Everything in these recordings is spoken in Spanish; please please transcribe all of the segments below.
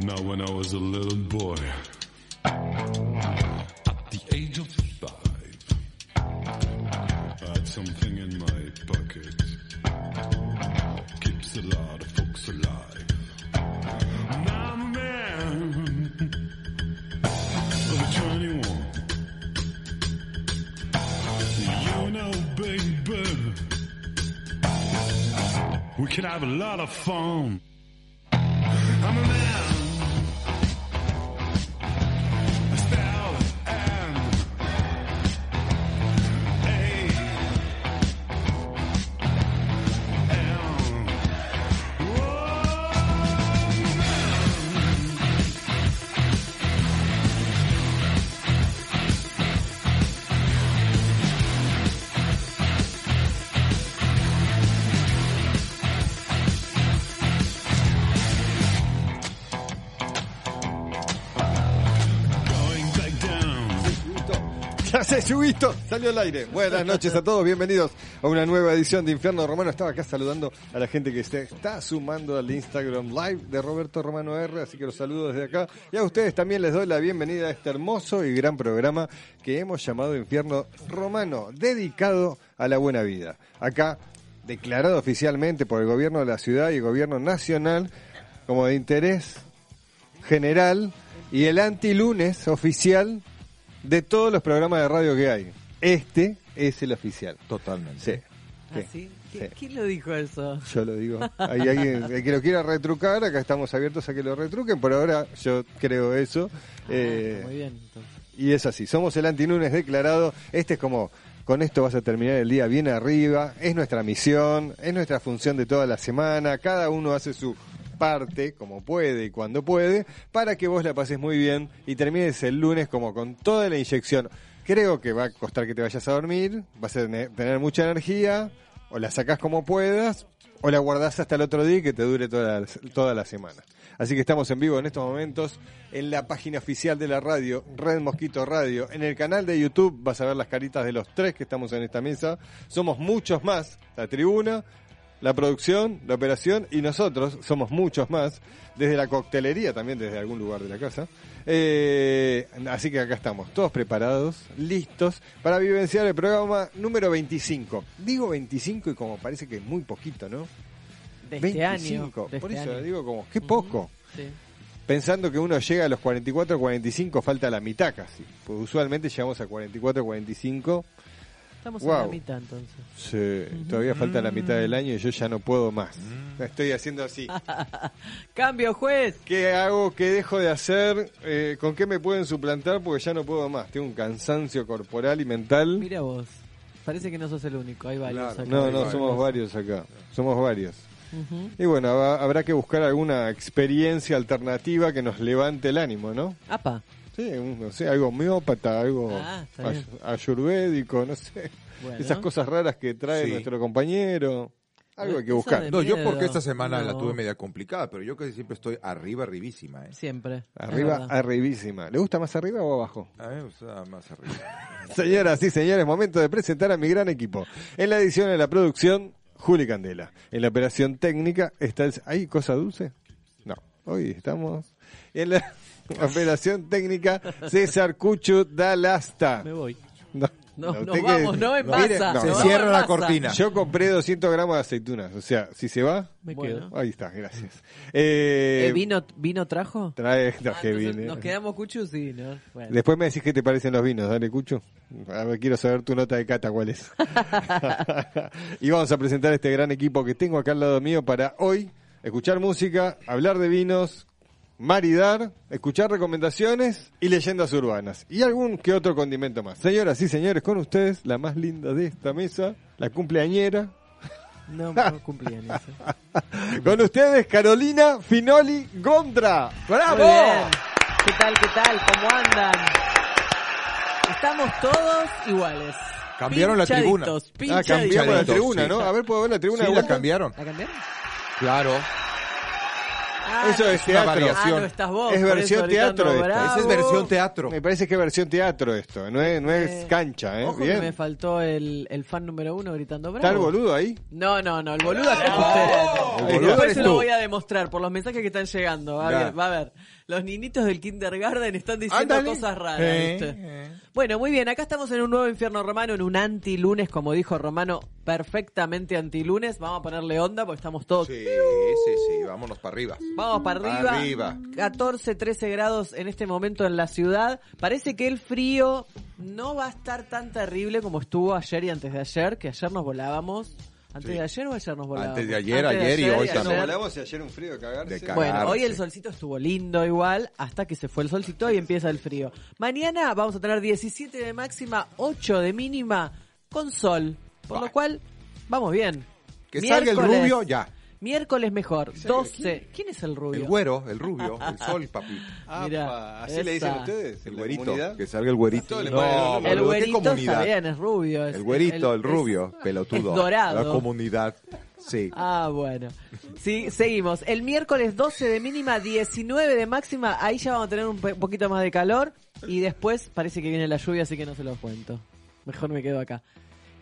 Now, when I was a little boy, at the age of five, I had something in my pocket. Keeps a lot of folks alive. Now, I'm a man of 21. You know, baby, we can have a lot of fun. Subito, salió al aire. Buenas noches a todos, bienvenidos a una nueva edición de Infierno Romano. Estaba acá saludando a la gente que se está sumando al Instagram Live de Roberto Romano R, así que los saludo desde acá. Y a ustedes también les doy la bienvenida a este hermoso y gran programa que hemos llamado Infierno Romano, dedicado a la buena vida. Acá, declarado oficialmente por el gobierno de la ciudad y el gobierno nacional como de interés general y el antilunes oficial de todos los programas de radio que hay. Este es el oficial. Totalmente. Sí. ¿Ah, sí? ¿Qui- Sí. ¿Quién lo dijo eso? Yo lo digo. Hay alguien el que lo quiera retrucar, acá estamos abiertos a que lo retruquen. Por ahora yo creo eso. Eh, Ah, muy bien, entonces. y es así, somos el antilunes declarado. Este es como, con esto vas a terminar el día bien arriba. Es nuestra misión, es nuestra función de toda la semana. Cada uno hace su parte, como puede y cuando puede, para que vos la pases muy bien y termines el lunes como con toda la inyección. Creo que va a costar que te vayas a dormir, vas a tener- mucha energía, o la sacás como puedas, o la guardás hasta el otro día y que te dure toda la, toda la semana. Así que estamos en vivo en estos momentos en la página oficial de la radio, Red Mosquito Radio. En el canal de YouTube vas a ver las caritas de los tres que estamos en esta mesa. Somos muchos más, la tribuna, la producción, la operación y nosotros somos muchos más, desde la coctelería también, desde algún lugar de la casa. Eh, así que acá estamos, todos preparados, listos para vivenciar el programa número 25. Digo 25 y como parece que es muy poquito, ¿no? De este año. 25, de por este eso año. digo como, qué poco. Sí. Pensando que uno llega a los 44, 45, falta la mitad casi. Pues usualmente llegamos a 44, 45. Estamos Wow. en la mitad entonces. Sí, todavía falta la mitad del año y yo ya no puedo más. Estoy haciendo así. ¡Cambio, juez! ¿Qué hago? ¿Qué dejo de hacer? Eh, ¿Con qué me pueden suplantar? Porque ya no puedo más. Tengo un cansancio corporal y mental. Mira vos. Parece que no sos el único, hay varios Claro. acá. No, no, varios. somos varios acá. Somos varios. Y bueno, ha- habrá que buscar alguna experiencia alternativa que nos levante el ánimo, ¿no? Apa. Sí, un- no sé, algo homeópata, algo Ah, ay- ayurvédico, no sé. Bueno. Esas cosas raras que trae Sí. nuestro compañero. Algo hay que buscar. No, yo porque esta semana la tuve media complicada, pero yo casi siempre estoy arriba, arribísima, ¿eh? Siempre. Arriba, arribísima. ¿Le gusta más arriba o abajo? A mí me gusta más arriba. Señoras y señores, momento de presentar a mi gran equipo. En la edición de la producción, Juli Candela. En la operación técnica está el... ¿Hay cosa dulce? No, hoy estamos... En la operación técnica, César Cucho Dalasta. Me voy. No, No, que- vamos, no me Mire, pasa. no, Se no cierra la pasa. cortina. Yo compré 200 gramos de aceitunas. O sea, si se va, Me Bueno. quedo. ahí está, gracias. Eh, Eh, ¿vino, ¿Vino trajo? Trae, Ah, traje entonces vine. Nos quedamos cuchus y no. Bueno. Después me decís qué te parecen los vinos, dale, Cucho. A ver, quiero saber tu nota de cata, cuál es. y vamos a presentar este gran equipo que tengo acá al lado mío para hoy escuchar música, hablar de vinos, maridar, escuchar recomendaciones y leyendas urbanas. Y algún que otro condimento más. Señoras y señores, con ustedes, la más linda de esta mesa, la cumpleañera. No, no cumplían eso. Con ustedes, Carolina Finoli Gondra. ¡Bravo! ¿Qué tal, qué tal? ¿Cómo andan? Estamos todos iguales. Cambiaron la tribuna. Pinchaditos, Ah, cambiamos la tribuna. ¿no? A ver, ¿puedo ver la tribuna Sí, de la cambiaron. ¿La cambiaron? Claro. Ah, Eso es una teatro. variación. Ah, no estás vos. Es versión teatro esta. Es versión teatro. Me parece que es versión teatro esto, no es, no es Eh, cancha, ¿eh? Ojo que Bien. me faltó el, el fan número uno gritando bravo. ¿Está el boludo ahí? No, no, no, el boludo acá es usted. El boludo Después se lo voy a demostrar por los mensajes que están llegando. Va a ver, va a ver. Los niñitos del kindergarten están diciendo Ándale. cosas raras. Eh, ¿viste? eh. Bueno, muy bien. Acá estamos en un nuevo infierno romano, en un anti-lunes, como dijo Romano, perfectamente anti-lunes. Vamos a ponerle onda porque estamos todos. Sí, sí, sí, vámonos para arriba. Vamos para arriba. Arriba. 14, 13 grados en este momento en la ciudad. Parece que el frío no va a estar tan terrible como estuvo ayer y antes de ayer, que ayer nos volábamos. ¿Antes Sí. de ayer o ayer nos volábamos? Antes de ayer, Antes de ayer y hoy Nos también. volamos y ayer un frío de cagarse. De cagar. Bueno, Cagarse. hoy el solcito estuvo lindo igual, hasta que se fue el solcito y empieza el frío. Mañana vamos a tener 17 de máxima, 8 de mínima, con sol. Por lo cual, vamos bien. Que salga el rubio, ya. Miércoles mejor, 12. ¿Quién es el rubio? El güero, el rubio, el sol, papi. Apa, Mirá, ¿Así le dicen ustedes? El ¿En la güerito. Que salga el güerito. No, el nombre. el boludo, ¿qué güerito está comunidad? bien, es rubio. es- El güerito, el, rubio, pelotudo. es dorado. La comunidad. Sí. Ah, bueno. Sí, seguimos. El miércoles 12 de mínima, 19 de máxima. Ahí ya vamos a tener un poquito más de calor. Y después parece que viene la lluvia, así que no se los cuento. Mejor me quedo acá.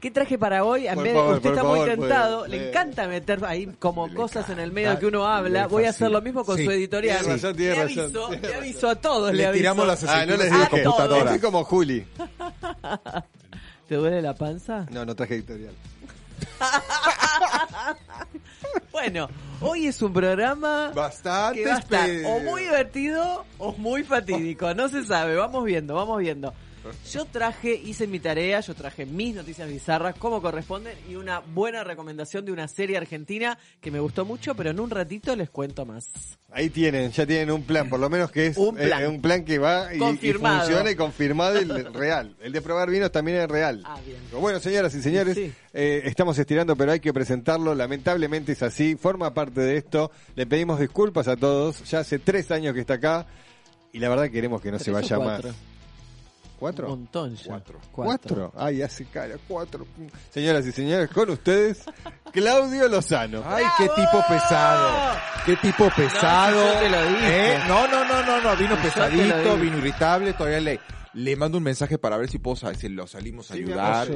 ¿Qué traje para hoy? En vez de- favor, usted está favor, muy tentado. pues, Le eh. encanta meter ahí como cosas en el medio que uno habla. Voy a hacer lo mismo con Sí. su editorial. Tiene razón, tiene le aviso, tiene le razón. aviso a todos. Le, Le aviso. tiramos las Ah, no les dije. computadora. Estoy como Juli. ¿Te duele la panza? No, no traje editorial. Bueno, hoy es un programa Bastante que va a estar espe- o muy divertido o muy fatídico. No se sabe, vamos viendo, vamos viendo. Yo traje, hice mi tarea, yo traje mis noticias bizarras como corresponden y una buena recomendación de una serie argentina que me gustó mucho, pero en un ratito les cuento más. Ahí tienen, ya tienen un plan, por lo menos que es Un plan. eh, un plan que va y, funciona y confirmado y real. El de probar vinos también es real. Ah, bien. Bueno, señoras y señores, Sí. eh, estamos estirando, pero hay que presentarlo. Lamentablemente es así, forma parte de esto. Le pedimos disculpas a todos. Ya hace tres años que está acá y la verdad queremos que no se ¿Tres o vaya más. ¿Cuatro? Un montón ya. Cuatro. ¿Cuatro? Ay, hace cara, cuatro. Señoras y señores, con ustedes, Claudio Lozano. Ay, qué tipo pesado. Qué tipo pesado. si yo te lo dije. ¿Eh? No, no, no, no, no, vino yo pesadito, vino irritable, todavía le, le mando un mensaje para ver si puedo, si lo salimos a Sí, ayudar.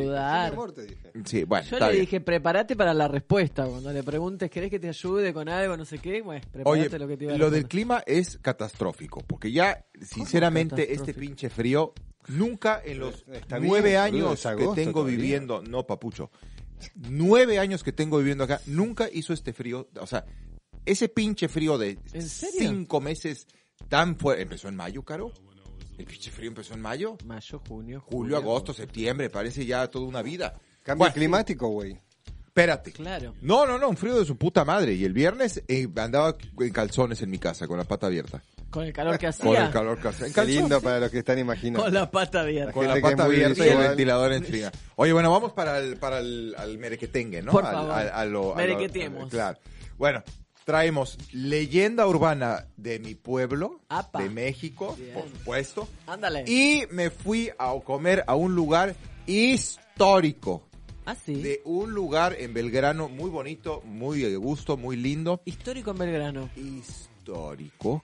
sí, bueno, Yo está le bien. dije, prepárate para la respuesta. Cuando le preguntes, ¿querés que te ayude con algo, no sé qué? Bueno, prepárate Oye, lo que te iba a lo del clima es catastrófico, porque ya, sinceramente, este pinche frío, nunca en los nueve años que tengo todavía. viviendo, no, papucho, nueve años que tengo viviendo acá, nunca hizo este frío, o sea, ese pinche frío de cinco meses tan fuerte, empezó en mayo, caro, el pinche frío empezó en mayo, Mayo, junio, julio, agosto, septiembre, parece ya toda una vida. Cambio Bueno, climático, güey. Espérate. Claro. No, no, no, un frío de su puta madre. Y el viernes eh, andaba en calzones en mi casa, con la pata abierta. Con el calor que hacía. Con el calor que Qué calzones. lindo para los que están imaginando. Con la pata abierta. Con la pata abierta y el ventilador encima. Oye, bueno, vamos para el, para el al merequetengue, ¿no? Por Al- favor. al- a lo- a lo- Merequetemos. claro. Bueno, traemos leyenda urbana de mi pueblo, Apa. de México, Bien. por supuesto. Ándale. Y me fui a comer a un lugar histórico. Ah, sí. De un lugar en Belgrano muy bonito, muy de gusto, muy lindo. Histórico en Belgrano. histórico,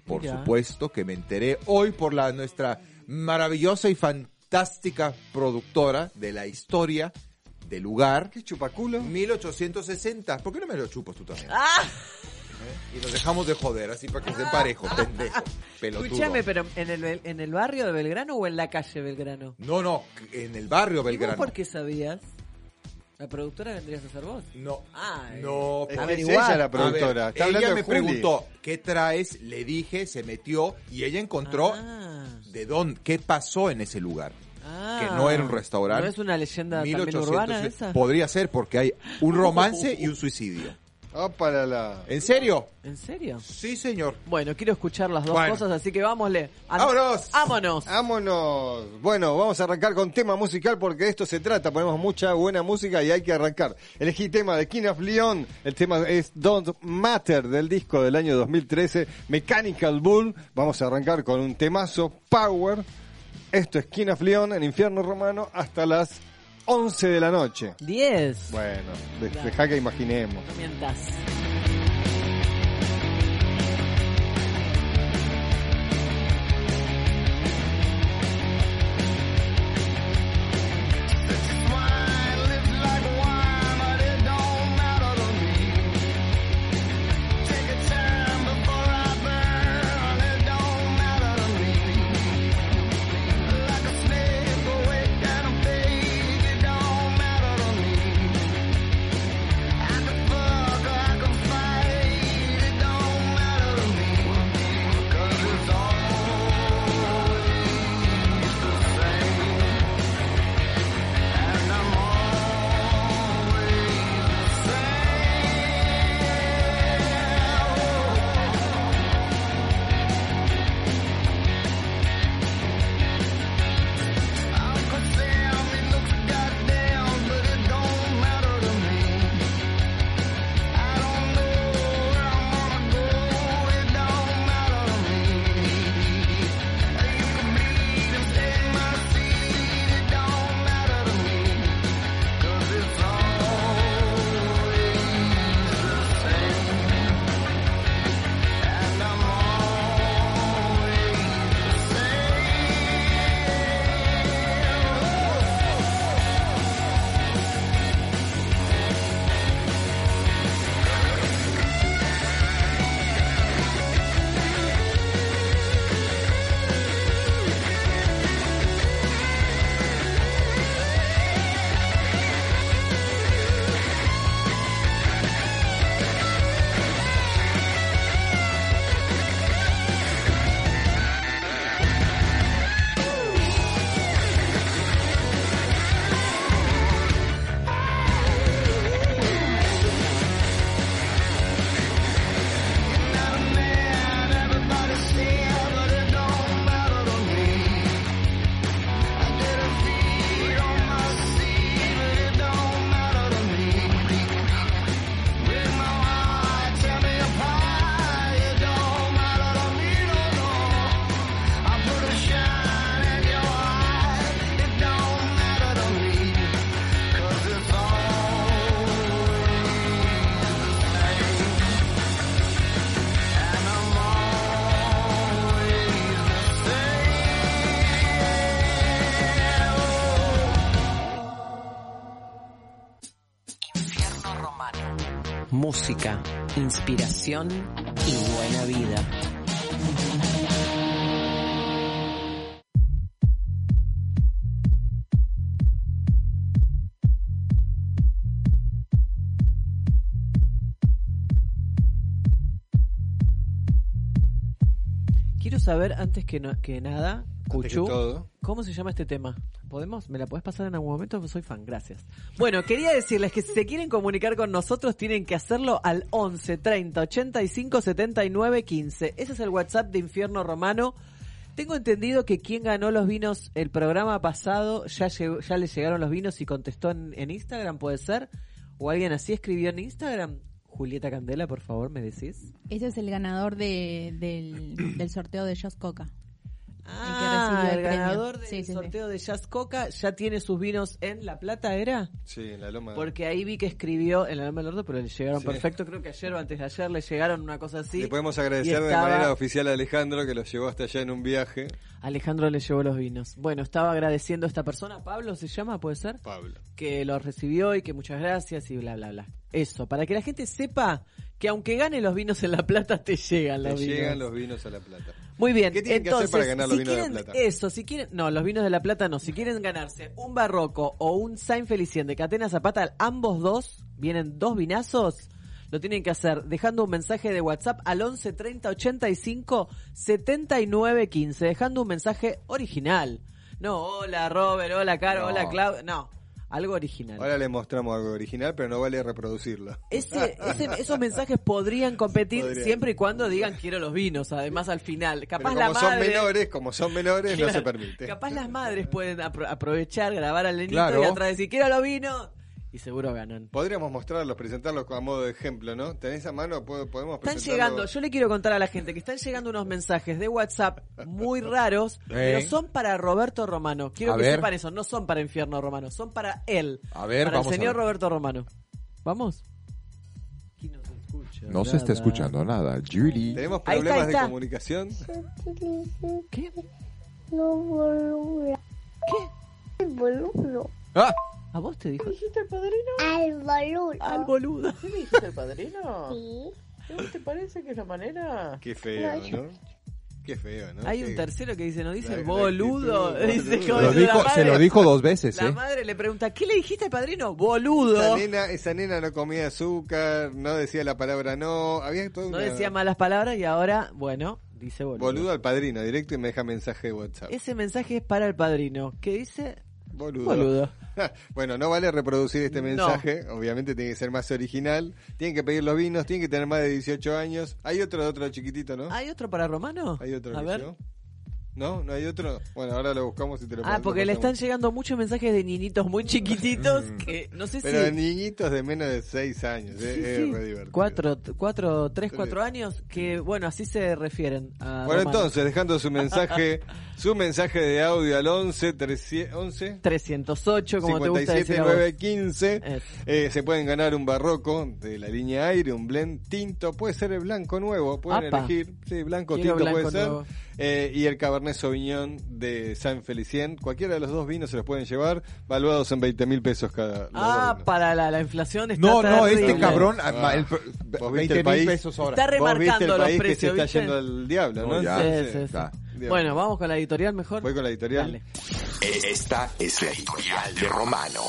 por Mira. supuesto, que me enteré hoy por la nuestra maravillosa y fantástica productora de la historia del lugar. ¿Qué chupaculo? 1860. ¿Por qué no me lo chupas tú también? ¡Ah! Y nos dejamos de joder, así para que estén parejos, pendejo, pelotudo. Escúchame, pero ¿en el, ¿en el barrio de Belgrano o en la calle Belgrano? No, no, en el barrio ¿Y vos Belgrano. por qué sabías? ¿La productora vendrías a ser vos? No, Ah, no, Es, A es ver, ella igual. la productora. ver, Está hablando ella me Juli. preguntó, ¿qué traes? Le dije, se metió y ella encontró Ah. de dónde, qué pasó en ese lugar. Ah. que no era un restaurante. ¿No es una leyenda también 1800, urbana esa? Podría ser porque hay un romance y un suicidio. Opa, la, la. ¿En serio? ¿En serio? Sí, señor. Bueno, quiero escuchar las dos Bueno. cosas, así que vámosle. An- ¡Vámonos! ¡Vámonos! Vámonos. Bueno, vamos a arrancar con tema musical porque de esto se trata. Ponemos mucha buena música y hay que arrancar. Elegí tema de King of Leon. El tema es Don't Matter del disco del año 2013, Mechanical Bull. Vamos a arrancar con un temazo, Power. Esto es King of Leon en Infierno Romano hasta las 11 de la noche. 10. Bueno, de- deja que imaginemos. No mientas. Música, inspiración y buena vida. Quiero saber antes que, no- que nada, Cuchu, todo. ¿cómo se llama este tema? ¿Podemos? ¿Me la podés pasar en algún momento? Soy fan, gracias. Bueno, quería decirles que si se quieren comunicar con nosotros tienen que hacerlo al 11 30 85 79 15. Ese es el WhatsApp de Infierno Romano. Tengo entendido que quien ganó los vinos el programa pasado ya, ya le llegaron los vinos y contestó en, Instagram, ¿puede ser? ¿O alguien así escribió en Instagram? Julieta Candela, por favor, ¿me decís? Ese es el ganador de, del, sorteo de Just Coca. Ah, el el premio. ganador del Sí, sí, sí. sorteo de Jazz Coca ya tiene sus vinos en La Plata, ¿era? Sí, en la loma. Porque ahí vi que escribió en la Loma del Orto, pero le llegaron Sí. perfecto. Creo que ayer o antes de ayer le llegaron una cosa así. Le podemos agradecer de manera oficial a Alejandro que los llevó hasta allá en un viaje. Alejandro le llevó los vinos. Bueno, estaba agradeciendo a esta persona, Pablo se llama, ¿puede ser? Pablo. Que los recibió y que muchas gracias y bla, bla, bla. Eso, para que la gente sepa que aunque gane los vinos en La Plata, te llegan Le los vinos. llegan los vinos a la plata. Muy bien, ¿Qué tienen que entonces, hacer para ganar los si vinos de La quieren Plata? eso, si quieren, no, los vinos de La Plata no, si quieren ganarse un Barroco o un Saint Felicien de Catena Zapata, ambos dos, vienen dos vinazos, lo tienen que hacer dejando un mensaje de WhatsApp al 11 30 85 79 15, dejando un mensaje original. No, hola Robert, hola Caro, No. hola Clau, no, algo original. Ahora le mostramos algo original, pero no vale reproducirlo. Ese, ese- esos mensajes podrían competir Podrían. siempre y cuando digan quiero los vinos, además al final. Capaz Pero la como son menores, como son menores, no se permite. Capaz las madres pueden apro- aprovechar, grabar al nenito Claro. y atrás decir, quiero los vinos. Y seguro ganan. Podríamos mostrarlos, presentarlos a modo de ejemplo, ¿no? ¿Tenés a mano? ¿Pod- ¿Podemos Están llegando, yo le quiero contar a la gente que están llegando unos mensajes de WhatsApp muy raros, pero son para Roberto Romano. Quiero A que ver. sepan eso, no son para Infierno Romano, son para él. A ver, para vamos el a señor ver. Roberto Romano. ¿Vamos? No se escucha. No se está escuchando nada. Julie. ¿Tenemos Ahí está, problemas ahí está. de comunicación? ¿Qué? No boluda. ¿Qué? Boludo. ¡Ah! ¿A vos te dijo? ¿Dijiste el padrino? Al boludo. Al boludo. ¿Qué me dijiste el padrino? Sí. ¿No te parece que es la manera? Qué feo, ¿no? Qué feo, ¿no? Hay un tercero que dice, no dice La- boludo. actitud, Dice, boludo. como Lo la dijo, madre- se lo dijo dos veces, La ¿eh? madre le pregunta, ¿qué le dijiste al padrino? Boludo. Esa nena, esa nena no comía azúcar, no decía la palabra no, había todo No una- decía malas palabras y ahora, bueno, dice boludo. Boludo al padrino, directo y me deja mensaje de WhatsApp. Ese mensaje es para el padrino. ¿Qué dice? Boludo. Boludo. bueno, no vale reproducir este No. mensaje, obviamente tiene que ser más original, tienen que pedir los vinos, tienen que tener más de 18 años. Hay otro, otro chiquitito, ¿no? ¿Hay otro para Romano? Hay otro A ver. yo. ¿No? ¿No hay otro? Bueno, ahora lo buscamos y te lo Ah, porque le están llegando muchos mensajes de niñitos muy chiquititos que no sé Pero si... niñitos de menos de 6 años, Sí, eh, es sí. re divertido. Cuatro, cuatro, tres, Sí. cuatro años que, bueno, así se refieren a Bueno, Romano. entonces, dejando su mensaje, su mensaje de audio al 11 300 11 308, como te gusta decir a vos. 57915 Es. eh, se pueden ganar un barroco de la línea aire, un blend tinto, puede ser el blanco nuevo, pueden Apa. elegir, sí, blanco Quiero tinto blanco puede ser, eh, y el Cabernet Sauvignon de San Felicien, cualquiera de los dos vinos se los pueden llevar, valuados en 20 mil pesos cada. Ah, para la, la inflación está No, no, este cabrón, Ah. ah, el, ¿Vos viste 20 el mil pesos ahora. Está Vos viste el remarcando los país que se precios, está ¿viste? yendo al diablo, ¿no? No, ya. Sí, sí, sí. está. Bien. Bueno, vamos con la editorial mejor. Voy con la editorial. Dale. Esta es la editorial de Romano.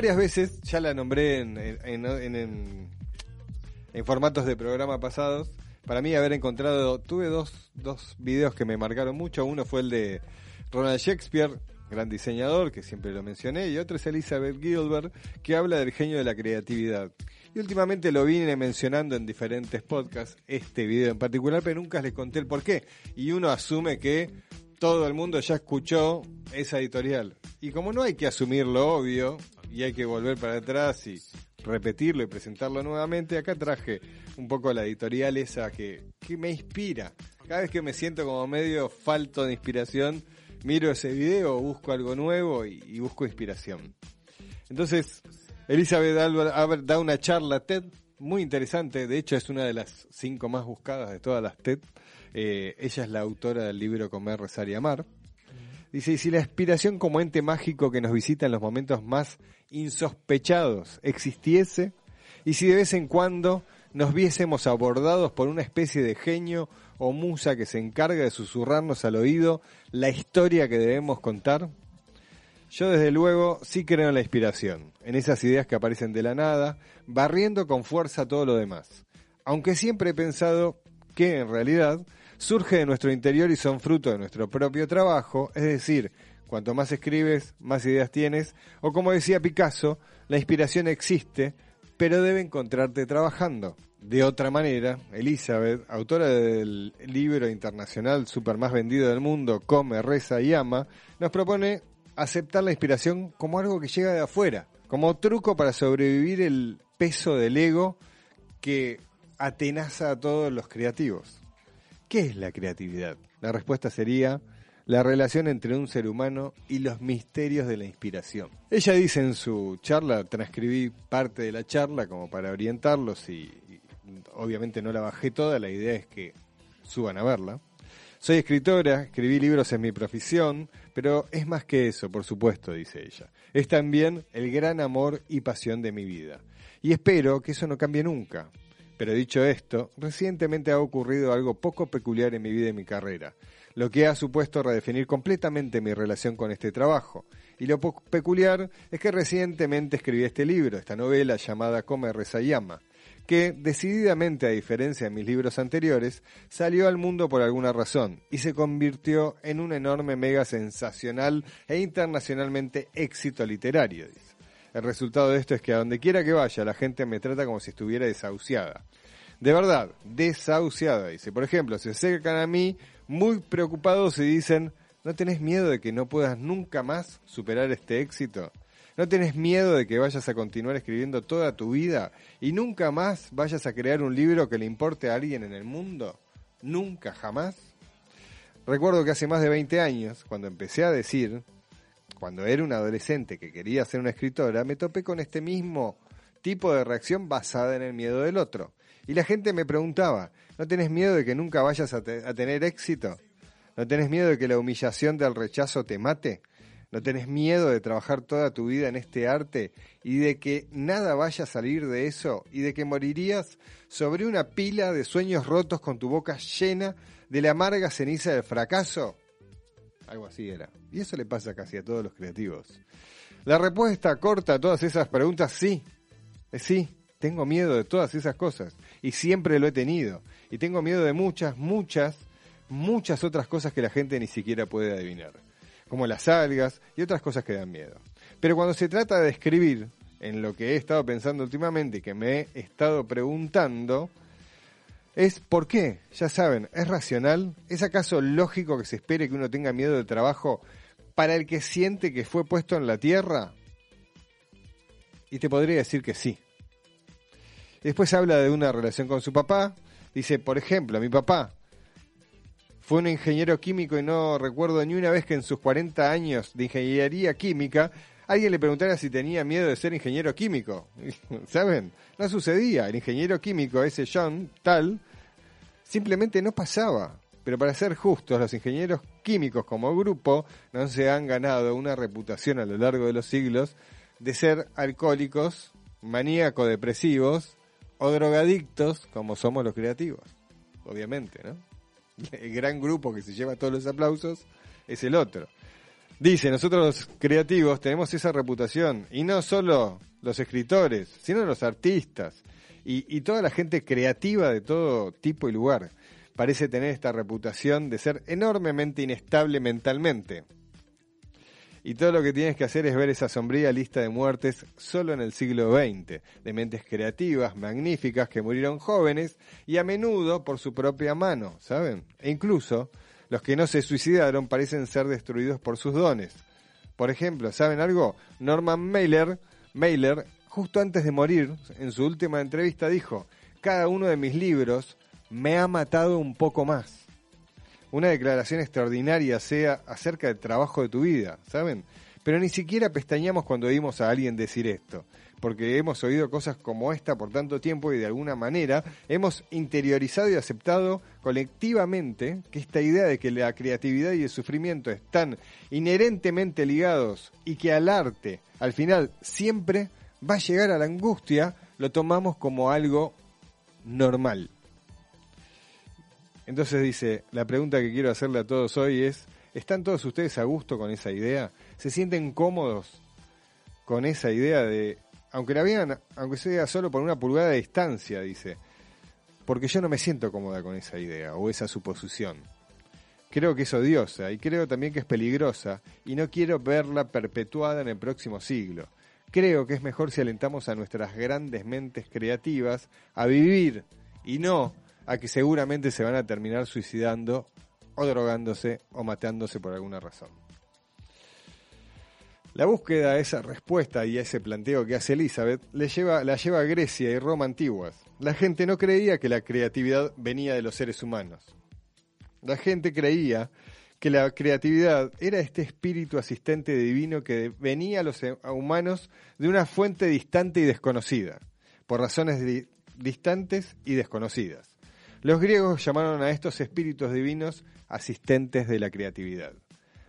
Varias veces, ya la nombré en, en, en- formatos de programa pasados. Para mí haber encontrado, tuve dos, dos videos que me marcaron mucho. Uno fue el de Ronald Shakespeare, gran diseñador, que siempre lo mencioné, y otro es Elizabeth Gilbert, que habla del genio de la creatividad. Y últimamente lo vine mencionando en diferentes podcasts, este video en particular, pero nunca les conté el por qué. Y uno asume que todo el mundo ya escuchó esa editorial. Y como no hay que asumir lo obvio, y hay que volver para atrás y repetirlo y presentarlo nuevamente, acá traje un poco la editorial esa que, que me inspira. Cada vez que me siento como medio falto de inspiración, miro ese video, busco algo nuevo y, y busco inspiración. Entonces, Elizabeth Albert, da una charla TED muy interesante, de hecho es una de las cinco más buscadas de todas las TED. Eh, ella es la autora del libro Comer, Rezar y Amar. Dice, y si la inspiración como ente mágico que nos visita en los momentos más insospechados existiese, y si de vez en cuando nos viésemos abordados por una especie de genio o musa que se encarga de susurrarnos al oído la historia que debemos contar, yo desde luego sí creo en la inspiración, en esas ideas que aparecen de la nada, barriendo con fuerza todo lo demás. Aunque siempre he pensado que en realidad surge de nuestro interior y son fruto de nuestro propio trabajo, es decir, cuanto más escribes, más ideas tienes, o como decía Picasso, la inspiración existe, pero debe encontrarte trabajando. De otra manera, Elizabeth, autora del libro internacional super más vendido del mundo, Come, Reza y Ama, nos propone aceptar la inspiración como algo que llega de afuera, como truco para sobrevivir el peso del ego que atenaza a todos los creativos. ¿Qué es la creatividad? La respuesta sería la relación entre un ser humano y los misterios de la inspiración. Ella dice en su charla, transcribí parte de la charla como para orientarlos y, obviamente no la bajé toda, la idea es que suban a verla. Soy escritora, escribí libros en mi profesión, pero es más que eso, por supuesto, dice ella. Es también el gran amor y pasión de mi vida. Y espero que eso no cambie nunca. Pero dicho esto, recientemente ha ocurrido algo poco peculiar en mi vida y mi carrera, lo que ha supuesto redefinir completamente mi relación con este trabajo. Y lo peculiar es que recientemente escribí este libro, esta novela llamada Come, Reza y Ama, que, decididamente a diferencia de mis libros anteriores, salió al mundo por alguna razón y se convirtió en un enorme mega sensacional e internacionalmente éxito literario. El resultado de esto es que a donde quiera que vaya la gente me trata como si estuviera desahuciada. De verdad, desahuciada, dice. Por ejemplo, se acercan a mí muy preocupados y dicen, ¿no tenés miedo de que no puedas nunca más superar este éxito? ¿No tenés miedo de que vayas a continuar escribiendo toda tu vida y nunca más vayas a crear un libro que le importe a alguien en el mundo? ¿Nunca, jamás? Recuerdo que hace más de 20 años, cuando empecé a decir, cuando era un adolescente que quería ser una escritora, me topé con este mismo tipo de reacción basada en el miedo del otro. Y la gente me preguntaba, ¿no tenés miedo de que nunca vayas a, te- a tener éxito? ¿No tenés miedo de que la humillación del rechazo te mate? ¿No tenés miedo de trabajar toda tu vida en este arte y de que nada vaya a salir de eso y de que morirías sobre una pila de sueños rotos con tu boca llena de la amarga ceniza del fracaso? Algo así era. Y eso le pasa casi a todos los creativos. La respuesta corta a todas esas preguntas, sí. Sí. Tengo miedo de todas esas cosas. Y siempre lo he tenido. Y tengo miedo de muchas, muchas, muchas otras cosas que la gente ni siquiera puede adivinar. Como las algas y otras cosas que dan miedo. Pero cuando se trata de escribir, en lo que he estado pensando últimamente y que me he estado preguntando, es ¿por qué? Ya saben, ¿es racional? ¿Es acaso lógico que se espere que uno tenga miedo del trabajo para el que siente que fue puesto en la tierra? Y te podría decir que sí. Después habla de una relación con su papá. Dice, por ejemplo, mi papá fue un ingeniero químico y no recuerdo ni una vez que en sus 40 años de ingeniería química alguien le preguntara si tenía miedo de ser ingeniero químico. ¿Saben? No sucedía. El ingeniero químico, ese John, tal, simplemente no pasaba. Pero para ser justos, los ingenieros químicos como grupo no se han ganado una reputación a lo largo de los siglos de ser alcohólicos, maníaco-depresivos o drogadictos como somos los creativos. Obviamente, ¿no? El gran grupo que se lleva todos los aplausos es el otro. Dice, nosotros los creativos tenemos esa reputación, y no solo los escritores, sino los artistas, y, y toda la gente creativa de todo tipo y lugar parece tener esta reputación de ser enormemente inestable mentalmente. Y todo lo que tienes que hacer es ver esa sombría lista de muertes solo en el siglo XX, de mentes creativas, magníficas, que murieron jóvenes y a menudo por su propia mano, ¿saben? E incluso los que no se suicidaron parecen ser destruidos por sus dones. Por ejemplo, ¿saben algo? Norman Mailer, Mailer, justo antes de morir, en su última entrevista dijo, cada uno de mis libros me ha matado un poco más. Una declaración extraordinaria sea acerca del trabajo de tu vida, ¿saben? Pero ni siquiera pestañamos cuando oímos a alguien decir esto, porque hemos oído cosas como esta por tanto tiempo y de alguna manera hemos interiorizado y aceptado colectivamente que esta idea de que la creatividad y el sufrimiento están inherentemente ligados y que al arte, al final, siempre va a llegar a la angustia, lo tomamos como algo normal. Entonces dice, la pregunta que quiero hacerle a todos hoy es, ¿están todos ustedes a gusto con esa idea? ¿Se sienten cómodos con esa idea de, aunque la vean, aunque sea solo por una pulgada de distancia, dice, porque yo no me siento cómoda con esa idea o esa suposición. Creo que es odiosa y creo también que es peligrosa y no quiero verla perpetuada en el próximo siglo. Creo que es mejor si alentamos a nuestras grandes mentes creativas a vivir y no a que seguramente se van a terminar suicidando o drogándose o matándose por alguna razón. La búsqueda a esa respuesta y a ese planteo que hace Elizabeth le lleva, la lleva a Grecia y Roma antiguas. La gente no creía que la creatividad venía de los seres humanos. La gente creía que la creatividad era este espíritu asistente divino que venía a los humanos de una fuente distante y desconocida, por razones di- distantes y desconocidas. Los griegos llamaron a estos espíritus divinos asistentes de la creatividad.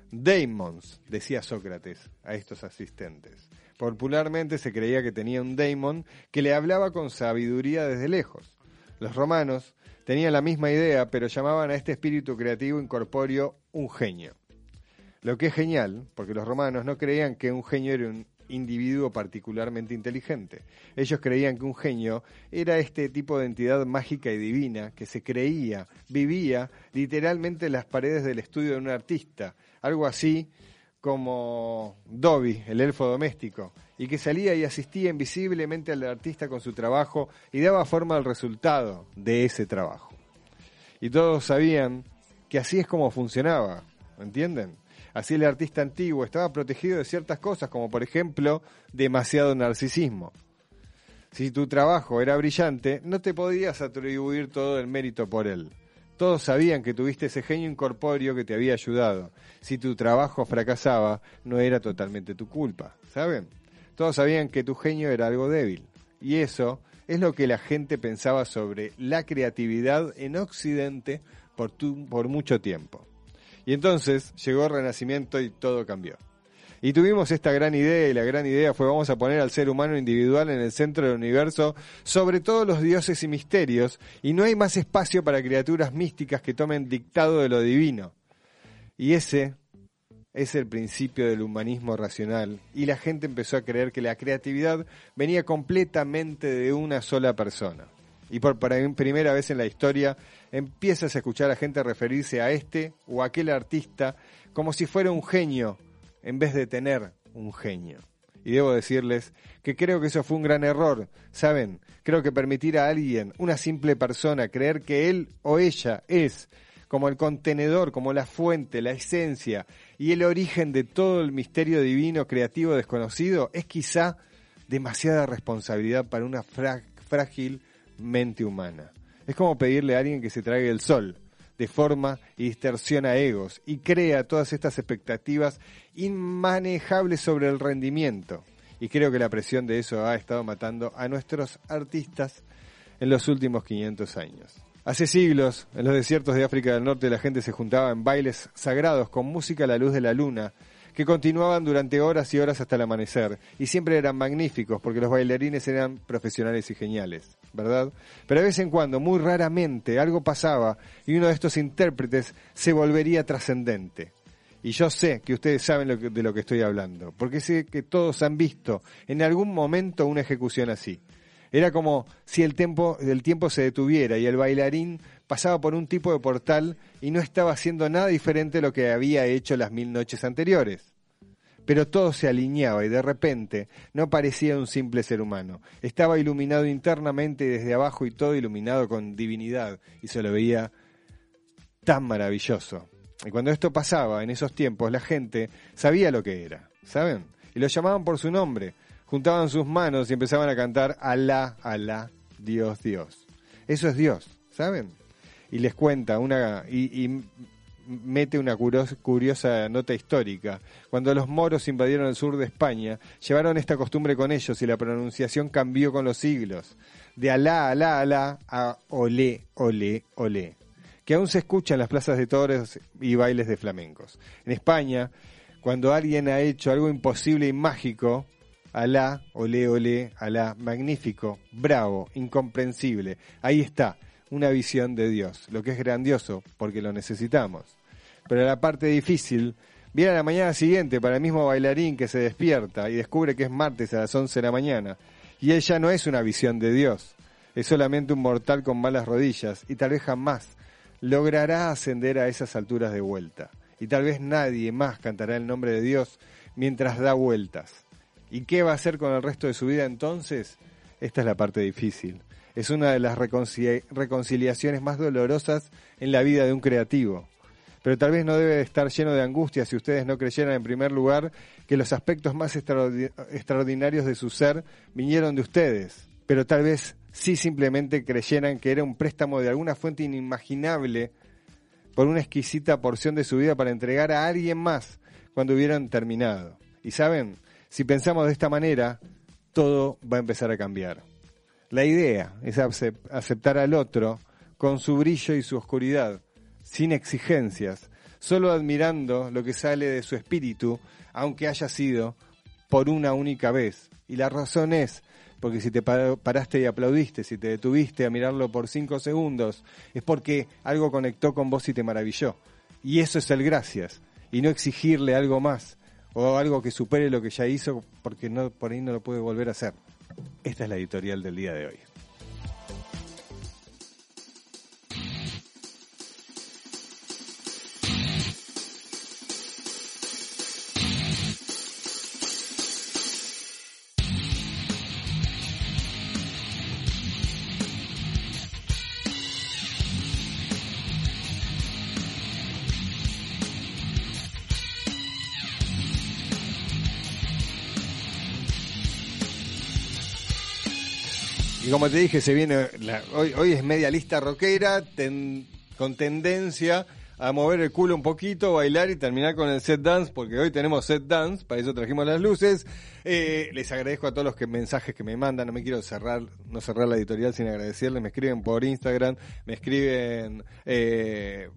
Daemons, decía Sócrates a estos asistentes. Popularmente se creía que tenía un daemon que le hablaba con sabiduría desde lejos. Los romanos tenían la misma idea, pero llamaban a este espíritu creativo incorpóreo un genio. Lo que es genial, porque los romanos no creían que un genio era un individuo particularmente inteligente. Ellos creían que un genio era este tipo de entidad mágica y divina que se creía, vivía literalmente en las paredes del estudio de un artista, algo así como Dobby, el elfo doméstico, y que salía y asistía invisiblemente al artista con su trabajo y daba forma al resultado de ese trabajo. Y todos sabían que así es como funcionaba, ¿entienden? Así el artista antiguo estaba protegido de ciertas cosas, como por ejemplo demasiado narcisismo. Si tu trabajo era brillante, no te podías atribuir todo el mérito por él. Todos sabían que tuviste ese genio incorpóreo que te había ayudado. Si tu trabajo fracasaba, no era totalmente tu culpa, ¿saben? Todos sabían que tu genio era algo débil. Y eso es lo que la gente pensaba sobre la creatividad en Occidente por, tu- por mucho tiempo. Y entonces llegó el Renacimiento y todo cambió. Y tuvimos esta gran idea y la gran idea fue vamos a poner al ser humano individual en el centro del universo sobre todos los dioses y misterios y no hay más espacio para criaturas místicas que tomen dictado de lo divino. Y ese es el principio del humanismo racional y la gente empezó a creer que la creatividad venía completamente de una sola persona. Y por primera vez en la historia empiezas a escuchar a gente referirse a este o aquel artista como si fuera un genio en vez de tener un genio. Y debo decirles que creo que eso fue un gran error, ¿saben? Creo que permitir a alguien, una simple persona, creer que él o ella es como el contenedor, como la fuente, la esencia y el origen de todo el misterio divino, creativo, desconocido, es quizá demasiada responsabilidad para una frágil mente humana. Es como pedirle a alguien que se trague el sol, deforma y distorsiona egos y crea todas estas expectativas inmanejables sobre el rendimiento. Y creo que la presión de eso ha estado matando a nuestros artistas en los últimos 500 años. Hace siglos, en los desiertos de África del Norte, la gente se juntaba en bailes sagrados con música a la luz de la luna, que continuaban durante horas y horas hasta el amanecer, y siempre eran magníficos porque los bailarines eran profesionales y geniales, ¿verdad? Pero de vez en cuando, muy raramente, algo pasaba y uno de estos intérpretes se volvería trascendente. Y yo sé que ustedes saben de lo que estoy hablando, porque sé que todos han visto en algún momento una ejecución así. Era como si el tiempo, el tiempo se detuviera y el bailarín pasaba por un tipo de portal y no estaba haciendo nada diferente de lo que había hecho las mil noches anteriores. Pero todo se alineaba y de repente no parecía un simple ser humano. Estaba iluminado internamente desde abajo y todo iluminado con divinidad y se lo veía tan maravilloso. Y cuando esto pasaba en esos tiempos, la gente sabía lo que era, ¿saben? Y lo llamaban por su nombre, juntaban sus manos y empezaban a cantar Alá, Alá, Dios, Dios. Eso es Dios, ¿saben? Y les cuenta una y, mete una curiosa nota histórica. Cuando los moros invadieron el sur de España, llevaron esta costumbre con ellos y la pronunciación cambió con los siglos. De alá, alá, alá a olé, olé, olé. Que aún se escucha en las plazas de toros y bailes de flamencos. En España, cuando alguien ha hecho algo imposible y mágico, alá, olé, olé, alá, magnífico, bravo, incomprensible. Ahí está, una visión de Dios, lo que es grandioso, porque lo necesitamos. Pero la parte difícil viene a la mañana siguiente para el mismo bailarín que se despierta y descubre que es martes a las 11 de la mañana. Y él ya no es una visión de Dios, es solamente un mortal con malas rodillas y tal vez jamás logrará ascender a esas alturas de vuelta. Y tal vez nadie más cantará el nombre de Dios mientras da vueltas. ¿Y qué va a hacer con el resto de su vida entonces? Esta es la parte difícil. Es una de las reconcilia- reconciliaciones más dolorosas en la vida de un creativo. Pero tal vez no debe estar lleno de angustia si ustedes no creyeran en primer lugar que los aspectos más extraordi- extraordinarios de su ser vinieron de ustedes. Pero tal vez sí simplemente creyeran que era un préstamo de alguna fuente inimaginable por una exquisita porción de su vida para entregar a alguien más cuando hubieran terminado. Y saben, si pensamos de esta manera, todo va a empezar a cambiar. La idea es acep- aceptar al otro con su brillo y su oscuridad, sin exigencias, solo admirando lo que sale de su espíritu, aunque haya sido por una única vez. Y la razón es, porque si te pa- paraste y aplaudiste, si te detuviste a mirarlo por cinco segundos, es porque algo conectó con vos y te maravilló. Y eso es el gracias, y no exigirle algo más, o algo que supere lo que ya hizo, porque no, por ahí no lo puede volver a hacer. Esta es la editorial del día de hoy. Como te dije, se viene hoy, es media lista rockera con tendencia a mover el culo un poquito, bailar y terminar con el set dance, porque hoy tenemos set dance, para eso trajimos las luces. Eh, les agradezco a todos los mensajes que me mandan, no me quiero cerrar, no cerrar la editorial sin agradecerles, me escriben por Instagram, me escriben eh,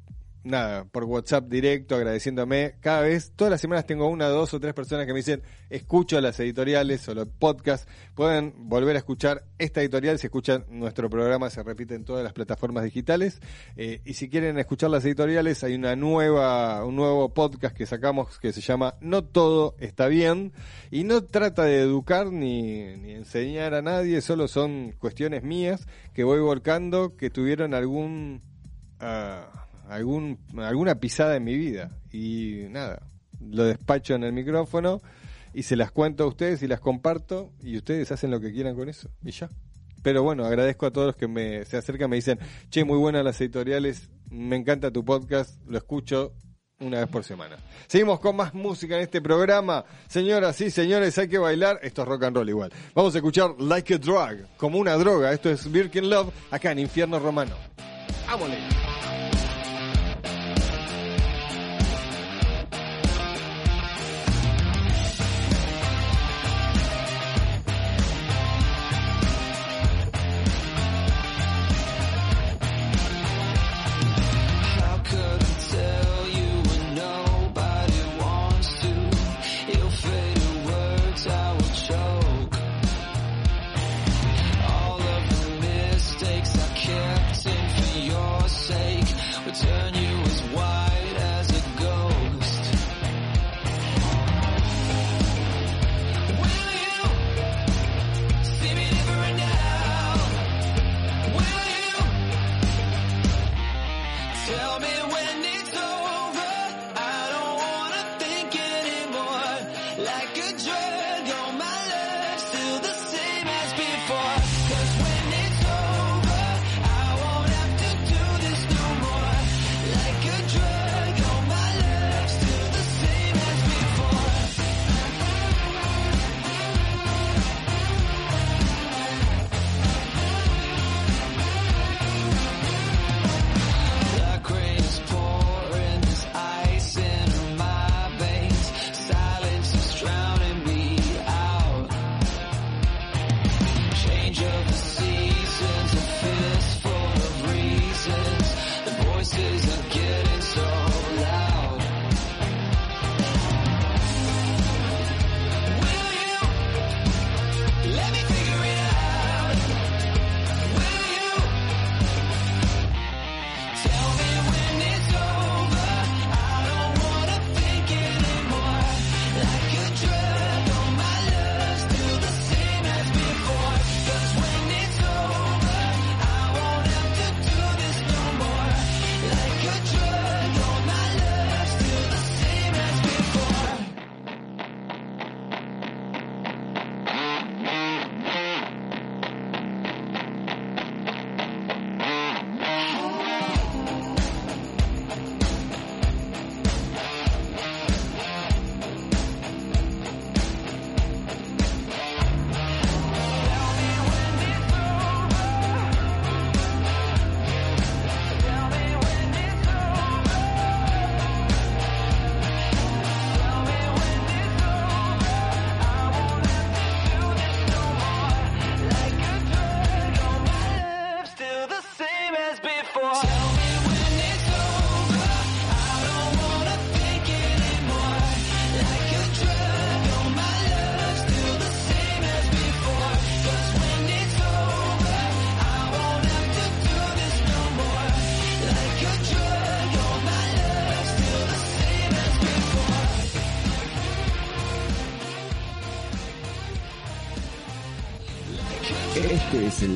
nada, por WhatsApp directo, agradeciéndome. Cada vez, todas las semanas tengo una, dos o tres personas que me dicen, escucho las editoriales o los podcasts. Pueden volver a escuchar esta editorial. Si escuchan nuestro programa, se repite en todas las plataformas digitales. Eh, y si quieren escuchar las editoriales, hay una nueva, un nuevo podcast que sacamos que se llama No todo está bien. Y no trata de educar ni, ni enseñar a nadie, solo son cuestiones mías que voy volcando que tuvieron algún... ah, algún, alguna pisada en mi vida. Y nada, lo despacho en el micrófono y se las cuento a ustedes y las comparto y ustedes hacen lo que quieran con eso y ya. Pero bueno, agradezco a todos los que me, se acercan, me dicen, che, muy buenas las editoriales, me encanta tu podcast, lo escucho una vez por semana. Seguimos con más música en este programa. Señoras y señores, hay que bailar. Esto es rock and roll igual. Vamos a escuchar Like a Drug, como una droga. Esto es Birkin Love, acá en Infierno Romano. ¡Vámonos!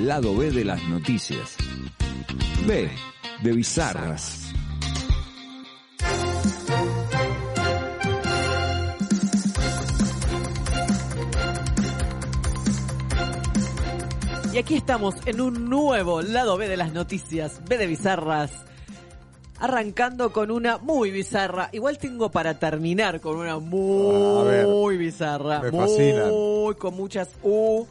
Lado B de las noticias. B de bizarras. Y aquí estamos en un nuevo lado B de las noticias, B de bizarras. Arrancando con una muy bizarra. Igual tengo para terminar con una muy ver. bizarra. Me muy, con muchas U.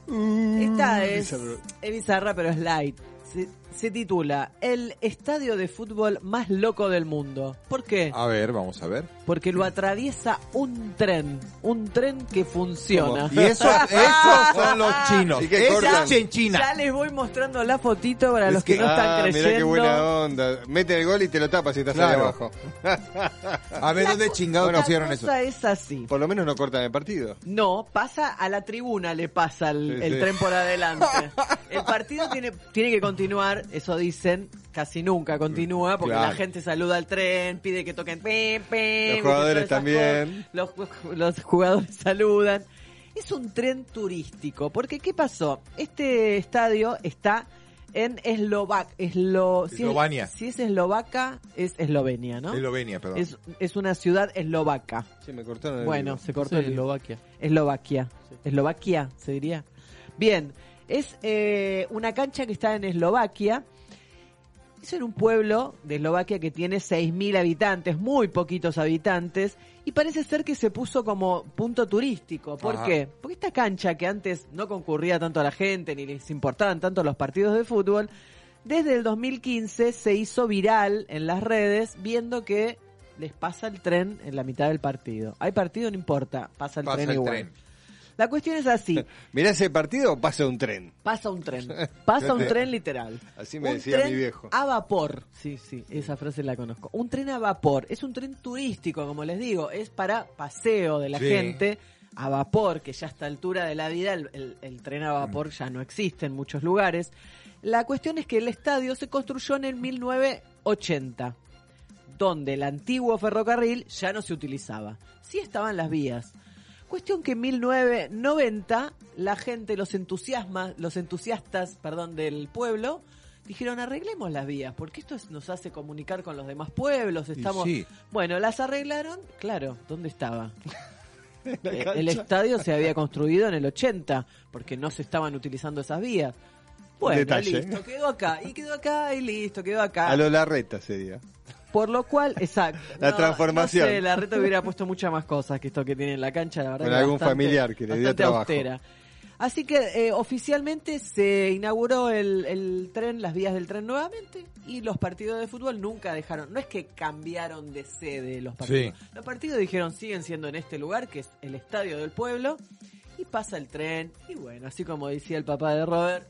Esta es, es bizarra, pero es light. Se, se titula El estadio de fútbol más loco del mundo. ¿Por qué? A ver, vamos a ver. Porque lo atraviesa un tren. Un tren que funciona. Y eso, esos son los chinos. Es en China. Ya les voy mostrando la fotito para Es los que, que- no están ah, creyendo. mirá qué buena onda. Mete el gol y te lo tapas si estás Claro. ahí abajo. A ver, ¿dónde chingados La pusieron eso? cosa es así. Por lo menos no cortan el partido. No, pasa a la tribuna, le pasa el, Sí, el sí. tren por adelante. El partido tiene, tiene que continuar, eso dicen, casi nunca continúa, porque Claro. la gente saluda al tren, pide que toquen pim, pim, Los jugadores también. Los, los jugadores saludan. Es un tren turístico, porque ¿qué pasó? Este estadio está en Eslovac, Eslo, si es- Eslovenia. Si es, Eslovaca, es Eslovenia, ¿no? Eslovenia, perdón. Es, es una ciudad eslovaca. Sí, me cortaron el Bueno, se cortó Sí, el Eslovaquia. Eslovaquia. Eslovaquia, se diría. Bien, es eh, una cancha que está en Eslovaquia. Es en un pueblo de Eslovaquia que tiene 6.000 habitantes, muy poquitos habitantes, y parece ser que se puso como punto turístico. ¿Por Ajá. qué? Porque esta cancha que antes no concurría tanto a la gente, ni les importaban tanto los partidos de fútbol, desde el 2015 se hizo viral en las redes viendo que les pasa el tren en la mitad del partido. Hay partido, no importa, pasa el Pasa tren el igual. tren. La cuestión es así, Mirá ese partido pasa un tren. pasa un tren, pasa un tren literal. Así me un decía tren mi viejo. A vapor, sí, sí, esa frase la conozco. Un tren a vapor, es un tren turístico, como les digo, es para paseo de la Sí. gente a vapor, que ya a esta altura de la vida el, el- el tren a vapor ya no existe en muchos lugares. La cuestión es que el estadio se construyó en el 1980, donde el antiguo ferrocarril ya no se utilizaba. Sí estaban las vías. Cuestión que en 1990 la gente, los entusiasmas, los entusiastas, perdón, del pueblo dijeron arreglemos las vías porque esto es- nos hace comunicar con los demás pueblos. Estamos, sí. bueno, las arreglaron, claro. ¿Dónde estaba? Eh, el estadio se había construido en el 80 porque no se estaban utilizando esas vías. Bueno, Detalle. listo, quedó acá y quedó acá y listo, quedó acá. A lo Larreta sería. Por lo cual, exacto. La transformación. No sé, la reta hubiera puesto muchas más cosas que esto que tiene en la cancha, la verdad. Con algún bastante- familiar que le dio trabajo. austera. Así que eh, oficialmente se inauguró el, el tren, las vías del tren nuevamente y los partidos de fútbol nunca dejaron, no es que cambiaron de sede los partidos. Sí. Los partidos dijeron siguen siendo en este lugar que es el estadio del pueblo y pasa el tren y bueno, así como decía el papá de Robert,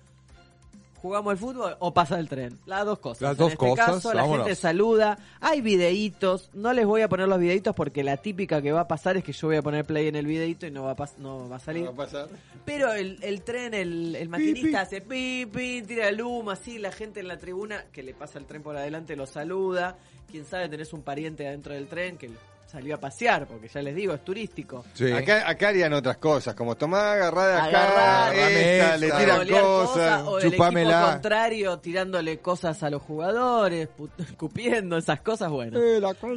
¿Jugamos al fútbol o pasa el tren? Las dos cosas. Las En dos este cosas, caso, la vámonos. gente saluda, hay videitos, no les voy a poner los videitos porque la típica que va a pasar es que yo voy a poner play en el videito y no va a, pas- no va a salir. ¿Qué va a pasar? Pero el, el tren, el, el maquinista hace pi, pi, tira el humo, así, la gente en la tribuna que le pasa el tren por adelante lo saluda. Quién sabe, tenés un pariente adentro del tren que salió a pasear, porque ya les digo, es turístico. Sí. Acá, acá harían otras cosas, como tomá, agarrá de acá, Agarrá, esta, agarrame le esta. tiran cosas. o del chupámela. equipo contrario tirándole cosas a los jugadores, escupiendo esas cosas, bueno.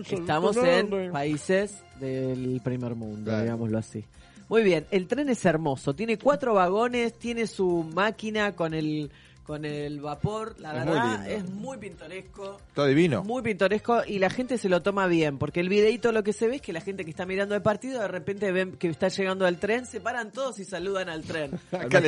Estamos en países del primer mundo, Claro. digámoslo así. Muy bien, el tren es hermoso, tiene cuatro vagones, tiene su máquina con el con el vapor, la Es verdad es muy pintoresco. Está divino. Muy pintoresco y la gente se lo toma bien, porque el videito lo que se ve es que la gente que está mirando el partido de repente ven que está llegando al tren, se paran todos y saludan al tren. Acá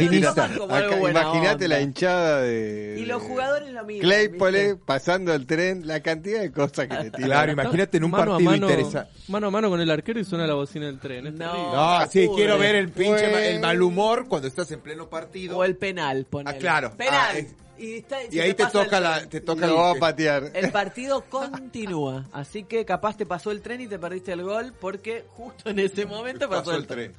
Imagínate la hinchada de. Y los jugadores lo mismo. Claypole pasando el tren, la cantidad de cosas que le tiran. Claro, imagínate en un Mano partido mano- interesante. Mano a mano con el arquero y suena la bocina del tren. es No. sí, quiero ver el pinche el mal humor cuando estás en pleno partido. O el penal, ponele. Ah, claro. Penal. Ah, y está- y se ahí te el toca la te toca Lo va a patear. El partido continúa, así que capaz te pasó el tren y te perdiste el gol porque justo en ese momento pasó, pasó el tren.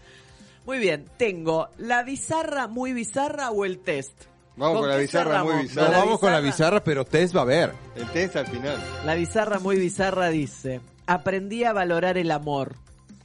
Muy bien, tengo la bizarra muy bizarra o el test. Vamos con la bizarra muy bizarra. No, vamos con la bizarra, pero test va a ver. El test al final. La bizarra muy bizarra dice, aprendí a valorar el amor.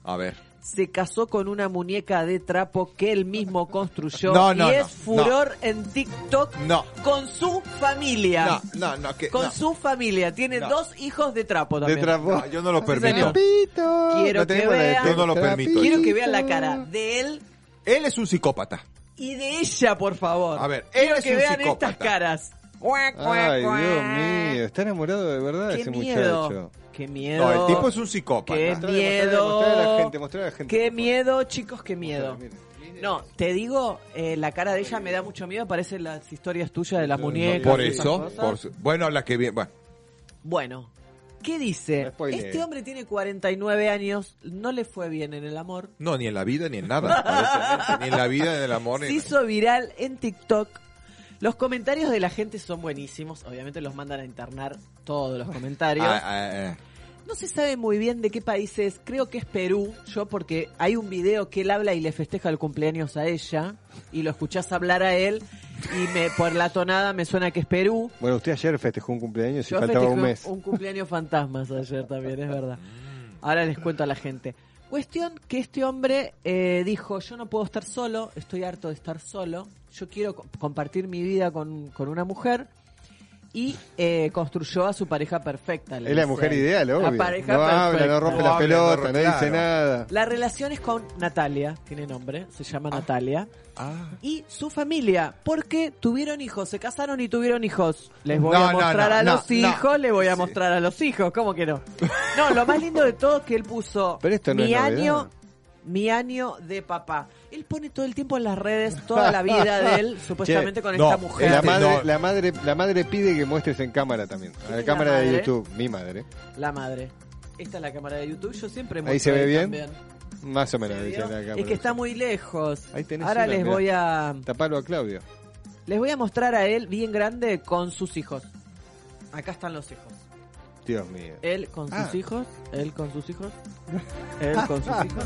A ver. Se casó con una muñeca de trapo que él mismo construyó No, no, y no, es furor en TikTok No. con su familia. No, no, no, que, Con no. su familia. Tiene No. dos hijos de trapo De también. trapo. No, yo no lo permito. Quiero que de vean- Yo no lo permito. Quiero que vean la cara de él Él es un psicópata. y de ella, por favor. A ver, él Quiero es que un vean psicópata. estas caras. Cuac, cuac, Ay, cuac. Dios mío. Está enamorado de verdad Qué ese miedo. muchacho. Qué miedo. No, el tipo es un psicópata. Qué Mostrale, miedo. mostrale, mostrale a la gente, mostrale a la gente, Qué miedo, chicos, qué miedo. No, te digo, eh, la cara de ella me da mucho miedo. Parece las historias tuyas de las muñecas. Por eso, por su- bueno, la que viene, bueno, Bueno, ¿qué dice? Este hombre tiene 49 años, no le fue bien en el amor. no, ni en la vida ni en nada, ni en la vida, ni en el amor, Se hizo viral en TikTok. Los comentarios de la gente son buenísimos. Obviamente los mandan a internar todos los comentarios. Ah, ah, ah. No se sabe muy bien de qué país es. Creo que es Perú. Yo porque hay un video que él habla y le festeja el cumpleaños a ella. Y lo escuchás hablar a él. Y me por la tonada me suena que es Perú. Bueno, usted ayer festejó un cumpleaños y Yo faltaba un mes. un cumpleaños fantasmas ayer también, es verdad. Ahora les cuento a la gente. Cuestión que este hombre eh, dijo, yo no puedo estar solo, estoy harto de estar solo, yo quiero co- compartir mi vida con, con una mujer y eh, construyó a su pareja perfecta. Es la mujer ideal, La obvio. pareja no habla, perfecta. no rompe No la habla, pelota, no dice claro. nada. La relación es con Natalia, tiene nombre, se llama Natalia. Ah. Y su familia, porque tuvieron hijos, se casaron y tuvieron hijos. Les voy No, a mostrar no, a los no. hijos, les voy a Sí. mostrar a los hijos, ¿cómo que no? No, lo más lindo de todo es que él puso Pero esto no mi es novedad. año, mi año de papá. Él pone todo el tiempo en las redes toda la vida de él, supuestamente Che, con no, esta Eh, mujer. La madre, no. la madre, la madre pide que muestres en cámara también. A ¿Quién la cámara la de? YouTube, mi madre. La madre. Esta es la cámara de YouTube, yo siempre Ahí muestro se ve bien. también. Más o menos ¿Se dice vio? la cámara. Es que está muy lejos. Ahí tenés Ahora una, les mirá. voy a Tapalo a Claudio. les voy a mostrar a él bien grande con sus hijos. Acá están los hijos. Dios mío. Él con sus Ah. hijos, él con sus hijos, él con sus hijos.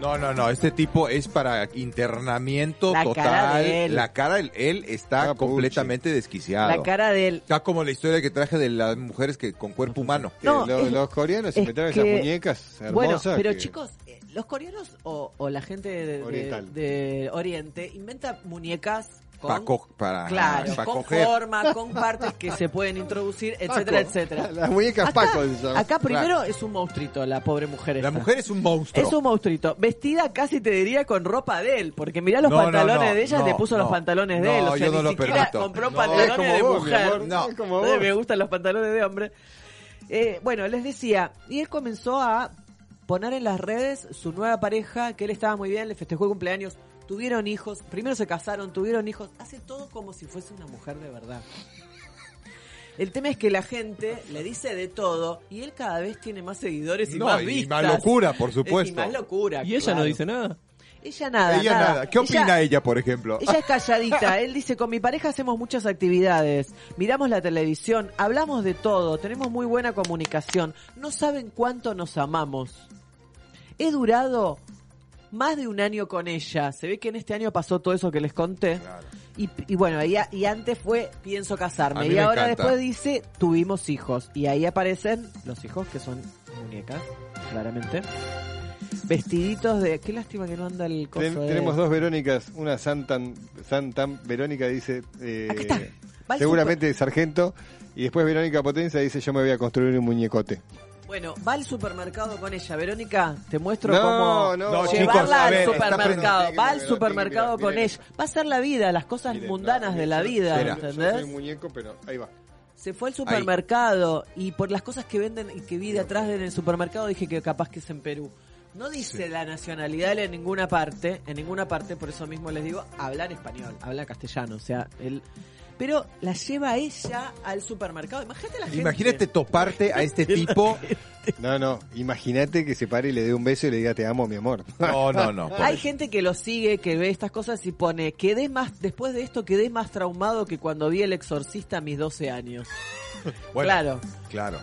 No, no, no, este tipo es para internamiento La total. cara de él. La cara, él, él está Ah, puchi. completamente desquiciado. La cara de él. Está como la historia que traje de las mujeres que con cuerpo humano. Que No, lo- es- los coreanos es inventaron que- esas muñecas hermosas. Bueno, pero que- chicos, eh, los coreanos o, o la gente de, de Oriente inventa muñecas con Pa' co- para, claro, para con coger. forma, con partes que se pueden introducir, etcétera, Paco. etcétera. Las muñecas Acá, Paco acá primero es un monstruito la pobre mujer. La esta. mujer es un monstruo. Es un monstruito, vestida casi te diría con ropa de él, porque mirá los No, pantalones no, de ella, no, le puso los no. pantalones de él, o sea, yo no ni lo siquiera permito. compró pantalones de vos, mujer. amor, No. es como vos. me gustan los pantalones de hombre. Eh, bueno, les decía, y él comenzó a poner en las redes su nueva pareja, que él estaba muy bien, le festejó el cumpleaños, tuvieron hijos, primero se casaron, tuvieron hijos, hace todo como si fuese una mujer de verdad. El tema es que la gente le dice de todo y él cada vez tiene más seguidores y No, más y vistas. más locura, por Es- supuesto. Y más locura. Y ella claro. no dice nada. Ella nada, ella nada. ¿Qué opina ella, por ejemplo? ella es calladita. Él dice, con mi pareja hacemos muchas actividades, miramos la televisión, hablamos de todo, tenemos muy buena comunicación. No saben cuánto nos amamos. He durado más de un año con ella. Se ve que en este año pasó todo eso que les conté. Claro. Y, y bueno, ahí, y antes fue pienso casarme. Y ahora encanta. después dice tuvimos hijos. Y ahí aparecen los hijos que son muñecas, claramente. Vestiditos de... Qué lástima que no anda el coso Ten- de- tenemos dos Verónicas, una Santan, Santan Verónica dice, eh, Acá está. Seguramente sargento, y después Verónica Potencia dice yo me voy a construir un muñecote. Bueno, va al supermercado con ella. Verónica, te muestro No, cómo no, llevarla al supermercado. Va al supermercado con ella. Va a ser la vida, las cosas Miren, mundanas no, de la yo- vida, Mira, Yo soy ¿entendés? un muñeco, pero ahí va. Se fue al supermercado y por las cosas que venden y que vi de atrás en el supermercado dije que capaz que es en Perú. No dice la nacionalidad en ninguna parte, en ninguna parte, por eso mismo les digo, hablar español, habla castellano, o sea, él... Pero la lleva ella al supermercado. Imagínate la gente. Imagínate toparte a este tipo. No, no, imagínate que se pare y le dé un beso y le diga te amo, mi amor. No, no, no. Hay gente que lo sigue, que ve estas cosas y pone, quedé más, después de esto quedé más traumado que cuando vi el exorcista a mis 12 años. Bueno, Claro. Claro.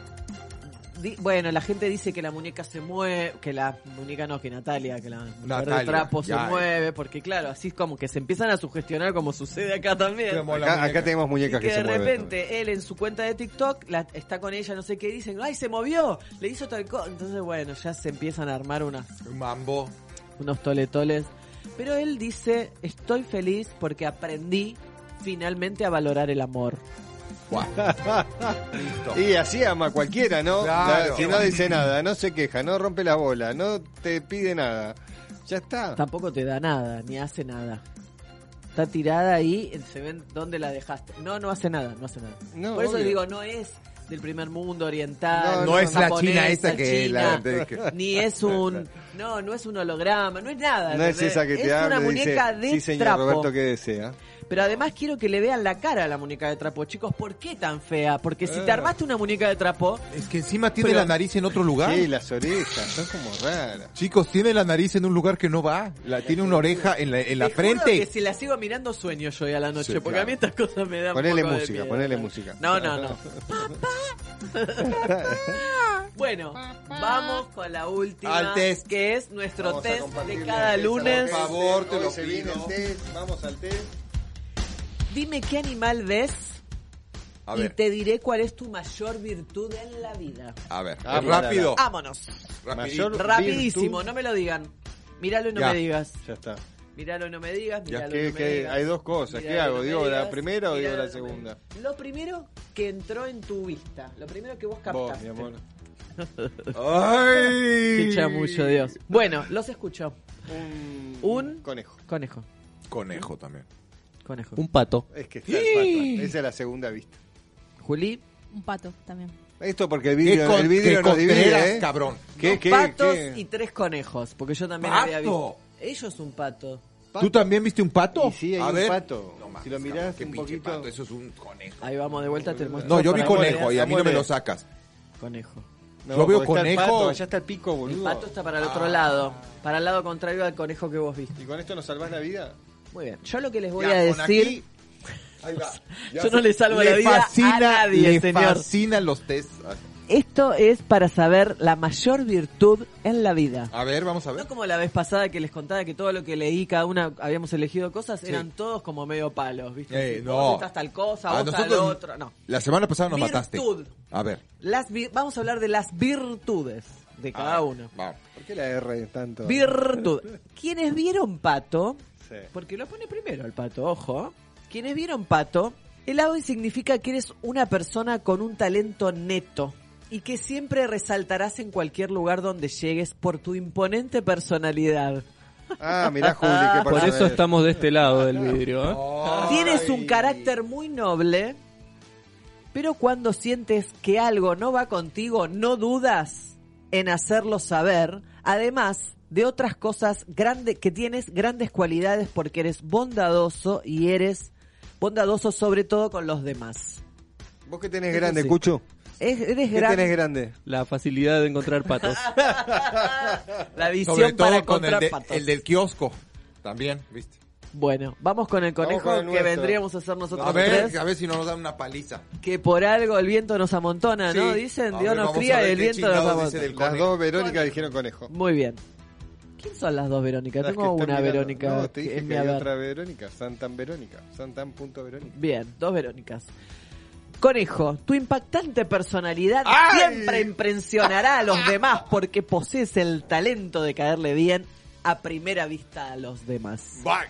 Di- bueno, la gente dice que la muñeca se mueve, que la muñeca no, que Natalia, que la mujer de trapo se ya. mueve, porque claro, así es como que se empiezan a sugestionar como sucede acá también. Acá, tenemos Y muñecas que que, de se mueven. repente él en su cuenta de TikTok la- está con ella, no sé qué, dicen, ay, se movió, le hizo tal cosa. Entonces, bueno, ya se empiezan a armar unas, Un mambo. unos toletoles. Pero él dice, estoy feliz porque aprendí finalmente a valorar el amor. Listo. Y así ama cualquiera, ¿no? Claro. La- si no dice nada, no se queja, no rompe la bola, no te pide nada. Ya está. Tampoco te da nada, ni hace nada. Está tirada ahí, se ven dónde la dejaste. No, no hace nada, no hace nada. No, Por eso obvio. digo, no es del primer mundo oriental. No, No es la china esa que la- china, que- ni es un no, no es un holograma, no es nada. No es esa que te es habla una dice, muñeca de sí señor trapo. Roberto, ¿qué desea? Pero además quiero que le vean la cara a la muñeca de trapo, chicos. ¿Por qué tan fea? Porque si te Ah. armaste una muñeca de trapo, Es que encima tiene Pero- la nariz en otro lugar. Sí, las orejas, son como raras. Chicos, tiene la nariz en un lugar que no va. La, tiene una oreja en la, en la te juro frente. que si la sigo mirando sueño yo hoy a la noche, Sí, porque a mí estas cosas me dan un Ponele poco música, miedo. ponele música. No, no, no. bueno, vamos con la última, Al test. que es nuestro Vamos test de cada lunes. Por favor, te lo pido. el test, vamos al test. Dime qué animal ves A y ver, te diré cuál es tu mayor virtud en la vida. a ver. Ah, rápido. Vámonos. Mayor- Rapidísimo, virtud. no me lo digan. Míralo y no Ya. me digas. Ya está. Míralo y no me digas. Ya, Míralo y Que, no me que digas. hay dos cosas. ¿Qué Míralo y hago? no me ¿Digo la digas. primera o digo Míralo la y no me segunda? digas. Lo primero que entró en tu vista. Lo primero que vos Vos, captaste. mi amor. ¡Ay! Qué chamuyo, Dios. Bueno, los escucho. Un, Un- conejo. Conejo. Conejo también. Conejo. Un pato. Es que está el pato. Esa es la segunda vista. Juli. Un pato también. Esto porque el ¿Qué, vidrio, con, el vidrio nos divide, ¿eh? cabrón? ¿Qué, dos qué, patos qué? y tres conejos. Porque yo también ¡Pato! había visto. Ellos un pato. ¿Tú también viste un pato? Y sí, hay a un ver. pato. No mames, si lo cabrón, mirás qué un pinche poquito... pato, Eso es un conejo. Ahí vamos de vuelta, te muestro. No, yo vi conejo y a mí no me lo sacas. Conejo. No, Yo veo el conejo. pato, allá está el pico, El boludo. pato está para el otro Ah. lado. Para el lado contrario al conejo que vos viste. ¿Y con esto nos salvás la vida? Muy bien. Yo lo que les voy Ya, a decir. aquí- Ahí va. Yo no le salvo la vida a nadie, le señor. fascinan los test. Esto es para saber la mayor virtud en la vida. A ver, vamos a ver. No como la vez pasada que les contaba que todo lo que leí, cada una habíamos elegido cosas, eran todos como medio palos, ¿viste? Eh, no. Vos estás tal cosa, A vos tal nosotros- otro. No. La semana pasada nos Virtud. mataste. A ver. Las vi- vamos a hablar de las virtudes de cada uno. Vamos. ¿Por qué la R tanto? Virtud. Quienes vieron Pato, Sí. porque lo pone primero el Pato, ojo. Quienes vieron Pato, el AVE significa que eres una persona con un talento neto y que siempre resaltarás en cualquier lugar donde llegues por tu imponente personalidad. Ah, mirá, Juli, qué Por eso es. estamos de este lado del vidrio. ¿eh? Tienes un carácter muy noble, pero cuando sientes que algo no va contigo, no dudas en hacerlo saber, además de otras cosas grandes que tienes grandes cualidades porque eres bondadoso y eres bondadoso sobre todo con los demás. ¿Vos qué tenés grande, sí. Cucho? Es- eres ¿Qué tenés grande. grande? La facilidad de encontrar patos. La visión Sobre todo para con el, encontrar de- patos. el del kiosco. También, ¿viste? Bueno, vamos con el conejo con el que nuestro. vendríamos a hacer nosotros A ver, tres. a ver si no nos dan una paliza. Que por algo el viento nos amontona, ¿no? Sí. Dicen, A Dios ver, nos cría y el viento nos amontona. Las dos Verónicas dijeron conejo. Muy bien. ¿Quién son las dos Verónicas? Las Tengo una mirando. Verónica No, te dije en que mi hay otra Verónica. Santan Verónica. Santan punto Verónica. Bien, dos Verónicas. Conejo, tu impactante personalidad ¡Ay! siempre impresionará a los demás porque posees el talento de caerle bien a primera vista a los demás. Bye.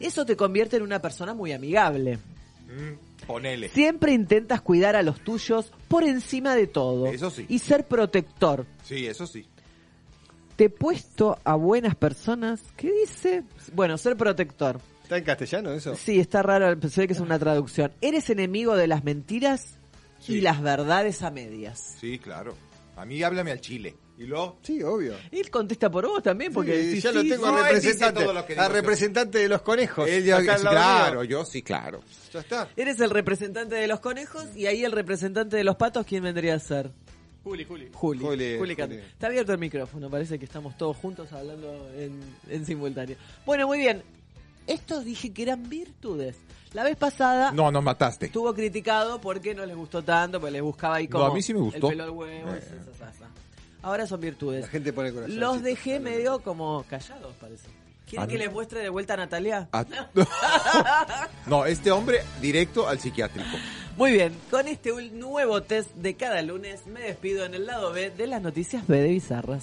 Eso te convierte en una persona muy amigable. Mm, ponele. Siempre intentas cuidar a los tuyos por encima de todo. Eso sí. Y ser protector. Sí, eso sí. Te he puesto a buenas personas. ¿Qué dice? Bueno, ser protector. ¿Está en castellano eso? Sí, está raro, ve que es una traducción. Eres enemigo de las mentiras Sí. y las verdades a medias. Sí, claro. A mí háblame al chile. ¿Y lo? Sí, obvio. Él contesta por vos también, porque Sí, decís, ya lo sí, tengo no, al representante. Al yo. representante de los conejos. Él ya, acá al lado claro, mío. yo sí, claro. Ya está. Eres el representante de los conejos y ahí el representante de los patos, ¿quién vendría a ser? Juli, Juli. Juli. Juli, Juli Cat. Juli. Está abierto el micrófono, parece que estamos todos juntos hablando en, en simultáneo. Bueno, muy bien. Estos dije que eran virtudes. La vez pasada No, nos mataste. estuvo criticado porque no les gustó tanto, porque les buscaba ahí No, como a mí sí me gustó. el pelo al huevo, esa, esa, esa. Ahora son virtudes. La gente pone corazón. Los dejé medio como callados, parece. ¿Quieren que no. les muestre de vuelta a Natalia? Ah, no, este hombre directo al psiquiátrico. Muy bien, con este nuevo test de cada lunes me despido en el lado B de las noticias B de Bizarras.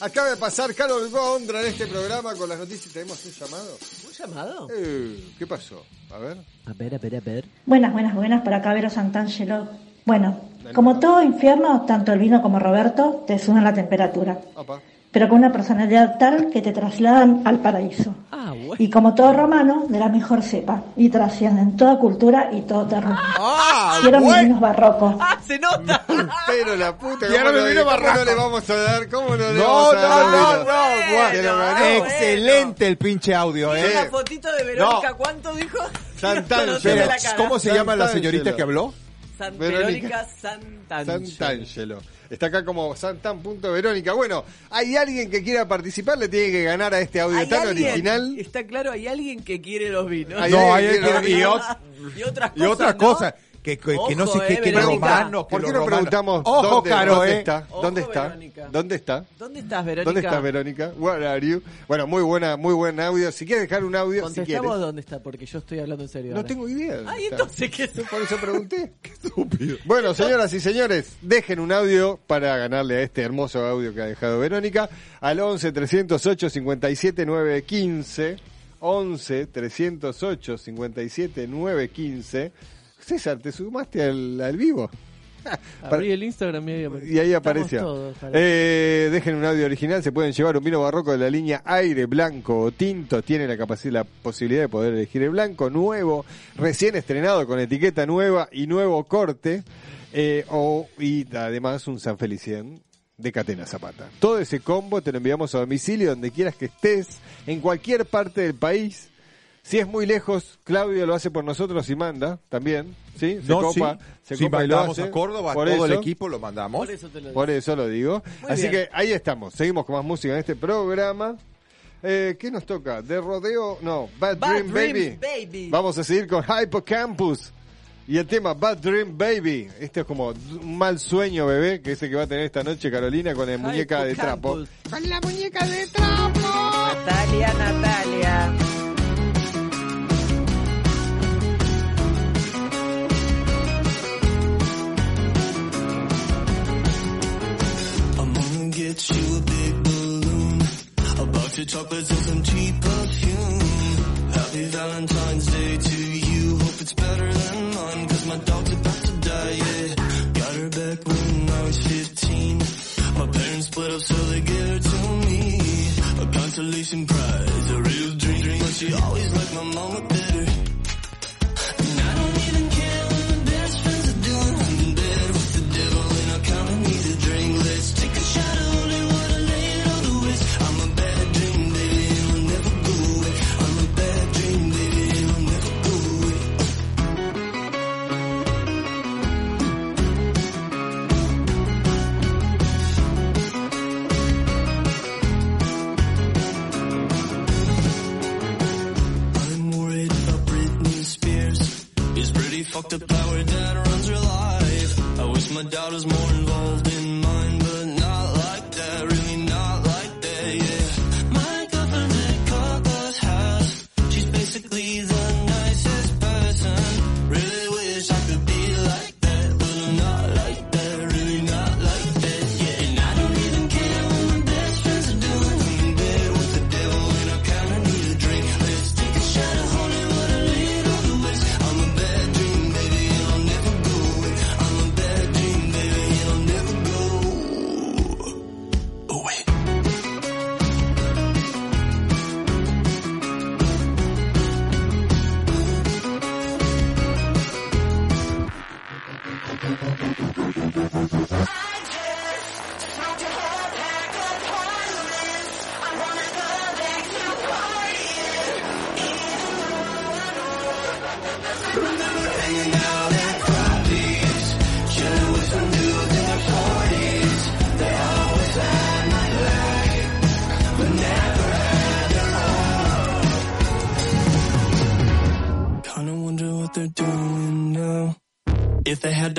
Acaba de pasar Carol Gondra en este programa con las noticias. ¿Tenemos un llamado? ¿Un llamado? Eh, ¿Qué pasó? A ver. A ver, a ver, a ver. Buenas, buenas, buenas para Cabero Santangelo. Bueno, como todo infierno, tanto el vino como Roberto te suben la temperatura, Opa. Pero con una personalidad tal que te trasladan al paraíso. Ah, bueno. Y como todo romano, de la mejor cepa, y trascienden toda cultura y todo terreno. ¡Ah! Quiero mis bueno! vinos barrocos. ¡Ah, se nota! Pero la puta, Y ahora ¿cómo, me no, vino ¿cómo no le vamos a dar? ¿Cómo no le No, vamos a no, dar? no, vino? no, bueno. Ganó. Excelente el pinche audio, ¿eh? la fotito de Verónica, ¿cuánto dijo? Santangelo. No. ¿Cómo se llama la señorita que habló? San- Verónica. Verónica Santangelo. Está acá como santan.verónica. Bueno, hay alguien que quiera participar, le tiene que ganar a este audio ¿Hay tan alguien? original. Está claro, hay alguien que quiere los vinos. Hay No, alguien hay que alguien quiere y los ot- y otras Y cosas. Que, que, que no Ojo, sé qué, eh, que los Verónica. romanos, que ¿Por qué los no romanos. preguntamos Ojo, dónde, Caro, dónde eh. está? Ojo, ¿Dónde está? Verónica. ¿Dónde está? ¿Dónde estás, Verónica? ¿Dónde está Verónica? Where are you? Bueno, muy buena, muy buen audio. Si quieres dejar un audio, si Contestamos quieres. dónde está, porque yo estoy hablando en serio. No ahora. tengo idea. dónde Ay, está. entonces, ¿qué es? Por eso pregunté. Qué estúpido. Bueno, señoras y señores, dejen un audio para ganarle a este hermoso audio que ha dejado Verónica al 11 308 57 915. 11 308 57 915. César, ¿te sumaste al, al vivo? Abrí el Instagram y ahí apareció. Y ahí Estamos apareció. todos, parece. Eh, dejen un audio original, se pueden llevar un vino barroco de la línea aire, blanco o tinto. Tiene la capacidad, la posibilidad de poder elegir el blanco, nuevo, recién estrenado con etiqueta nueva y nuevo corte. eh, o, y además un San Felicien de Catena Zapata. Todo ese combo te lo enviamos a domicilio donde quieras que estés, en cualquier parte del país. Si es muy lejos, Claudio lo hace por nosotros y manda también, ¿sí? Se No, copa, sí. se Si copa y lo hace. a Córdoba, Por todo el eso. equipo lo mandamos. Por eso te lo digo. Por eso lo digo. Muy Así bien. que ahí estamos. Seguimos con más música en este programa. Eh, ¿Qué nos toca? ¿De rodeo? No, Bad, Bad Dream, Dream Baby. Baby. Vamos a seguir con Hippocampus. Y el tema Bad Dream Baby. Este es como un mal sueño, bebé, que ese que va a tener esta noche Carolina con el muñeca de trapo. Con la muñeca de trapo. Natalia, Natalia. Get you a big balloon, a box of chocolates and some cheap perfume. Happy Valentine's Day to you. Hope it's better than mine, cause my dog's about to die, yeah. Got her back when I was 15. My parents split up, so they gave her to me. A consolation prize, a real dream. But she always liked my mama better. fucked up power that runs your life. I wish my dad was more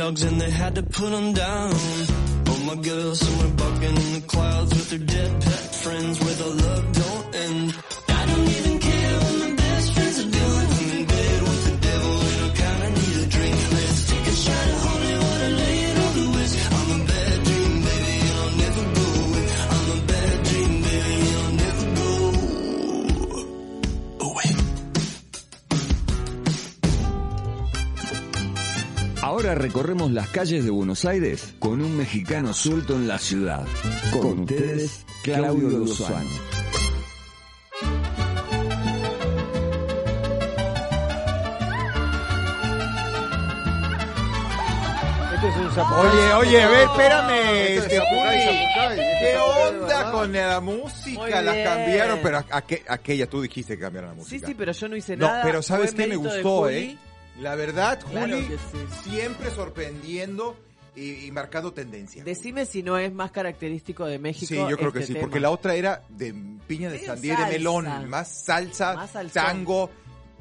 dogs and they had to put them down. Oh, my girl somewhere bucking in the clouds with her dead pet friends with the Ahora recorremos las calles de Buenos Aires con un mexicano suelto en la ciudad. Con ustedes, Claudio Lozano. Este Oye, oye, a ver, espérame. Este, es Zapucay, Juli, Zapucay, ¿Qué este es Zapucay, onda con la música? La bien. cambiaron, pero a- aque- aquella tú dijiste que cambiaron la Sí, música. sí, pero yo no hice No, nada. pero ¿sabes qué me gustó, eh? La verdad, Claro Juli, que sí. siempre sorprendiendo y, y marcando tendencia. Decime si no es más característico de México. Sí, yo creo que este sí, porque la otra era de piña de sandía de melón, más salsa, Más tango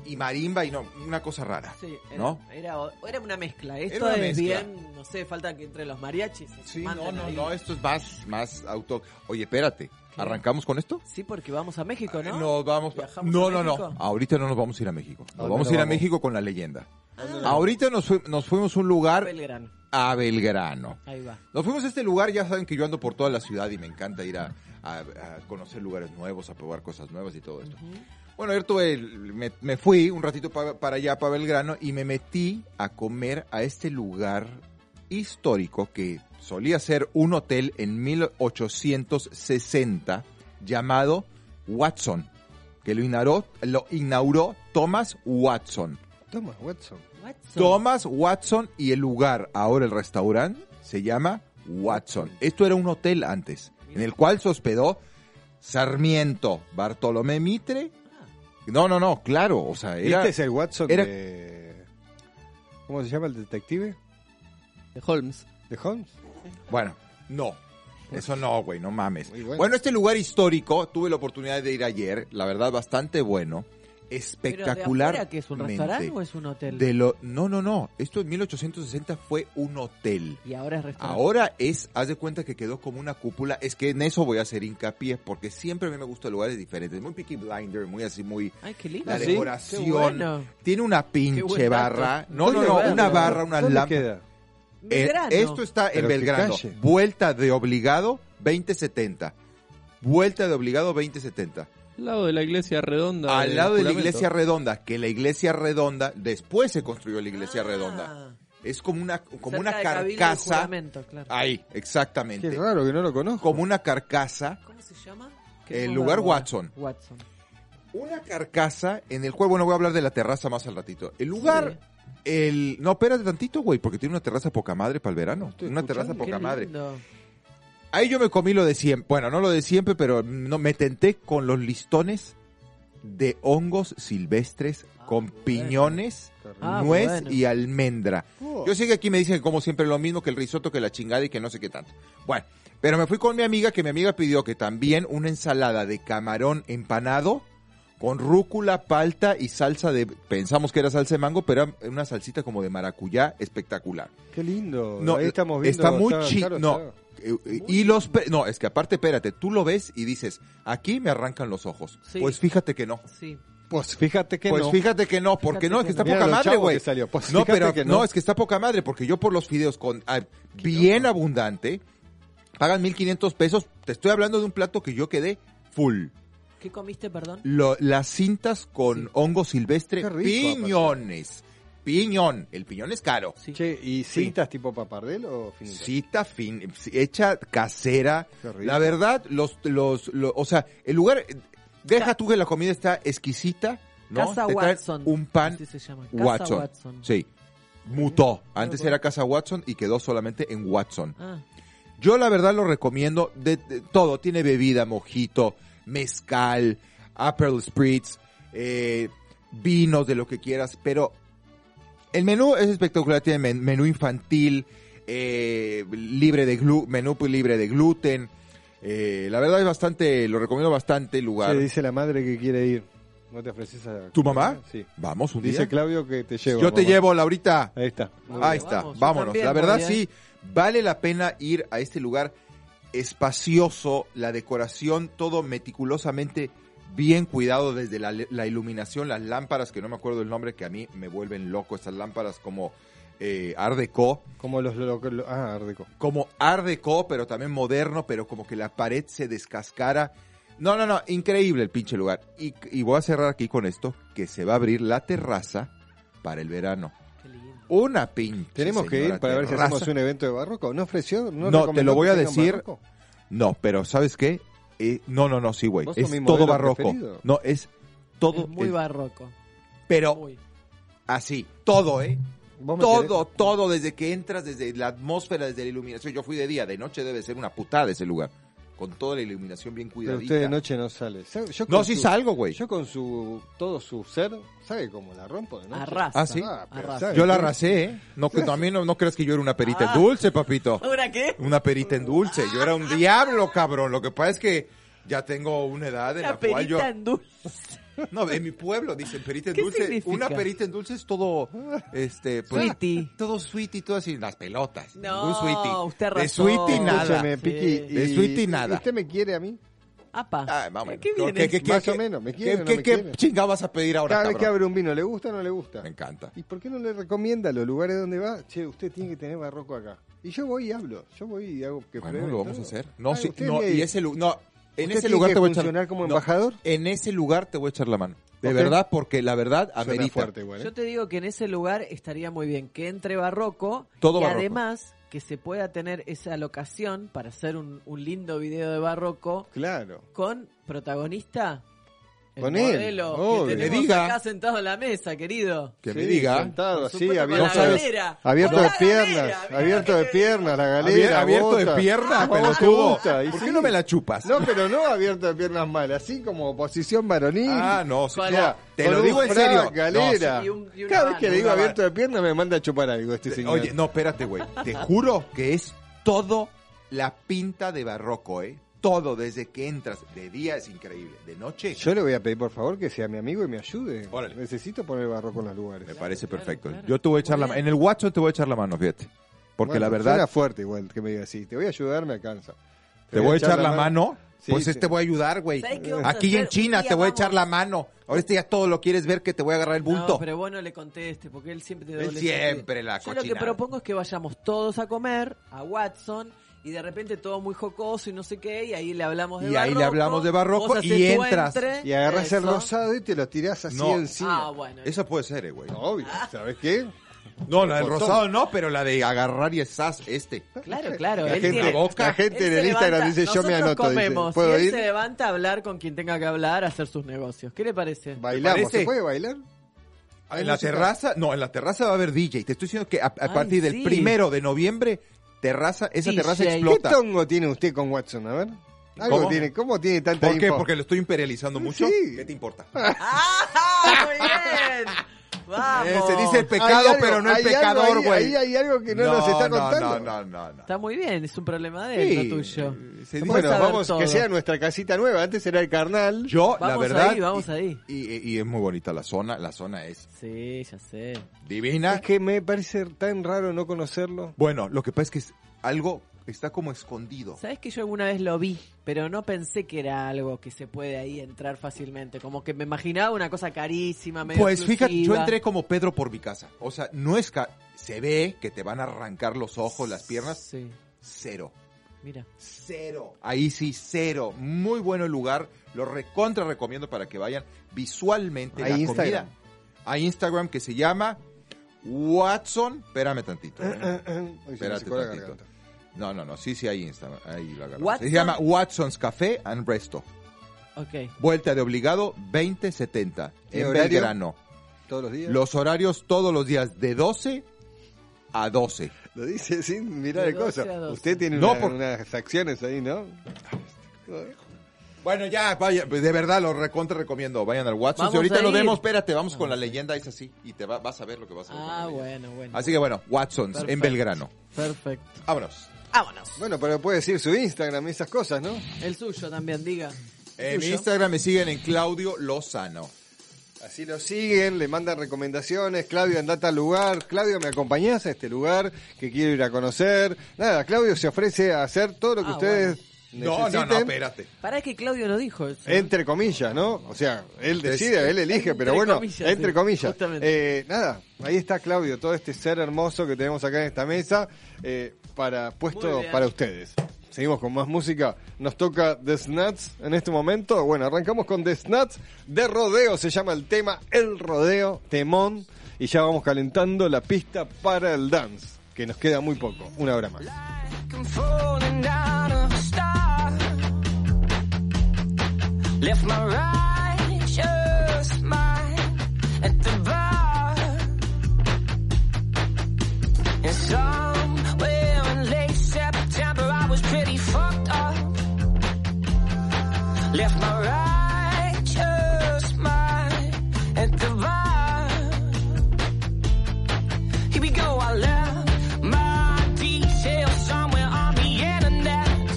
y marimba y no, una cosa rara. Sí, era, ¿No? Era, era una mezcla. Esto una es mezcla. bien, no sé, falta que entre los mariachis. Sí, no, no, ahí. no, esto es más, más auto. Oye, espérate, ¿arrancamos con esto? Sí, porque vamos a México, ¿no? Nos vamos. ¿Viajamos No, no, no. Ahorita no nos vamos a ir a México. Nos vamos a ir a? México con la leyenda. Ah, Ahorita nos, fui- nos fuimos a un lugar Belgrano. a Belgrano. Ahí va. Nos fuimos a este lugar, ya saben que yo ando por toda la ciudad y me encanta ir a, a- a conocer lugares nuevos, a probar cosas nuevas y todo esto. Bueno, ayer tuve, el- me, me fui un ratito pa- para allá, para Belgrano, y me metí a comer a este lugar histórico que solía ser un hotel en 1860 llamado Watson, que lo inauguró, lo inauguró Thomas Watson. Toma, Watson. Watson. Thomas Watson y el lugar, ahora el restaurante, se llama Watson. Esto era un hotel antes, en el cual se hospedó Sarmiento, Bartolomé Mitre. No, no, no, claro, o sea, era... ¿Este es el Watson era- de... ¿Cómo se llama el detective? De Holmes. ¿De Holmes? Bueno, no. Eso no, güey, no mames. Bueno. este lugar histórico, tuve la oportunidad de ir ayer, la verdad, bastante bueno. ¿Pero de Espectacular. que es un restaurante o es un hotel? De lo, no, no, no. Esto en 1860 fue un hotel. Y ahora es restaurante. Ahora es, haz de cuenta que quedó como una cúpula. Es que en eso voy a hacer hincapié, porque siempre a mí me gustan lugares diferentes. Muy Peaky Blinder, muy así, muy. Ay, qué lindo. La ¿sí? decoración. Qué bueno. Tiene una pinche barra. No, no, ¿Dónde no, una barra, una ¿Dónde lámpara. queda? Eh, Belgrano. esto está en Pero Belgrano. calle. Vuelta de obligado 2070. Vuelta de obligado 2070. Al lado de la iglesia redonda. Al lado de la iglesia redonda, que la iglesia redonda, después se construyó la iglesia Ah, redonda. Es como una, como cerca una carcasa. Claro. Ahí, exactamente. Qué raro que no lo conozco. Como una carcasa ¿Cómo se llama? Qué El lugar. Watson. Watson. Una carcasa en el cual, bueno, voy a hablar de la terraza más al ratito. El lugar, el... No, espérate tantito, güey, porque tiene una terraza poca madre para el verano. Estoy Una escuchando. terraza Qué poca madre. Ahí yo me comí lo de siempre. Bueno, no lo de siempre, pero no me tenté con los listones de hongos silvestres con bueno. piñones, Ah, nuez bueno. y almendra. Oh. Yo sé que aquí me dicen que como siempre lo mismo que el risotto, que la chingada y que no sé qué tanto. Bueno, pero me fui con mi amiga, que mi amiga pidió que también una ensalada de camarón empanado con rúcula, palta y salsa de... Pensamos que era salsa de mango, pero era una salsita como de maracuyá espectacular. Qué lindo. No, Ahí estamos viendo. está muy está- chi- claro, no. Eh, eh, y los pe- no, es que aparte, espérate, tú lo ves y dices, aquí me arrancan los ojos. Sí. Pues fíjate que no. Sí. Pues fíjate que pues no. fíjate que no, porque Fíjate no, es que está no. Poca madre, güey. Pues no, pero que no. no. es que está poca madre, porque yo por los fideos con ah, bien abundante, pagan 1500 pesos. Te estoy hablando de un plato que yo quedé full. ¿Qué comiste, perdón? Lo- las cintas con hongo silvestre, rico, piñones. Piñón. El piñón es caro. Sí. Che, ¿y cintas tipo papardel o finita? Cita fin, hecha casera. La verdad, los, los, lo- o sea, el lugar, deja tú que la comida está exquisita, ¿no? Casa Te Watson. Un pan Así se llama. Casa Watson. Watson. Sí. Mutó. Antes era Casa Watson y quedó solamente en Watson. Ah, Yo la verdad lo recomiendo de, de todo. Tiene bebida, mojito, mezcal, Aperol Spritz, eh, vinos de lo que quieras, pero el menú es espectacular. Tiene men- menú infantil, eh, libre de glu menú pues, libre de gluten. Eh, la verdad es bastante, lo recomiendo bastante el lugar. Che, dice la madre que quiere ir. ¿No te ofreces a ¿Tu mamá? Sí. Vamos un Dice día. Claudio que te llevo. Yo te llevo, Laurita. Ahí está. Ahí está, Vamos, vámonos. también la verdad sí, vale la pena ir a este lugar espacioso, la decoración, todo meticulosamente bien cuidado desde la, la iluminación, las lámparas, que no me acuerdo el nombre, que a mí me vuelven loco, estas lámparas como eh, Art Deco, Como los... lo- lo- ah, Art Deco. como Art Deco, pero también moderno, pero como que la pared se descascara. No, no, no, increíble el pinche lugar. Y, y voy a cerrar aquí con esto, que se va a abrir la terraza para el verano. Qué lindo. Una pinche Tenemos que ir para ver si hacemos un evento de barroco. ¿No ofreció? ¿No, No, te lo voy a decir. No, pero ¿sabes qué? Eh, no, no, no, sí, güey. ¿Vos sos Es todo barroco. preferido? No, es todo. Es muy barroco. pero Muy. así, todo, ¿eh? ¿Vos me Todo, todo, desde que entras, desde la atmósfera, desde la iluminación. Yo fui de día, de noche debe ser una putada ese lugar. Con toda la iluminación bien Pero cuidadita. usted de noche no sale. No, sí su- salgo, güey. Yo con su todo su ser, ¿sabe cómo la rompo de noche? Arrasa. Ah, sí. pero Arrasa. ¿sabe Yo la arrasé, ¿eh? No, que también no, no creas que yo era una perita Ah. en dulce, papito. ¿Ahora qué? Una perita en dulce. Yo era un diablo, cabrón. Lo que pasa es que ya tengo una edad en La la cual yo... perita en dulce. No, en mi pueblo dicen perita en ¿Qué dulce. significa? Una perita en dulce es todo, este, pues, Sweetie. todo sweetie, todo así, las pelotas. No, ningún sweetie. usted De arrasó. sweetie nada. Escúchame, Sí. Piqui. De y- sweetie nada. ¿Usted me quiere a mí? Apa. Ah, menos. ¿Qué viene? ¿Qué, qué, Más qué- o menos, ¿me qué- quiere o no qué- me qué quiere? chingado vas a pedir ahora, Cada vez que cabrón? abre un vino, ¿le gusta o no le gusta? Me encanta. ¿Y por qué no le recomienda los lugares donde va? Che, usted tiene que tener barroco acá. Y yo voy y hablo. Yo voy y hago que Bueno, pruebe lo vamos a todo. hacer. No, Ah, sí, usted no, tiene- y ese lu- no, en ¿Usted ese lugar te voy a echar funcionar como no, embajador? en ese lugar te voy a echar la mano. De verdad, porque la verdad amerita. fuerte igual, ¿eh? Yo te digo que en ese lugar estaría muy bien que entre barroco Todo y barroco. además que se pueda tener esa locación para hacer un, un lindo video de barroco Claro. con protagonista el Con él, que Me diga. acá sentado en la mesa, querido. Que me Sí, diga. Sentado así, abierto, la de- galera. abierto de la piernas. galera, abierto de piernas, la galera. abierto de bota. pierna, ¿A vos te pelotudo. ¿Por qué no me la chupas? No, pero no abierto de piernas mal, así como posición varonil. Ah, no, sí, no, te lo digo en serio. galera. No, Y un- y una Cada vez que le digo abierto de piernas me manda a chupar algo este señor. Oye, no, espérate, güey. Te juro que es todo la pinta de barroco, ¿eh? Todo, desde que entras. De día es increíble. De noche, Yo le voy a pedir por favor que sea mi amigo y me ayude. Órale. Necesito poner barroco en los lugares. me parece claro, perfecto. claro. Yo te voy a echar la mano. En el WhatsApp te voy a echar la mano, fíjate. Porque Bueno, la verdad, Suena fuerte igual que me diga así. Te voy a ayudar, me alcanza. te voy a echar la mano. Sí, pues sí. este voy a ayudar, güey. ¿Sabes qué vamos a Aquí en China te voy a echar la mano. Ahora este ya todo lo quieres ver que te voy a agarrar el bulto. No, pero vos no le conteste, porque él siempre te Él doble siempre la Yo lo que propongo es que vayamos todos a comer a Watson y de repente todo muy jocoso y no sé qué, y ahí le hablamos de Y barroco. ahí le hablamos de barroco y entras. entre, Y agarras el rosado y te lo tirás así No. encima. Ah, bueno. Eso puede ser, eh, güey. Obvio, ¿sabes qué? No, la del rosado no, pero la de agarrar y esas, este. Claro, claro. La él gente, tiene- boca. la gente él en el Instagram dice yo me anoto. dice, comemos, ¿Puedo y él ir? se levanta a hablar con quien tenga que hablar, a hacer sus negocios. ¿Qué le parece? Bailamos, parece? ¿se puede bailar? En la terraza, no, en la terraza va a haber DJ. Te estoy diciendo que a, a Ay, partir del primero de noviembre, terraza, esa DJ. terraza ¿Qué explota. tongo tiene usted con Watson? A ver. Algo ¿Cómo? tiene, ¿Cómo tiene tanta ¿Por qué? info? Porque lo estoy imperializando mucho. Sí. ¿Qué te importa? ¡Ah! ¡Muy bien! ¡Vamos! Eh, se dice el Hay pecado, algo- pero no el pecador, güey. Ahí hay algo que no, nos está no, contando. No, no, no, no. Está muy bien, es un problema de él, Sí, no tuyo. se dice- Vamos Bueno, vamos, todo. que sea nuestra casita nueva. Antes era el carnal. Yo, la Vamos verdad. ahí, vamos y, ahí. Y, y es muy bonita la zona. La zona es Sí, ya sé. divina. Es que me parece tan raro no conocerlo. Bueno, lo que pasa es que es algo está como escondido. ¿Sabes que yo alguna vez lo vi? Pero no pensé que era algo que se puede ahí entrar fácilmente. Como que me imaginaba una cosa carísima, medio Pues fíjate, yo entré como Pedro por mi casa. O sea, no es ca- se ve que te van a arrancar los ojos, las piernas. Sí, Cero. mira. Cero. Ahí sí, cero. Muy bueno el lugar. Lo recontra recomiendo para que vayan visualmente. Hay la Instagram. comida. Hay Instagram que se llama Watson. Espérame tantito. ¿eh? Uy, se me Espérate secó la tantito. No, no, no. Sí, sí, hay Instagram. Ahí lo agarramos. Watson. Se llama Watson's Café and Resto. Ok. Vuelta de obligado 2070 ¿Qué en horario? Belgrano. Todos los días. Los horarios todos los días de 12 a 12. Lo dice sin mirar De el coso. 12 a 12. Usted tiene No, una- por- unas acciones ahí, ¿no? Bueno, ya, vaya, pues, de verdad lo recontra recomiendo. Vayan al WhatsApp. Vamos Si ahorita a lo vemos, espérate, vamos con la leyenda, es así. Y te va- vas a ver lo que vas a ver. Ah, bueno, bueno. Así que bueno, Watson's en. Belgrano. Perfecto. Vámonos. Vámonos. Bueno, pero puede decir su Instagram y esas cosas, ¿no? El suyo también, diga. En mi Tuyo. Instagram me siguen en Claudio Lozano. Así lo siguen, le mandan recomendaciones. Claudio, andate al lugar. Claudio, ¿me acompañás a este lugar que quiero ir a conocer? Nada, Claudio se ofrece a hacer todo lo que Ah, ustedes No, no, necesiten. no, espérate. Para que Claudio no dijo eso. Entre comillas, ¿no? O sea, él decide, él elige, pero Entre bueno, comillas, entre comillas. Eh, nada, ahí está Claudio, todo este ser hermoso que tenemos acá en esta mesa, eh, para puesto para ustedes. Seguimos con más música. Nos toca The Snuts en este momento. Bueno, arrancamos con The Snuts de rodeo. Se llama el tema El Rodeo, temón. Y ya vamos calentando la pista para el dance, que nos queda muy poco. Una hora más. My righteous mind. Here we go, I left my details somewhere on the internet.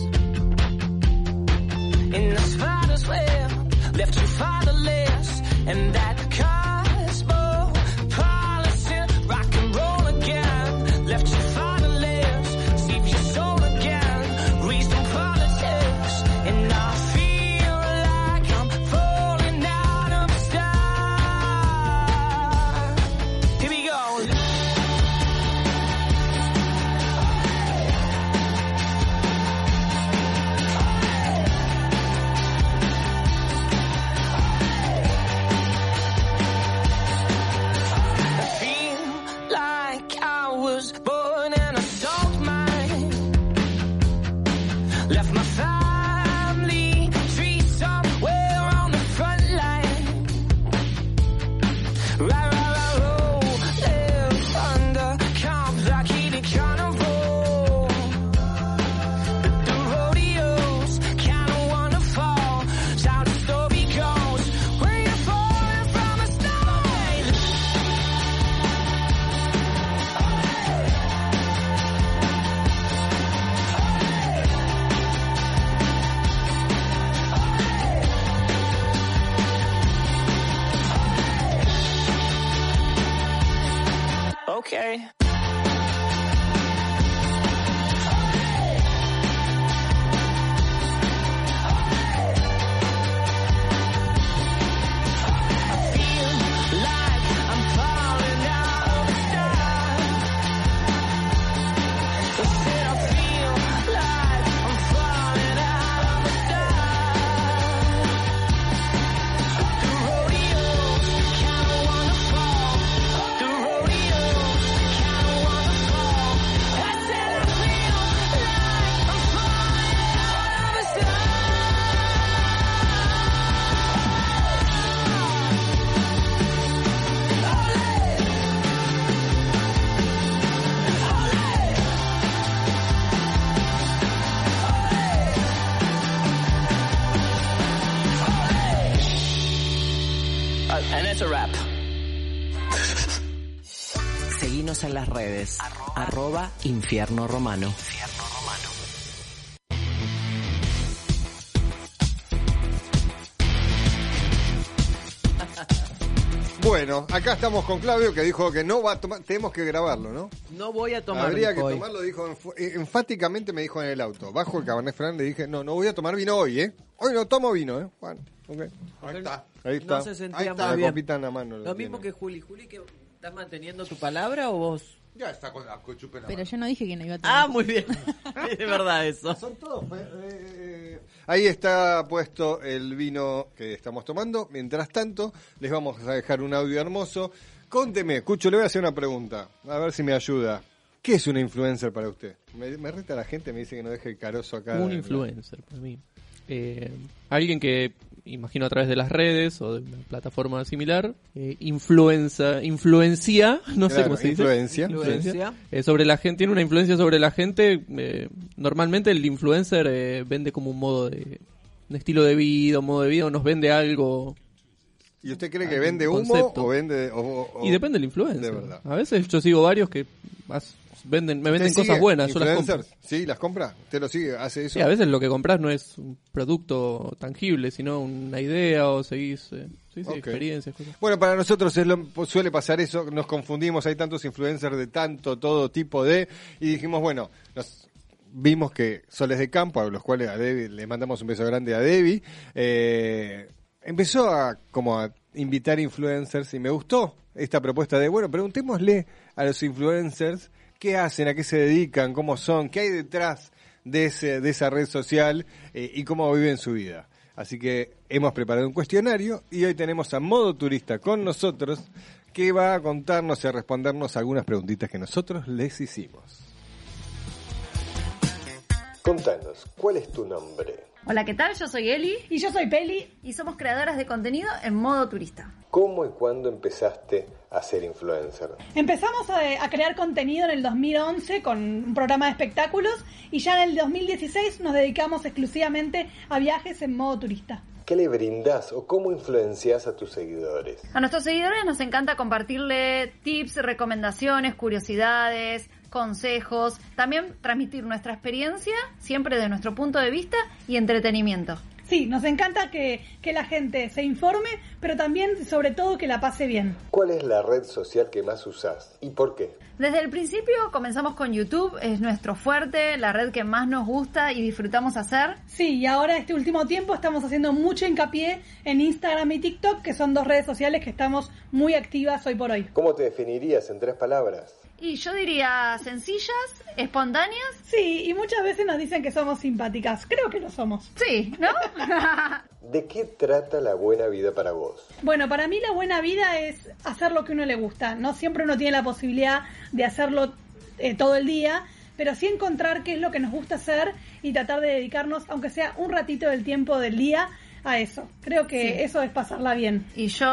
In the spider's web, left you fatherless, and that Arroba Infierno Romano. Bueno, acá estamos con Claudio que dijo que no va a tomar, tenemos que grabarlo, ¿no? No voy a tomar Habría que hoy. tomarlo, dijo eh, enfáticamente me dijo en el auto. Bajo el Cabernet Franc le dije, no, no voy a tomar vino hoy, ¿eh? Hoy no tomo vino, ¿eh? Bueno, ok. Ahí está. Ahí está. No se sentía Ahí está, muy la bien. copita en la mano. Lo mismo que Juli. Juli, que ¿estás manteniendo tu palabra o vos? Ya está con la en la Pero mano. yo no dije que no iba a tomar. Ah, muy bien. es verdad eso. Son todos. eh, Ahí está puesto el vino que estamos tomando. Mientras tanto, les vamos a dejar un audio hermoso. Conteme, Cucho, le voy a hacer una pregunta. A ver si me ayuda. ¿Qué es una influencer para usted? Me, me reta la gente, me dice que no deje el carozo acá. Un influencer para mí. Eh, alguien que, imagino a través de las redes o de una plataforma similar, eh, influenza, influencia, no sé cómo se dice. influencia. Influencia. Eh, sobre la gente, tiene una influencia sobre la gente. eh, normalmente el influencer eh, vende como un modo de, un estilo de vida, un modo de vida, o nos vende algo. ¿Y usted cree que vende humo concepto. o vende.? o- o- Y depende del influencer. De verdad. A veces yo sigo varios que más venden, me venden ¿Usted cosas buenas, yo las compro. ¿Sí? ¿Las compra? ¿Usted lo sigue? ¿Hace eso? Sí, a veces lo que compras no es un producto tangible, sino una idea o seguís... eh, Sí, sí, Ok. experiencias, cosas. Bueno, para nosotros es lo- suele pasar eso, nos confundimos, hay tantos influencers de tanto, todo tipo de, y dijimos, bueno, nos vimos que Soles de Campo, a los cuales a Debbie, le mandamos un beso grande a Debbie, eh, empezó a como a invitar influencers y me gustó esta propuesta de, bueno, preguntémosle a los influencers qué hacen, a qué se dedican, cómo son, qué hay detrás de, ese, de esa red social eh, y cómo viven su vida. Así que hemos preparado un cuestionario y hoy tenemos a Modo Turista con nosotros que va a contarnos y a respondernos algunas preguntitas que nosotros les hicimos. Contanos, ¿cuál es tu nombre? Hola, ¿qué tal? Yo soy Eli. Y yo soy Peli. Y somos creadoras de contenido en modo turista. ¿Cómo y cuándo empezaste a ser influencer? Empezamos a, a crear contenido en el 2011 con un programa de espectáculos y ya en el 2016 nos dedicamos exclusivamente a viajes en modo turista. ¿Qué le brindás o cómo influencias a tus seguidores? A nuestros seguidores nos encanta compartirle tips, recomendaciones, curiosidades, consejos, también transmitir nuestra experiencia, siempre de nuestro punto de vista y entretenimiento. Sí, nos encanta que, que la gente se informe, pero también, sobre todo, que la pase bien. ¿Cuál es la red social que más usás y por qué? Desde el principio comenzamos con YouTube, es nuestro fuerte, la red que más nos gusta y disfrutamos hacer. Sí, y ahora este último tiempo estamos haciendo mucho hincapié en Instagram y TikTok, que son dos redes sociales que estamos muy activas hoy por hoy. ¿Cómo te definirías en tres palabras? Y yo diría sencillas, espontáneas. Sí, y muchas veces nos dicen que somos simpáticas. Creo que lo somos. Sí, ¿no? ¿De qué trata la buena vida para vos? Bueno, para mí la buena vida es hacer lo que uno le gusta. No siempre uno tiene la posibilidad de hacerlo eh, todo el día, pero sí encontrar qué es lo que nos gusta hacer y tratar de dedicarnos, aunque sea un ratito del tiempo del día, a eso. Creo que Sí. eso es pasarla bien. Y yo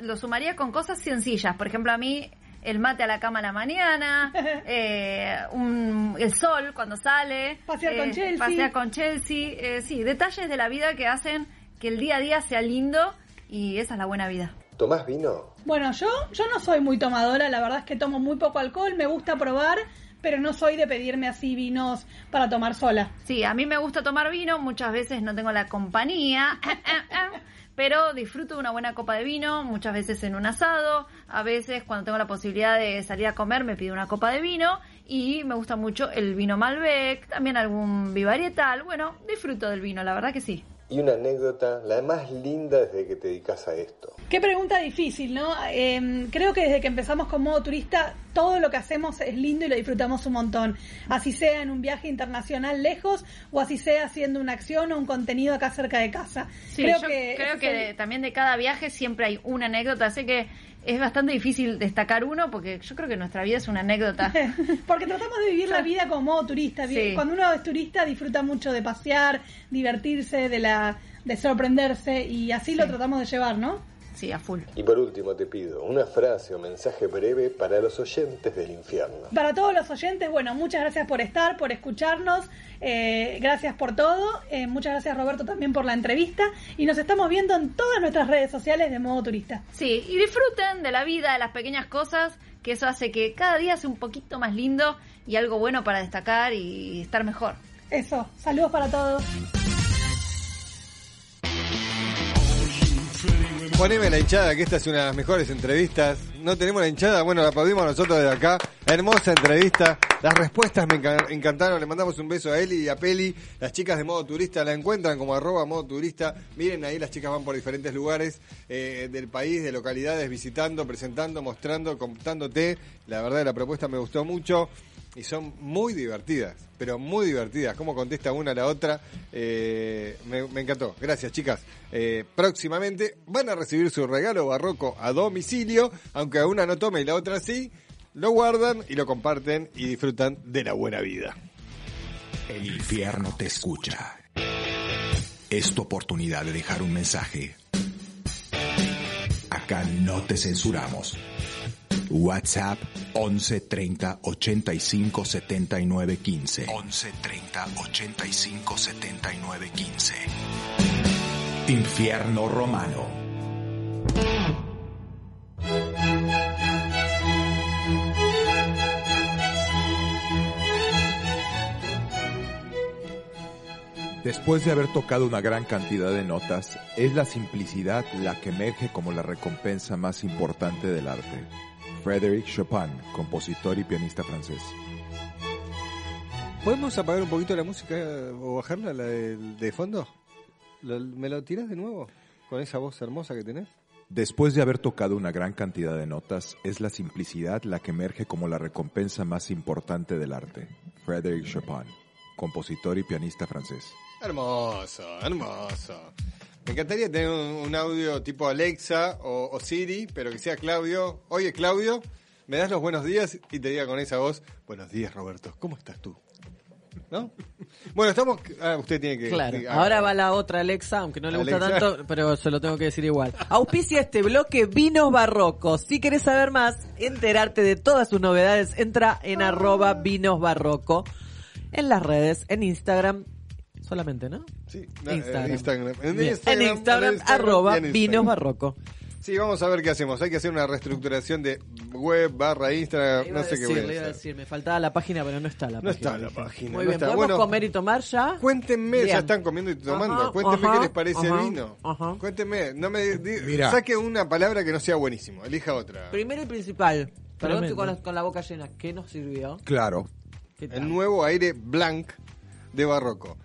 lo sumaría con cosas sencillas. Por ejemplo, a mí el mate a la cama a la mañana, eh, un- el sol cuando sale, Pasear eh, con Chelsea. pasear con Chelsea, eh, sí, detalles de la vida que hacen que el día a día sea lindo y esa es la buena vida. ¿Tomás vino? Bueno, yo, yo no soy muy tomadora, la verdad es que tomo muy poco alcohol, me gusta probar, pero no soy de pedirme así vinos para tomar sola. Sí, a mí me gusta tomar vino, muchas veces no tengo la compañía, pero disfruto de una buena copa de vino, muchas veces en un asado, a veces cuando tengo la posibilidad de salir a comer me pido una copa de vino. Y me gusta mucho el vino Malbec, también algún vivarietal, bueno, disfruto del vino, la verdad que sí. Y una anécdota, la más linda desde que te dedicas a esto. Qué pregunta difícil, ¿no? Eh, creo que desde que empezamos con modo turista, todo lo que hacemos es lindo y lo disfrutamos un montón. Así sea en un viaje internacional lejos o así sea haciendo una acción o un contenido acá cerca de casa. Sí, creo yo que, creo que es el- de- también de cada viaje siempre hay una anécdota, así que es bastante difícil destacar uno porque yo creo que nuestra vida es una anécdota. Porque tratamos de vivir la vida como modo turista. Sí. Cuando uno es turista disfruta mucho de pasear, divertirse, de la de sorprenderse y así lo tratamos de llevar, ¿no? Sí, a full. Y por último te pido una frase o mensaje breve para los oyentes del infierno. Para todos los oyentes, bueno, muchas gracias por estar, por escucharnos, eh, gracias por todo, eh, muchas gracias Roberto también por la entrevista y nos estamos viendo en todas nuestras redes sociales de modo turista. Sí, y disfruten de la vida, de las pequeñas cosas, que eso hace que cada día sea un poquito más lindo y algo bueno para destacar y estar mejor. Eso, saludos para todos. Poneme la hinchada, que esta es una de las mejores entrevistas. No tenemos la hinchada, bueno, la aplaudimos nosotros desde acá. Hermosa entrevista. Las respuestas me encan- encantaron. Le mandamos un beso a Eli y a Peli. Las chicas de modo turista la encuentran como arroba modo turista. Miren ahí, las chicas van por diferentes lugares eh, del país, de localidades, visitando, presentando, mostrando, contándote. La verdad, la propuesta me gustó mucho. Y son muy divertidas, pero muy divertidas. Cómo contesta una a la otra. eh, me, encantó. Gracias, chicas. Eh, próximamente van a recibir su regalo barroco a domicilio, aunque una no tome y la otra sí. Lo guardan y lo comparten y disfrutan de la buena vida. El infierno te escucha. Es tu oportunidad de dejar un mensaje. Acá no te censuramos. WhatsApp 11 30 85 79 15. 11 30 85 79 15. Infierno Romano. Después de haber tocado una gran cantidad de notas, es la simplicidad la que emerge como la recompensa más importante del arte. Frédéric Chopin, compositor y pianista francés. ¿Podemos apagar un poquito la música o bajarla, la de, de fondo? ¿Lo- ¿Me lo tirás de nuevo? Con esa voz hermosa que tenés. Después de haber tocado una gran cantidad de notas, es la simplicidad la que emerge como la recompensa más importante del arte. Frédéric Chopin, compositor y pianista francés. Hermoso, hermoso. Me encantaría tener un, un audio tipo Alexa o, o Siri, pero que sea Claudio. Oye, Claudio, me das los buenos días y te diga con esa voz, buenos días, Roberto, ¿cómo estás tú? ¿No? Bueno, estamos... Ah, usted tiene que... Claro, ah, ahora va la otra Alexa, aunque no le gusta tanto, pero se lo tengo que decir igual. Auspicia este bloque Vinos Barrocos. Si querés saber más, enterarte de todas sus novedades, entra en arroba Vinos Barroco en las redes, en Instagram, solamente, ¿no? Sí, no, Instagram. en Instagram. En Bien. Instagram, En Instagram, en Instagram arroba y en Instagram. Vinos Barroco. Sí, vamos a ver qué hacemos. Hay que hacer una reestructuración de web barra Instagram, Iba no sé decir, qué voy a iba a decir, me faltaba la página, pero no está la No página. está la página. Muy no bien, está. ¿podemos Bueno, comer y tomar ya? Cuéntenme, ya están comiendo y tomando. Ajá, Cuéntenme ajá, qué les parece ajá, el vino. ajá. Cuéntenme, no me Mira. saque una palabra que no sea buenísimo, elija otra. Primero y principal, perdón, con la, con la boca llena. ¿Qué nos sirvió? Claro. El nuevo aire blanc de Barroco.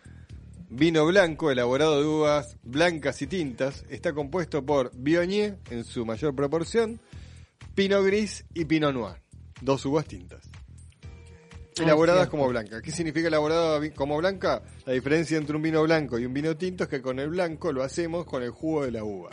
Vino blanco elaborado de uvas blancas y tintas. Está compuesto por Viognier en su mayor proporción, Pinot Gris y Pinot Noir. Dos uvas tintas. Elaboradas cierto. como blanca. ¿Qué significa elaborada como blanca? La diferencia entre un vino blanco y un vino tinto es que con el blanco lo hacemos con el jugo de la uva.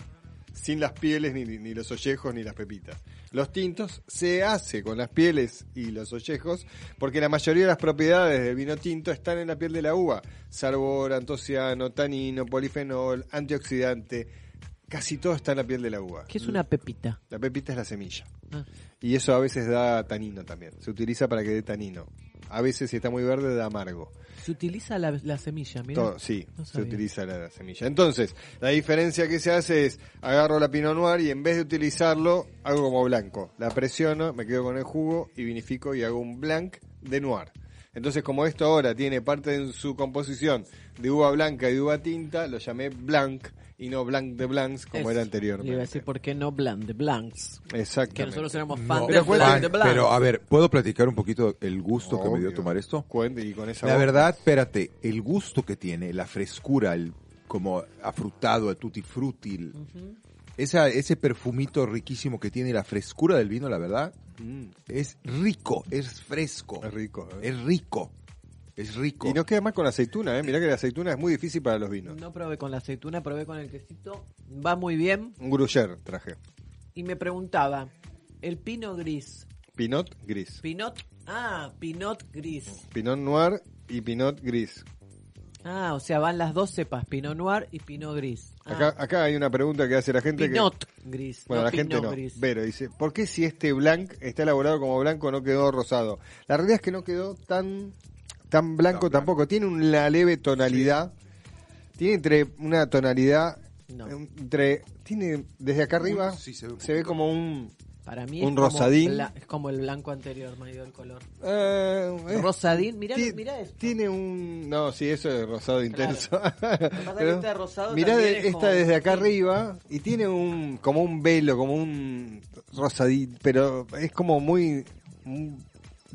Sin las pieles, ni, ni los ollejos, ni las pepitas. Los tintos se hace con las pieles y los ollejos porque la mayoría de las propiedades del vino tinto están en la piel de la uva. Sabor, antociano, tanino, polifenol, antioxidante. Casi todo está en la piel de la uva. ¿Qué es una pepita? La pepita es la semilla. Ah. Y eso a veces da tanino también. Se utiliza para que dé tanino. A veces si está muy verde da amargo. Se utiliza la, la semilla, mira. Todo- sí, No se utiliza la, semilla. Entonces, la diferencia que se hace es, agarro la Pinot Noir y en vez de utilizarlo, hago como blanco. La presiono, me quedo con el jugo y vinifico y hago un blanc de Noir. Entonces, como esto ahora tiene parte en su composición de uva blanca y de uva tinta, lo llamé blanc y no blanc de blancs como Eso. era Le iba a anteriormente. decir, ¿por qué no blanc de blancs? Exactamente. Que nosotros éramos fans Pero de cuenta- blanc de blancs. Pero a ver, ¿puedo platicar un poquito el gusto que me dio tomar esto? Cuente, y con esa La boca. verdad, espérate, el gusto que tiene, la frescura, el como afrutado, el tutti frutti, esa, ese perfumito riquísimo que tiene, la frescura del vino, la verdad, Mm, es rico, es fresco, es rico. ¿eh? es rico, es rico. Y no queda más con aceituna, ¿eh? Mirá que la aceituna es muy difícil para los vinos. No probé con la aceituna, probé con el quesito. Va muy bien. Un gruyère traje. Y me preguntaba, el pino gris. Pinot gris. Pinot. Ah, pinot gris. Pinot noir y pinot gris. Ah, o sea, van las dos cepas, pinot noir y pinot gris. Ah, Acá, acá hay una pregunta que hace la gente pinot que... gris. Bueno, no la gente no. gris. Vero dice, ¿por qué si este blanc está elaborado como blanco no quedó rosado? La realidad es que no quedó tan tan blanco tampoco. Tiene una leve tonalidad. Tiene entre una tonalidad No. entre tiene desde acá arriba Sí, se ve un se ve como un Para mí un es como rosadín. es como el blanco anterior, me ha ido el color. eh, es- Rosadín, mirá, mirá esto. Tiene un no, sí, eso es rosado intenso. es que este rosado mirá también de- es esta como- desde acá sí. arriba y tiene un como un velo, como un rosadín, pero es como muy un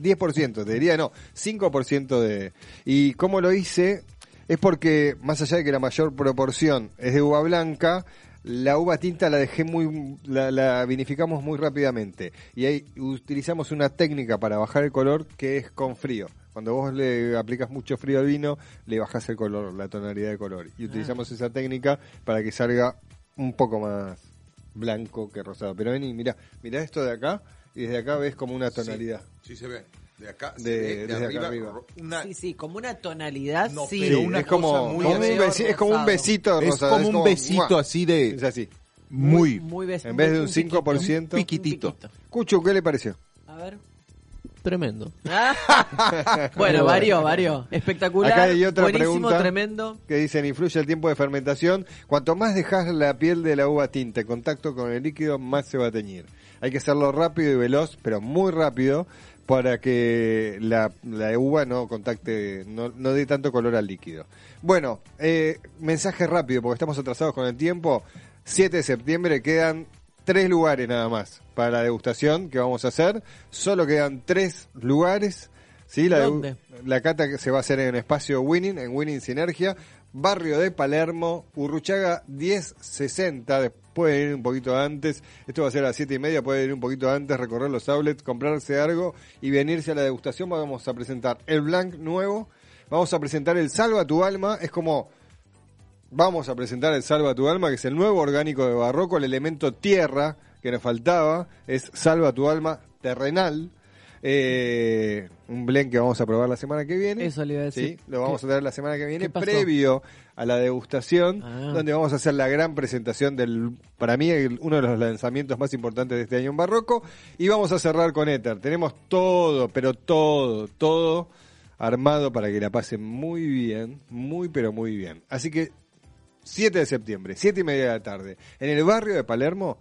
10%, te diría no, 5% de y cómo lo hice es porque más allá de que la mayor proporción es de uva blanca, la uva tinta la dejé muy, la, la vinificamos muy rápidamente y ahí utilizamos una técnica para bajar el color que es con frío. Cuando vos le aplicas mucho frío al vino, le bajás el color, la tonalidad de color. Y utilizamos esa técnica para que salga un poco más blanco que rosado. Pero vení, mira, mira esto de acá y desde acá ves como una tonalidad. Sí, se ve. De acá, De- se ve, de desde acá arriba, arriba. ro- una- Sí, sí, como una tonalidad, No, sí. pero Sí, una es como, cosa muy como un así. besi- es como un Rosado. besito es como un besito ¡mua! así de Es así. muy, muy bes- En vez de un piquito, 5%. un piquitito. Cucho, ¿qué le pareció? A ver. Tremendo. bueno, varió, varió. Espectacular. Acá hay otra buenísimo, pregunta. tremendo. que dicen influye el tiempo de fermentación. Cuanto más dejas la piel de la uva tinta en contacto con el líquido, más se va a teñir. Hay que hacerlo rápido y veloz, pero muy rápido, para que la, la uva no contacte, no, no dé tanto color al líquido. Bueno, eh, mensaje rápido, porque estamos atrasados con el tiempo. 7 de septiembre quedan tres lugares nada más para la degustación que vamos a hacer. Solo quedan tres lugares. ¿sí? La, ¿Dónde? la cata que se va a hacer en espacio Winning, en Winning Sinergia, barrio de Palermo, Urruchaga 1060. De- Pueden ir un poquito antes. Esto va a ser a las 7 y media. Pueden ir un poquito antes, recorrer los outlets, comprarse algo y venirse a la degustación. Vamos a presentar el Blanc nuevo. Vamos a presentar el Salva tu Alma. Es como Vamos a presentar el Salva tu Alma, que es el nuevo orgánico de Barroco, el elemento tierra que nos faltaba, es Salva tu Alma terrenal. Eh, un blend que vamos a probar la semana que viene. Eso le iba a decir. Sí, lo vamos ¿Qué- a traer la semana que viene, previo a la degustación, Ah. donde vamos a hacer la gran presentación del, para mí, uno de los lanzamientos más importantes de este año en Barroco. Y vamos a cerrar con Ether. Tenemos todo, pero todo, todo armado para que la pasen muy bien, muy, pero muy bien. Así que 7 de septiembre, 7 y media de la tarde, en el barrio de Palermo,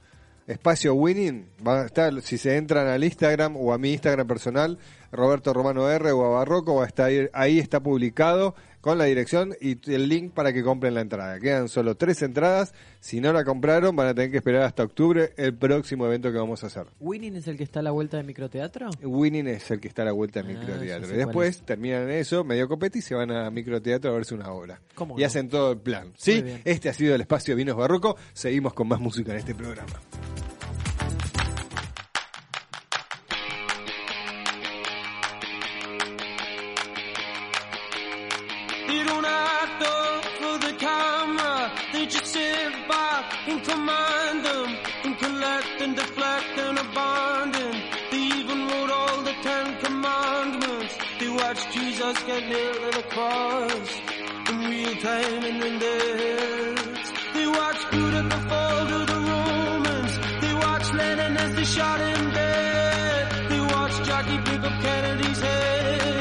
espacio Winning, va a estar, si se entran al Instagram o a mi Instagram personal, Roberto Romano R o a Barroco, va a estar ahí, ahí está publicado con la dirección y el link para que compren la entrada. Quedan solo tres entradas, si no la compraron van a tener que esperar hasta octubre el próximo evento que vamos a hacer. ¿Winning es el que está a la vuelta de microteatro? Winning es el que está a la vuelta del Ah, microteatro. Y después es. terminan eso, medio copete y se van a microteatro a verse una obra. ¿Cómo y no? hacen todo el plan. ¿Sí? Este ha sido el espacio Vinos Barroco. Seguimos con más música en este programa. Command them and collect and deflect and abandon. They even wrote all the Ten Commandments. They watched Jesus get nailed to the cross in real time and in their. They watched Judah fall to the Romans. They watched Lenin as they shot him dead. They watched Jackie pick up Kennedy's head.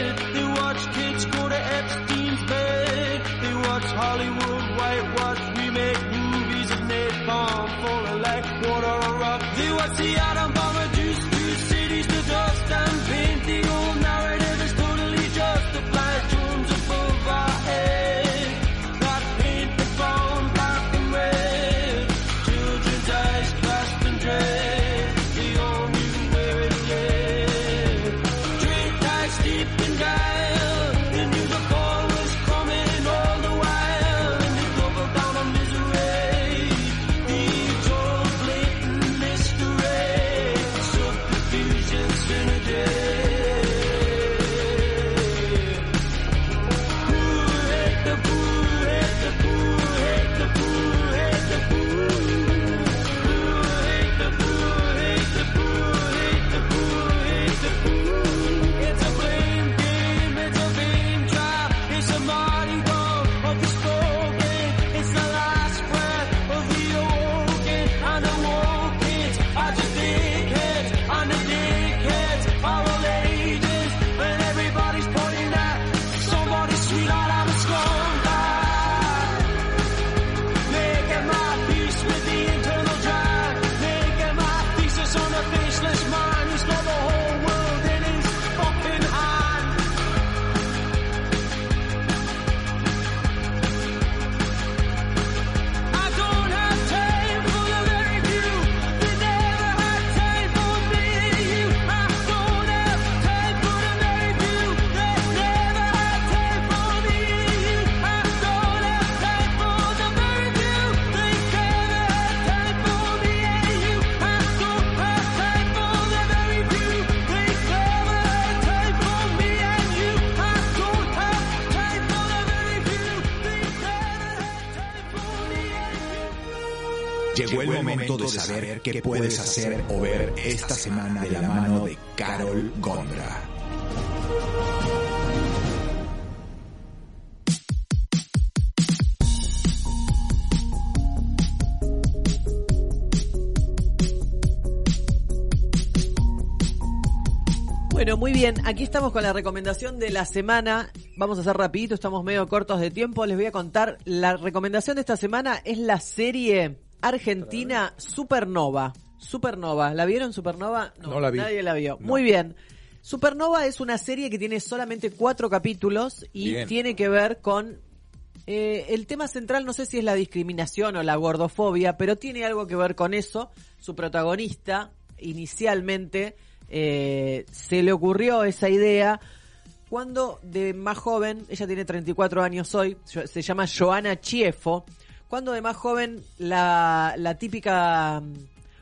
Saber qué puedes hacer o ver esta semana de la mano de Carol Gondra. Bueno, muy bien, aquí estamos con la recomendación de la semana. Vamos a hacer rapidito, estamos medio cortos de tiempo. Les voy a contar, la recomendación de esta semana es la serie argentina Supernova. Supernova, ¿la vieron Supernova? No la vi. Nadie la vio. No. Muy bien. Supernova es una serie que tiene solamente cuatro capítulos y Bien. tiene que ver con eh, el tema central, no sé si es la discriminación o la gordofobia, pero tiene algo que ver con eso. Su protagonista, inicialmente, eh, se le ocurrió esa idea cuando de más joven, ella tiene 34 años hoy, se llama Joana Chiefo, cuando de más joven la, la típica mm,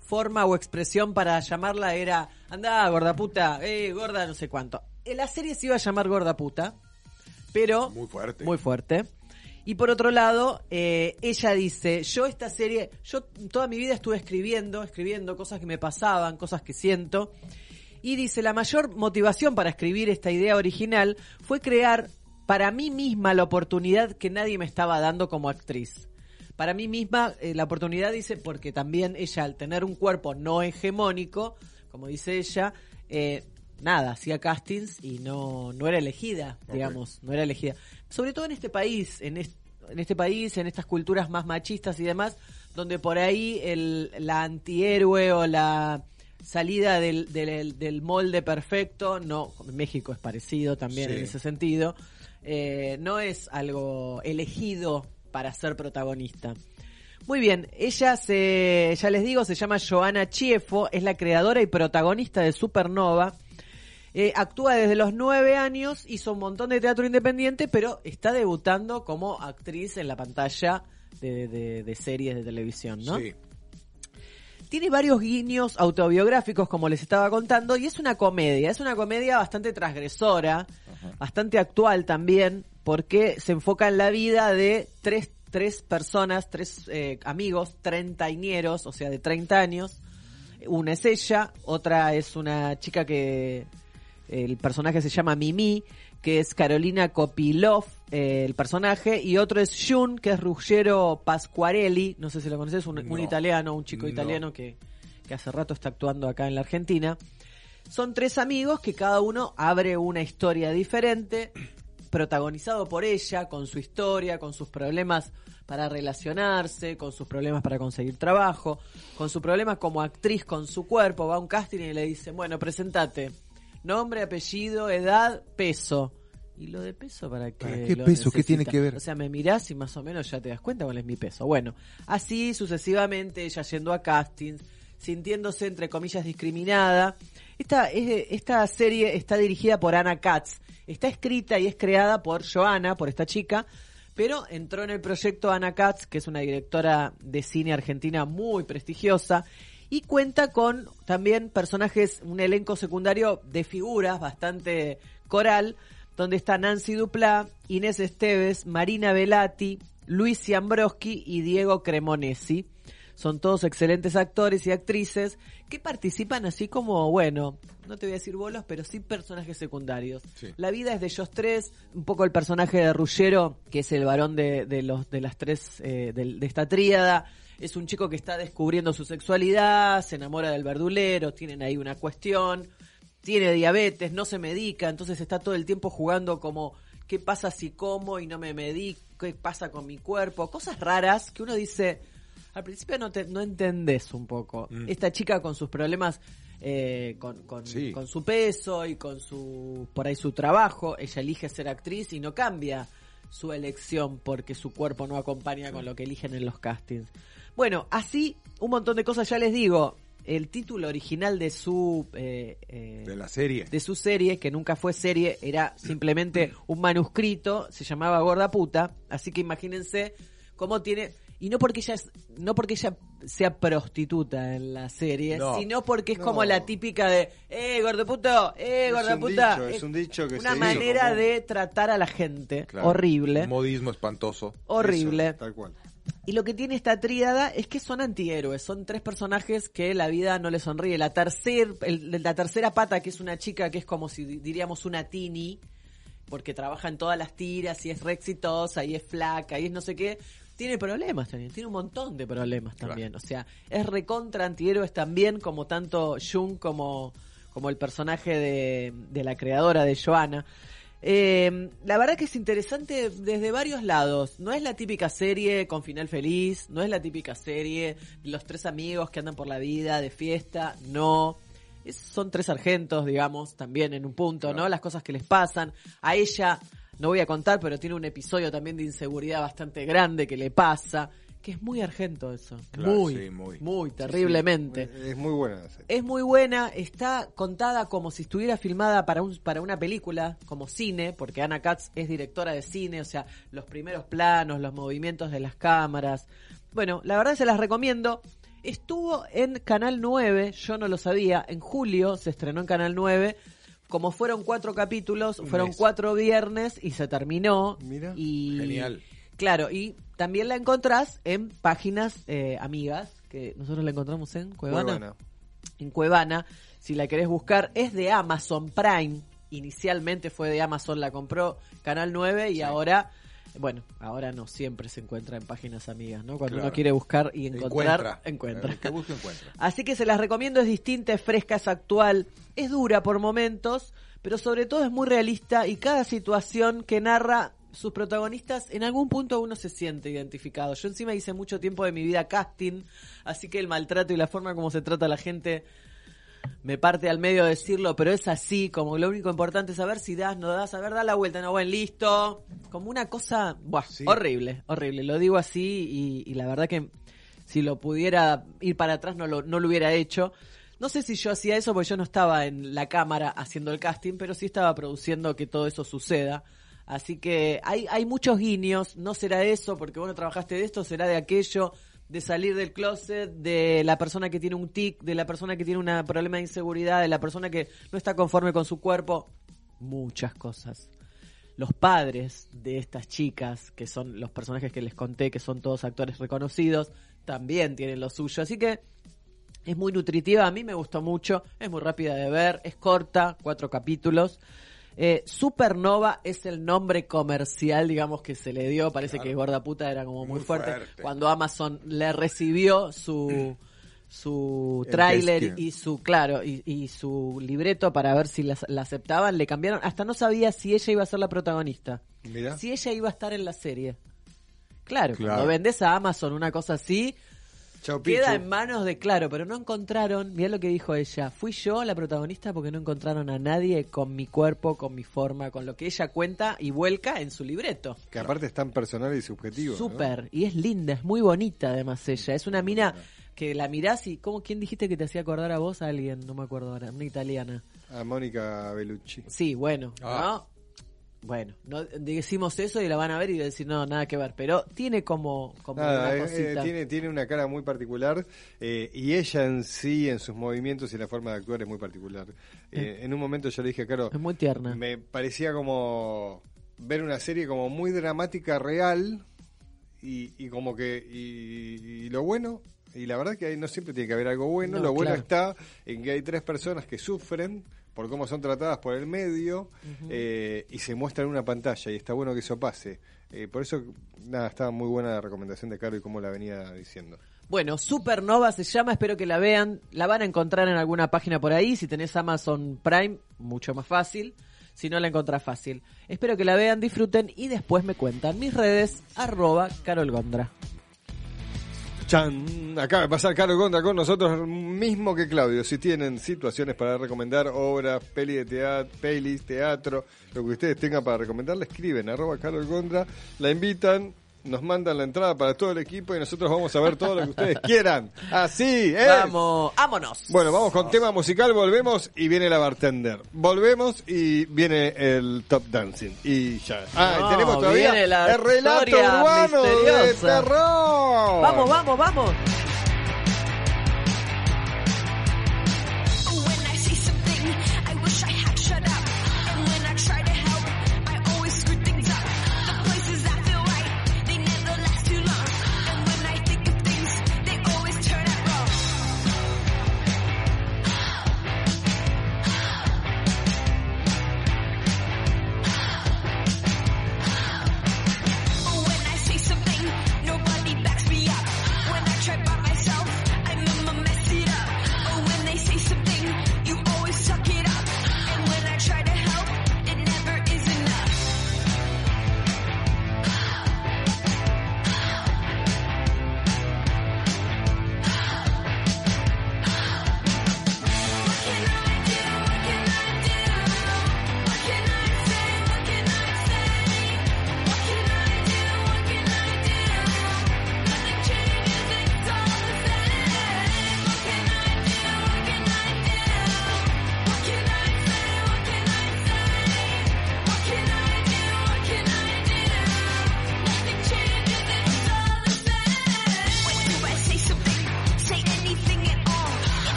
forma o expresión para llamarla era, anda gorda puta, eh, gorda no sé cuánto. En la serie se iba a llamar gorda puta, pero Muy fuerte. muy fuerte. Y por otro lado, eh, ella dice, yo esta serie, yo toda mi vida estuve escribiendo, escribiendo cosas que me pasaban, cosas que siento. Y dice, la mayor motivación para escribir esta idea original fue crear para mí misma la oportunidad que nadie me estaba dando como actriz. Para mí misma eh, la oportunidad dice, porque también ella al tener un cuerpo no hegemónico, como dice ella, eh, nada, hacía castings y no, no era elegida, digamos, no era elegida. Sobre todo en este país, en, est- en este país, en estas culturas más machistas y demás, donde por ahí el, la antihéroe o la salida del, del, del molde perfecto, no, México es parecido también Sí. en ese sentido, eh, no es algo elegido para ser protagonista. Muy bien, ella se, ya les digo, se llama Joana Chiefo, es la creadora y protagonista de Supernova. Eh, actúa desde los nueve años, hizo un montón de teatro independiente, pero está debutando como actriz en la pantalla de, de- de series de televisión, ¿no? Sí. Tiene varios guiños autobiográficos, como les estaba contando, y es una comedia. Es una comedia bastante transgresora, bastante actual también, porque se enfoca en la vida de tres, tres personas, tres eh, amigos, treintañeros, o sea, de 30 años. Una es ella, otra es una chica que el personaje se llama Mimi, que es Carolina Kopilov, eh, el personaje, y otro es Jun, que es Ruggero Pasquarelli, no sé si lo conoces, un, un No. italiano, un chico No. italiano que, que hace rato está actuando acá en la Argentina. Son tres amigos que cada uno abre una historia diferente, protagonizado por ella, con su historia, con sus problemas para relacionarse, con sus problemas para conseguir trabajo, con sus problemas como actriz con su cuerpo. Va a un casting y le dicen, bueno, presentate. Nombre, apellido, edad, peso. ¿Y lo de peso para qué? ¿Para qué lo peso? ¿Qué tiene necesita? que ver? O sea, me mirás y más o menos ya te das cuenta cuál es mi peso. Bueno, así sucesivamente, ella yendo a castings, sintiéndose entre comillas discriminada. Esta, es- esta serie está dirigida por Ana Katz. Está escrita y es creada por Joana, por esta chica, pero entró en el proyecto Ana Katz, que es una directora de cine argentina muy prestigiosa, y cuenta con también personajes, un elenco secundario de figuras bastante coral, donde está Nancy Duplá, Inés Esteves, Marina Velati, Luis Ambroski y Diego Cremonesi. Son todos excelentes actores y actrices que participan así como, bueno, no te voy a decir bolos, pero sí personajes secundarios. Sí. La vida es de ellos tres, un poco el personaje de Ruggero, que es el varón de, de los, de las tres, eh, del- de, esta tríada. Es un chico que está descubriendo su sexualidad, se enamora del verdulero, tienen ahí una cuestión, tiene diabetes, no se medica, entonces está todo el tiempo jugando como, ¿qué pasa si como y no me medico? ¿Qué pasa con mi cuerpo? Cosas raras que uno dice, al principio no, te, no entendés un poco. Mm. Esta chica con sus problemas eh, con, con, Sí. con su peso y con su por ahí su trabajo, ella elige ser actriz y no cambia su elección porque su cuerpo no acompaña con lo que eligen en los castings. Bueno, así un montón de cosas, ya les digo, el título original de su eh, eh, De la serie. de su serie, que nunca fue serie, era simplemente un manuscrito, se llamaba Gorda Puta, así que imagínense cómo tiene y no porque ella es, no porque ella sea prostituta en la serie, No. sino porque es No. como la típica de eh gordo puto, eh Es gorda un puta. dicho, es un dicho que una se manera de tratar a la gente Claro. horrible, Un modismo espantoso. horrible. Eso, tal cual. Y lo que tiene esta tríada es que son antihéroes, son tres personajes que la vida no les sonríe. La, tercer, el- la tercera pata, que es una chica que es como si di- diríamos una tini, porque trabaja en todas las tiras y es re exitosa y es flaca y es no sé qué, tiene problemas también, tiene un montón de problemas también. O sea, es recontra antihéroes también, como tanto Jung como, como el personaje de, de la creadora de Joanna. Eh, la verdad que es interesante desde varios lados. No es la típica serie con final feliz, no es la típica serie de los tres amigos que andan por la vida de fiesta, no. Es- son tres sargentos, digamos, también en un punto, ¿no? Las cosas que les pasan. A ella, no voy a contar, pero tiene un episodio también de inseguridad bastante grande que le pasa, que es muy argento eso. Claro, muy, sí, muy. muy, terriblemente. Es muy buena la serie. Es muy buena, está contada como si estuviera filmada para un para una película, como cine, porque Anna Katz es directora de cine, o sea, los primeros planos, los movimientos de las cámaras. Bueno, la verdad se las recomiendo. Estuvo en Canal 9, yo no lo sabía, en julio se estrenó en Canal 9. Como fueron cuatro capítulos, Un fueron mes. cuatro viernes y se terminó. Y, Genial. Claro, y también la encontrás en páginas eh, amigas, que nosotros la encontramos en Cuevana. Cuevana. En Cuevana, si la querés buscar, es de Amazon Prime. Inicialmente fue de Amazon, la compró Canal 9 y ahora, bueno, ahora no, siempre se encuentra en páginas amigas, ¿no? Cuando Claro. uno quiere buscar y encontrar, Encuentra. encuentra. El que busca, encuentra. Así que se las recomiendo, es distinta, es fresca, es actual, es dura por momentos, pero sobre todo es muy realista y cada situación que narra sus protagonistas, en algún punto uno se siente identificado. Yo encima hice mucho tiempo de mi vida casting, así que el maltrato y la forma como se trata a la gente me parte al medio decirlo, pero es así, como lo único importante es saber si das, no das, a ver, da la vuelta, no, bueno, listo. Como una cosa, buah, horrible, horrible. Lo digo así y, y la verdad que si lo pudiera ir para atrás no lo, no lo hubiera hecho. No sé si yo hacía eso porque yo no estaba en la cámara haciendo el casting, pero sí estaba produciendo que todo eso suceda. Así que hay, hay muchos guiños, no será eso porque vos no trabajaste de esto, será de aquello, de salir del closet, de la persona que tiene un tic, de la persona que tiene un problema de inseguridad, de la persona que no está conforme con su cuerpo, muchas cosas. Los padres de estas chicas, que son los personajes que les conté, que son todos actores reconocidos, también tienen lo suyo. Así que es muy nutritiva, a mí me gustó mucho, es muy rápida de ver, es corta, cuatro capítulos. Eh, Supernova es el nombre comercial, digamos, que se le dio. Parece que Gorda Puta era como muy, Muy fuerte. fuerte. Cuando Amazon le recibió su su tráiler y su claro y, y su libreto para ver si la, la aceptaban le cambiaron hasta no sabía si ella iba a ser la protagonista Mirá. si ella iba a estar en la serie claro, Claro. cuando vendes a Amazon una cosa así Chau, Queda en manos de Claro, pero no encontraron, mira lo que dijo ella, fui yo la protagonista porque no encontraron a nadie con mi cuerpo, con mi forma, con lo que ella cuenta y vuelca en su libreto. Que aparte es tan personal y subjetivo. ¿no? Súper, y es linda, es muy bonita además ella, es una mina que la mirás y, ¿cómo, ¿quién dijiste que te hacía acordar a vos? A alguien, no me acuerdo ahora, una italiana. A Mónica Bellucci. Sí, bueno, Ah. ¿no? Bueno, no decimos eso y la van a ver y decir, no, nada que ver, pero tiene como, como Nada, una eh, cosita. eh, tiene, tiene una cara muy particular eh, y ella en sí, en sus movimientos y la forma de actuar es muy particular. Eh, en un momento yo le dije a Caro, Es muy tierna. me parecía como ver una serie como muy dramática real y, y como que y, y lo bueno y la verdad que ahí no siempre tiene que haber algo bueno No, lo bueno claro. está en que hay tres personas que sufren por cómo son tratadas por el medio eh, y se muestra en una pantalla y está bueno que eso pase Eh, por eso nada estaba muy buena la recomendación de Caro y cómo la venía diciendo Bueno, Supernova se llama, espero que la vean. La van a encontrar en alguna página por ahí. Si tenés Amazon Prime, mucho más fácil. Si no, la encontrás fácil. Espero que la vean, disfruten y después me cuentan. Mis redes, arroba Carol Gondra. Chan, acaba de pasar Caro Contra con nosotros, mismo que Claudio. Si tienen situaciones para recomendar, obras, peli de teatro, pelis, teatro, lo que ustedes tengan para recomendar, le escriben, arroba Carol Contra, la invitan, nos mandan la entrada para todo el equipo y nosotros vamos a ver todo lo que ustedes quieran. Así es. Vamos, vámonos. Bueno, vamos con tema musical, volvemos y viene la bartender. Volvemos y viene el top dancing. Y ya. Ah, y tenemos todavía viene la el relato urbano de terror. Vamos, vamos, vamos.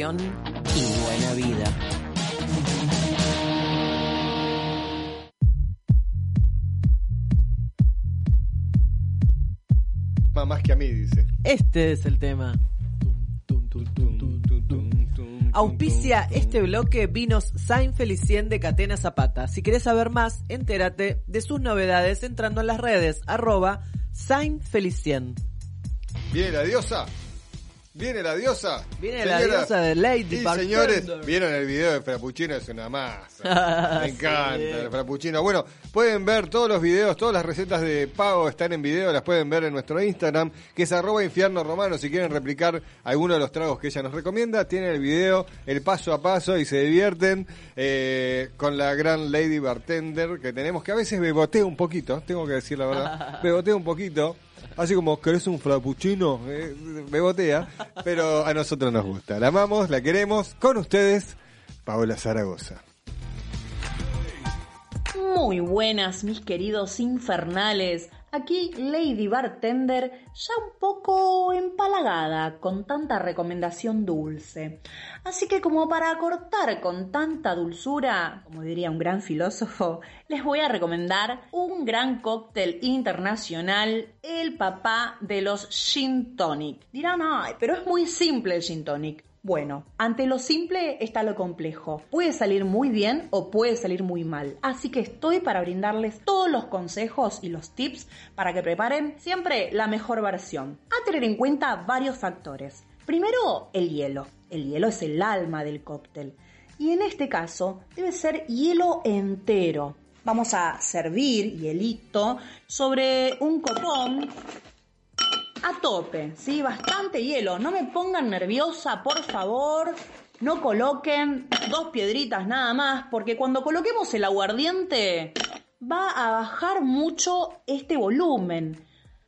Y buena vida. Más que a mí, dice. Este es el tema. Auspicia este bloque vinos Saint Felicien de Catena Zapata. Si querés saber más, entérate de sus novedades entrando en las redes arroba Saint Felicien. Viene la diosa. Viene la diosa. Viene la diosa de Lady Y Bartender. señores, vieron el video de Frappuccino, es una masa. Me encanta Sí. el Frappuccino. Bueno, pueden ver todos los videos, todas las recetas de pago están en video, las pueden ver en nuestro Instagram, que es arroba infierno romano. Si quieren replicar alguno de los tragos que ella nos recomienda, tienen el video, el paso a paso y se divierten eh, con la gran Lady Bartender que tenemos, que a veces bebotea un poquito, tengo que decir la verdad, bebotea un poquito. Así como, ¿querés un frappuccino? Eh, bebotea, pero a nosotros nos gusta. La amamos, la queremos. Con ustedes, Paola Zaragoza. Muy buenas, mis queridos infernales. Aquí Lady Bartender, ya un poco empalagada con tanta recomendación dulce. Así que como para cortar con tanta dulzura, como diría un gran filósofo, les voy a recomendar un gran cóctel internacional, el papá de los gin tonic. Dirán, ay, pero es muy simple el gin tonic. Bueno, ante lo simple está lo complejo. Puede salir muy bien o puede salir muy mal. Así que estoy para brindarles todos los consejos y los tips para que preparen siempre la mejor versión. A tener en cuenta varios factores. Primero, el hielo. El hielo es el alma del cóctel. Y en este caso debe ser hielo entero. Vamos a servir hielito sobre un copón a tope, ¿sí? Bastante hielo. No me pongan nerviosa, por favor. No coloquen dos piedritas nada más, porque cuando coloquemos el aguardiente va a bajar mucho este volumen,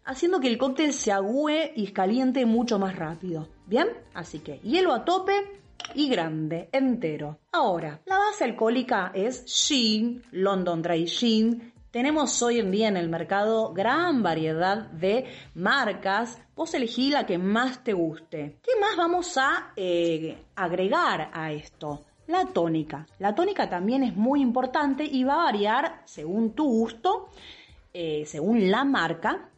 haciendo que el cóctel se agüe y caliente mucho más rápido. ¿Bien? Así que hielo a tope y grande, entero. Ahora, la base alcohólica es gin, London Dry Gin, tenemos hoy en día en el mercado gran variedad de marcas. Vos elegí la que más te guste. ¿Qué más vamos a eh, agregar a esto? La tónica. La tónica también es muy importante y va a variar según tu gusto, eh, según la marca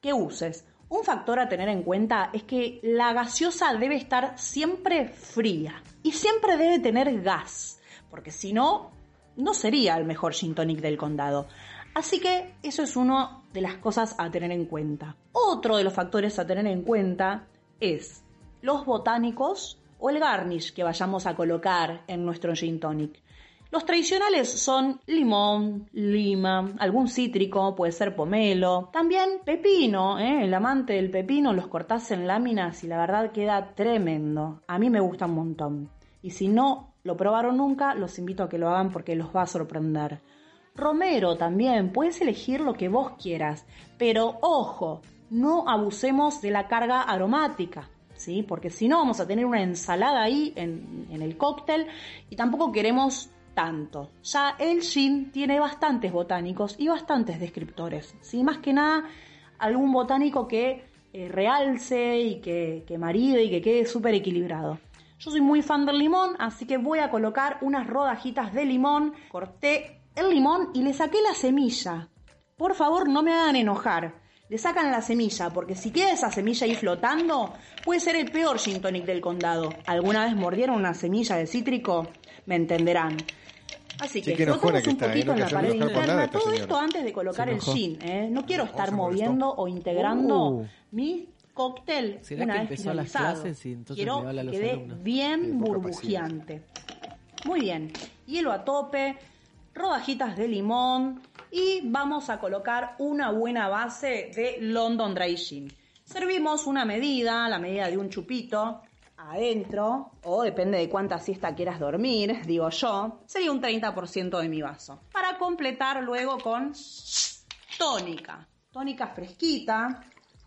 que uses. Un factor a tener en cuenta es que la gaseosa debe estar siempre fría y siempre debe tener gas, porque si no, no sería el mejor gin tonic del condado. Así que eso es una de las cosas a tener en cuenta. Otro de los factores a tener en cuenta es los botánicos o el garnish que vayamos a colocar en nuestro gin tonic. Los tradicionales son limón, lima, algún cítrico, puede ser pomelo, también pepino, ¿eh? el amante del pepino los cortás en láminas y la verdad queda tremendo. A mí me gusta un montón. Y si no lo probaron nunca, los invito a que lo hagan porque los va a sorprender. Romero también, puedes elegir lo que vos quieras, pero ojo, no abusemos de la carga aromática, ¿sí? Porque si no vamos a tener una ensalada ahí en, el cóctel y tampoco queremos tanto. Ya el gin tiene bastantes botánicos y bastantes descriptores, ¿sí? Más que nada algún botánico que eh, realce y que, que maride y que quede súper equilibrado. Yo soy muy fan del limón, así que voy a colocar unas rodajitas de limón. Corté el limón y le saqué la semilla. Por favor, no me hagan enojar. Le sacan la semilla, porque si queda esa semilla ahí flotando, puede ser el peor gin tonic del condado. ¿Alguna vez mordieron una semilla de cítrico? Me entenderán. Así Sí, que que un está, ¿eh? poquito en la pared interna. Todo señora. esto antes de colocar el gin. ¿eh? No quiero estar moviendo o integrando Uh. mi cóctel ¿Será una que vez empezó las clases y entonces Quiero a los que quede alumnos? bien burbujeante. Muy bien. Hielo a tope, rodajitas de limón y vamos a colocar una buena base de London Dry Gin. Servimos una medida, la medida de un chupito adentro, o depende de cuánta siesta quieras dormir, digo yo, sería un 30% de mi vaso. Para completar luego con tónica. Tónica fresquita.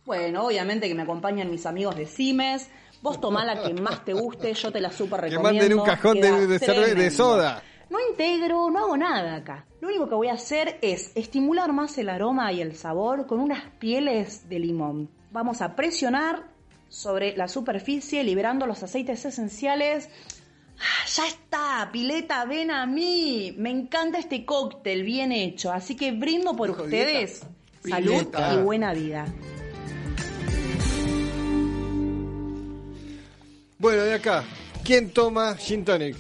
Bueno, obviamente que me acompañan mis amigos de Cimes. Vos tomá la que más te guste, yo te la super Que recomiendo. manden un cajón de, de, de soda. No integro, no hago nada acá. Lo único que voy a hacer es estimular más el aroma y el sabor con unas pieles de limón. Vamos a presionar sobre la superficie, liberando los aceites esenciales. Ah, Ya está, pileta, ven a mí. Me encanta este cóctel bien hecho, así que brindo por ustedes. Salud Pileta. y buena vida. Bueno, de acá, ¿quién toma gin tonic?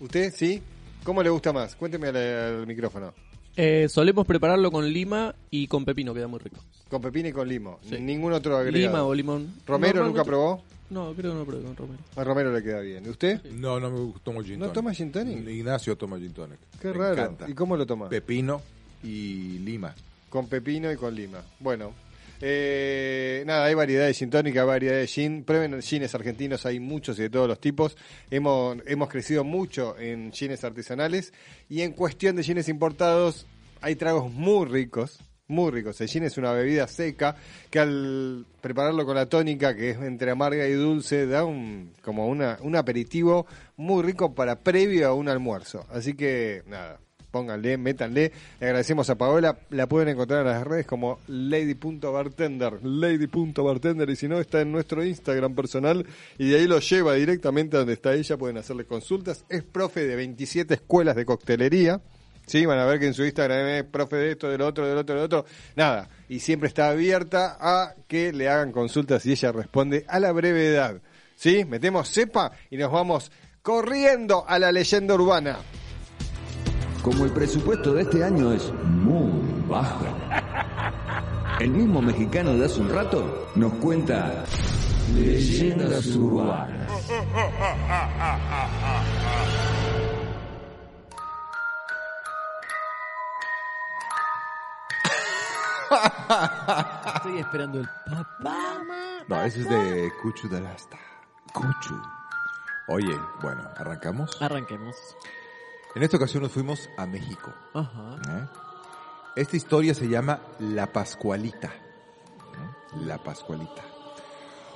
¿Usted? ¿Sí? ¿Cómo le gusta más? Cuénteme al, al micrófono. Eh, solemos prepararlo con lima y con pepino, queda muy rico. Con pepino y con limo. Sí. Ningún otro agregado. Lima o limón. ¿Romero nunca probó? No, creo que no probé con Romero. A Romero le queda bien. ¿Y usted? No, no me tomo gin ¿No toma gin tonic? Ignacio toma gin tonic. Qué Me raro. encanta. ¿Y cómo lo toma? Pepino y lima. Con pepino y con lima. Bueno. Eh, nada, hay variedad de gin tonic, hay variedad de gin. Prueben gines argentinos, hay muchos y de todos los tipos. Hemos, hemos crecido mucho en gines artesanales. Y en cuestión de gines importados, hay tragos muy ricos. Muy ricos. El gin es una bebida seca que al prepararlo con la tónica, que es entre amarga y dulce, da un como una, un aperitivo muy rico para previo a un almuerzo. Así que, nada, pónganle, métanle. Le agradecemos a Paola. La pueden encontrar en las redes como lady.bartender. Lady.bartender. Y si no, está en nuestro Instagram personal. Y de ahí lo lleva directamente a donde está ella. Pueden hacerle consultas. Es profe de 27 escuelas de coctelería. Sí, van a ver que en su Instagram es profe de esto, del otro, del otro, del otro. Nada. Y siempre está abierta a que le hagan consultas y ella responde a la brevedad. ¿Sí? Metemos cepa y nos vamos corriendo a la leyenda urbana. Como el presupuesto de este año es muy bajo, el mismo mexicano de hace un rato nos cuenta leyendas urbanas. Estoy esperando el papá. No, ese es de Cuchu de Lasta. Cuchu. Oye, bueno, ¿arrancamos? Arranquemos. En esta ocasión nos fuimos a México. Ajá. ¿eh? Esta historia se llama La Pascualita. ¿eh? La Pascualita.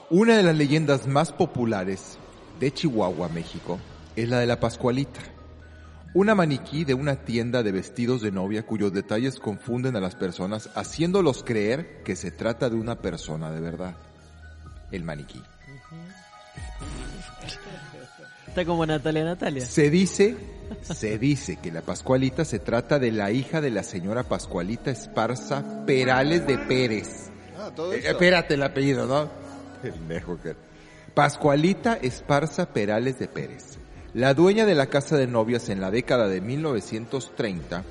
Una de las leyendas más populares de Chihuahua, México, es la de la Pascualita. Una maniquí de una tienda de vestidos de novia cuyos detalles confunden a las personas haciéndolos creer que se trata de una persona de verdad. El maniquí. Está como Natalia Natalia. Se dice, se dice que la Pascualita se trata de la hija de la señora Pascualita Esparza Perales de Pérez. Ah, todo Eh, eso. espérate el apellido, ¿no? Pendejo que. Pascualita Esparza Perales de Pérez. La dueña de la casa de novias en la década de 1930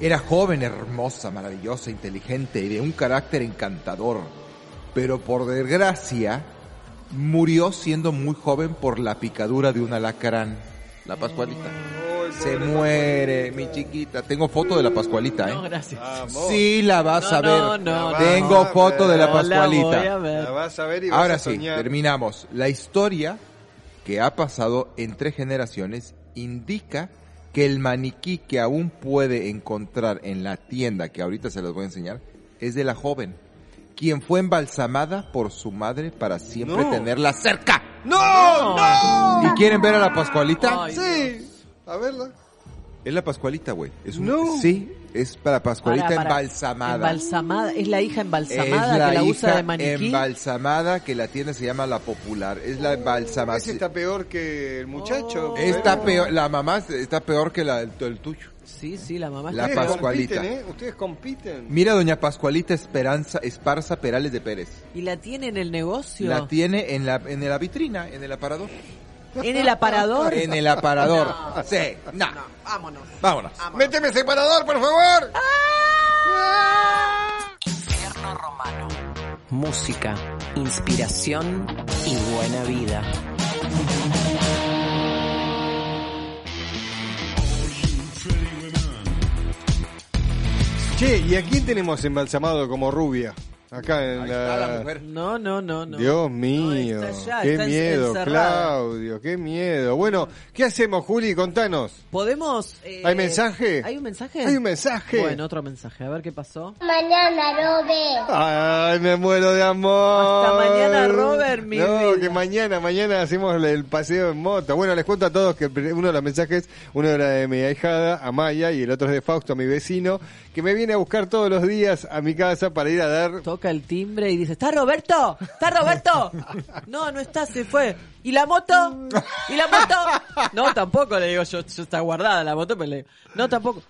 era joven, hermosa, maravillosa, inteligente y de un carácter encantador. Pero por desgracia, murió siendo muy joven por la picadura de un alacrán. La Pascualita. Se muere, mi chiquita. Tengo foto de la Pascualita, ¿eh? No, gracias. Sí, la vas No, a ver. no, no, no. Tengo foto de la Pascualita. voy a ver. La vas a ver y vas Ahora a sí, soñar. terminamos. La historia que ha pasado entre generaciones indica que el maniquí que aún puede encontrar en la tienda, que ahorita se los voy a enseñar, es de la joven, quien fue embalsamada por su madre para siempre No. tenerla cerca. ¡No! ¡No! ¿Y quieren ver a la Pascualita? Ay, Sí. A verla. Es la Pascualita, güey. Es un, No. Sí, es para Pascualita Para, para. embalsamada. Embalsamada. Es la hija Es embalsamada la que la hija usa de maniquí. embalsamada que la tienda se llama La Popular. Es la Ese embalsamación. está peor que el muchacho. Oh. Está pero- peor, la mamá está peor que la el tuyo. Sí, sí, la mamá La está. Pascualita. compiten, ¿eh? Ustedes compiten. Mira doña Pascualita Esperanza Esparza Perales de Pérez. ¿Y la tiene en el negocio? La tiene en la en la vitrina, en el aparador. ¿En el aparador? En el aparador. Sí, no. Vámonos. Vámonos. ¡Méteme separador, por favor! Infierno Romano. Música, inspiración y buena vida. Che, ¿y a quién tenemos embalsamado como rubia? Acá en Ahí la... está la mujer. No, no, no, no. Dios No, mío, está allá, qué está miedo, encerrada. Claudio, qué miedo. Bueno, ¿qué hacemos, Juli? Contanos. ¿Podemos...? eh, ¿Hay mensaje? ¿Hay un mensaje? ¿Hay un mensaje? Bueno, otro mensaje. A ver qué pasó. Mañana, Robert. Ay, me muero de amor. Hasta mañana, Robert, mi No, vida. que mañana, mañana hacemos el paseo en moto. Bueno, les cuento a todos que el pri- uno de los mensajes, uno era de mi ahijada, Amaya, y el otro es de Fausto, mi vecino, que me viene a buscar todos los días a mi casa para ir a dar toca el timbre y dice, ¿está Roberto? ¿Está Roberto? No, no está, se fue. ¿Y la moto? ¿Y la moto? No, tampoco, le digo yo, yo está guardada la moto, pero le digo, no, tampoco.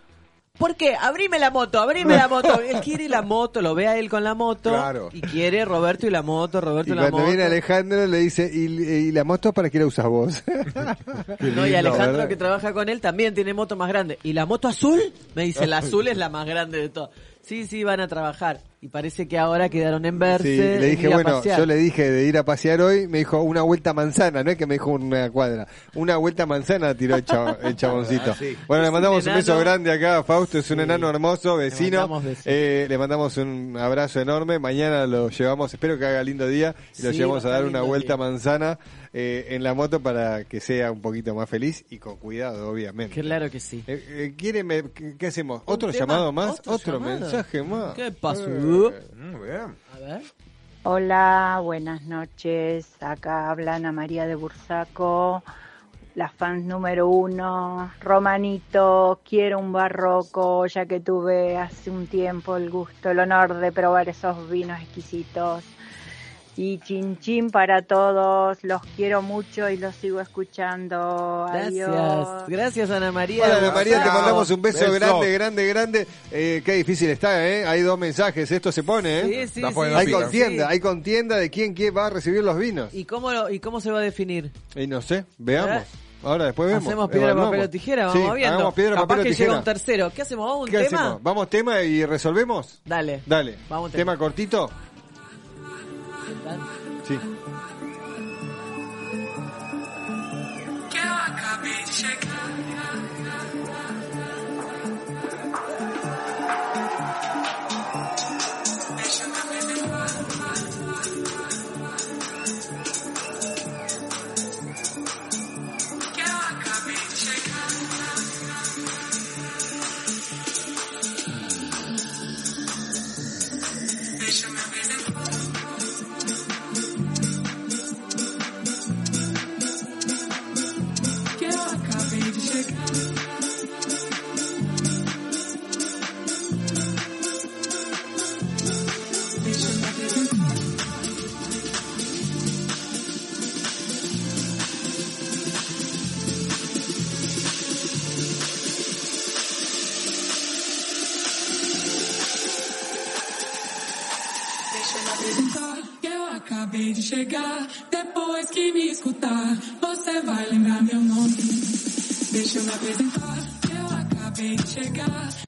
¿Por qué? Abrime la moto, abrime la moto. Él quiere la moto, lo ve a él con la moto. Claro. Y quiere Roberto y la moto, Roberto Y y, la cuando moto. viene Alejandro le dice, ¿y, y la moto para qué la usas vos? No, y Alejandro que trabaja con él también tiene moto más grande. ¿Y la moto azul? Me dice, la azul es la más grande de todas. Sí, sí, van a trabajar. Y parece que ahora quedaron en verse. Sí, le dije, bueno, yo le dije de ir a pasear hoy, me dijo una vuelta manzana, no es que me dijo una cuadra, una vuelta manzana tiró el, chavo- el chaboncito. Ah, sí. Bueno, le mandamos un un, beso grande acá a Fausto, es un enano hermoso, vecino. mandamos besos. Eh, le mandamos un abrazo enorme, mañana lo llevamos, espero que haga lindo día y lo Sí, llevamos va a dar una vuelta día. manzana eh, en la moto para que sea un poquito más feliz y con cuidado, obviamente. Claro que sí. Eh, eh, ¿quiere me- qué, qué hacemos? ¿Otro tema? llamado más? ¿Otro ¿Otro, llamado? mensaje más? ¿Qué pasó? Eh, mm, bien. A ver. Hola, buenas noches. Acá habla Ana María de Bursaco, la fan número uno. Romanito, quiero un barroco, ya que tuve hace un tiempo el gusto, el honor de probar esos vinos exquisitos. Y chin chin para todos, los quiero mucho y los sigo escuchando. Gracias. Adiós. Gracias, Ana María. Hola Ana María, te mandamos un beso, Beso. grande, grande, grande. Eh, qué difícil está, ¿eh? Hay dos mensajes, esto se pone, ¿eh? Sí, sí, sí. hay contienda, Sí. hay contienda de quién, quién va a recibir los vinos. ¿Y cómo, lo- ¿Y cómo se va a definir? Y no sé, veamos. Ahora después vemos. Hacemos piedra, Evaluamos. papel o tijera, Sí, vamos viendo. hagamos piedra, Capaz papel o que tijera. llega un tercero. ¿Qué hacemos? ¿Vamos un ¿Qué tema? hacemos? ¿Vamos tema y resolvemos? Dale. Dale. Vamos tema. tema. cortito? Sí. Que eu de chegar. Depois que me escutar, você vai lembrar meu nome. Deixa eu me apresentar, eu acabei de chegar.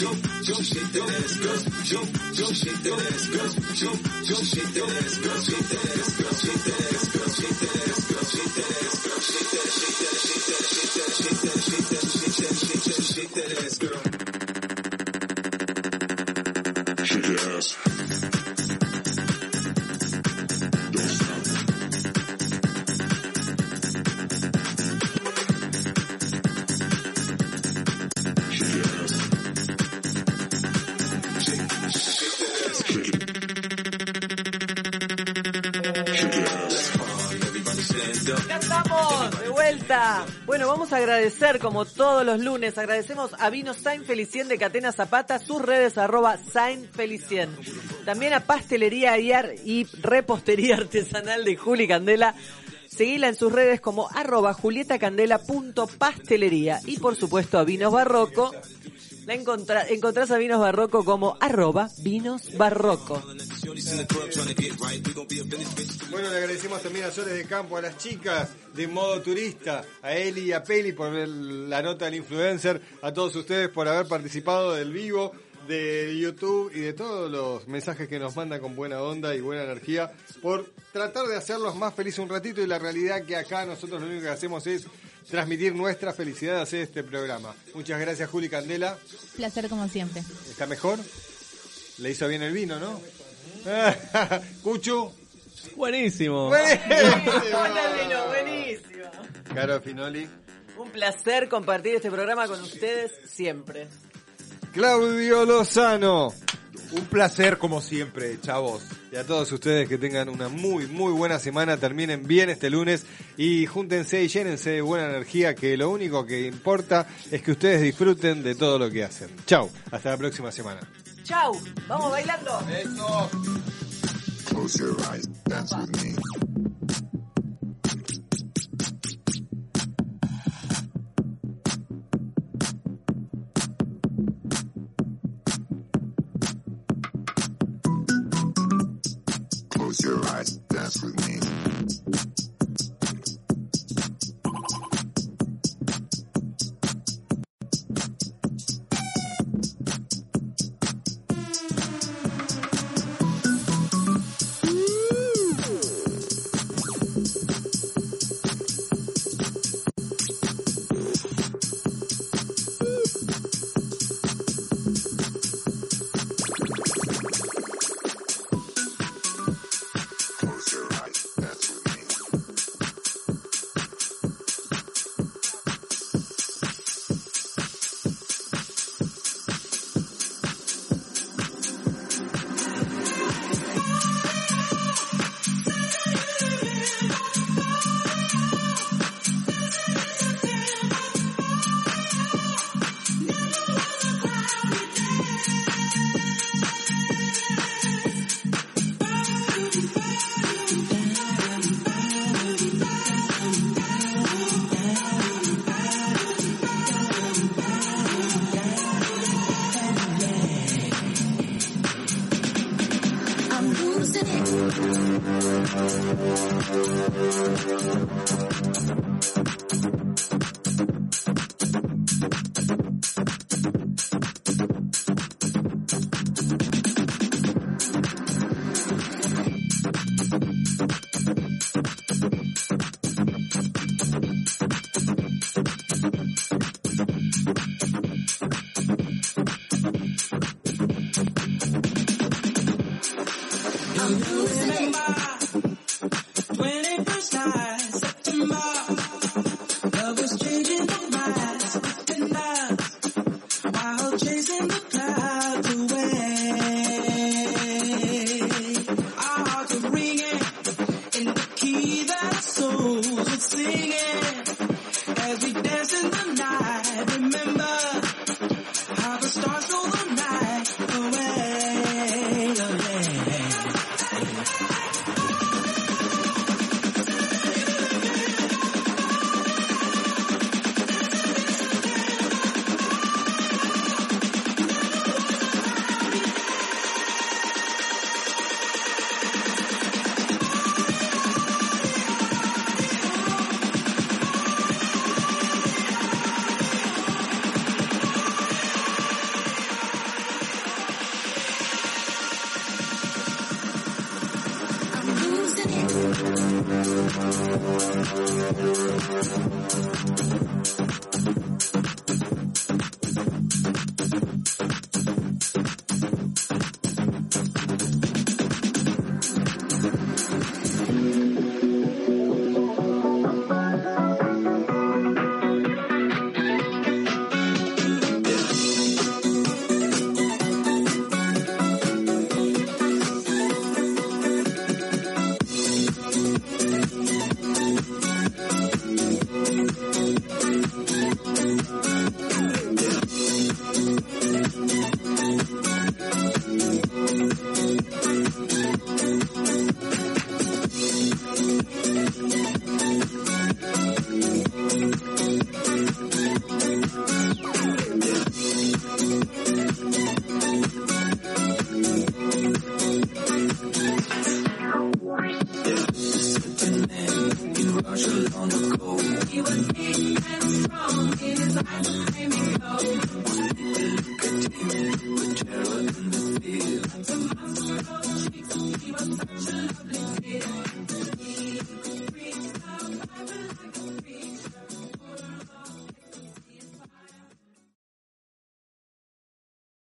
Jump, jump, shake that ass, girl. Jump, jump, shake that ass, girl. Jump, jump, shake that ass, girl. Shake that agradecer, como todos los lunes, agradecemos a Vino Saint Felicien de Catena Zapata, sus redes arroba Saint Felicien. También a Pastelería y Repostería Artesanal de Juli Candela. Seguila en sus redes como arroba julietacandela.pastelería. Y por supuesto a Vinos Barroco. La encontrás a Vinos Barroco como arroba Vinos Barroco. Bueno, le agradecemos también a Soles de Campo, a las chicas de modo turista, a Eli y a Peli por ver la nota del influencer, a todos ustedes por haber participado del vivo, de YouTube y de todos los mensajes que nos mandan con buena onda y buena energía, por tratar de hacerlos más felices un ratito y la realidad que acá nosotros lo único que hacemos es transmitir nuestra felicidad de hacer este programa. Muchas gracias Juli Candela. Placer como siempre. ¿Está mejor? Le hizo bien el vino, ¿no? Cuchu. Buenísimo. Buenísimo, buenísimo. Caro Finoli. Un placer compartir este programa con ustedes siempre. Claudio Lozano. Un placer como siempre, chavos. Y a todos ustedes que tengan una muy, muy buena semana, terminen bien este lunes y júntense y llénense de buena energía, que lo único que importa es que ustedes disfruten de todo lo que hacen. Chau, hasta la próxima semana. Chau, vamos bailando. Eso. Close your eyes. Dance with me. That's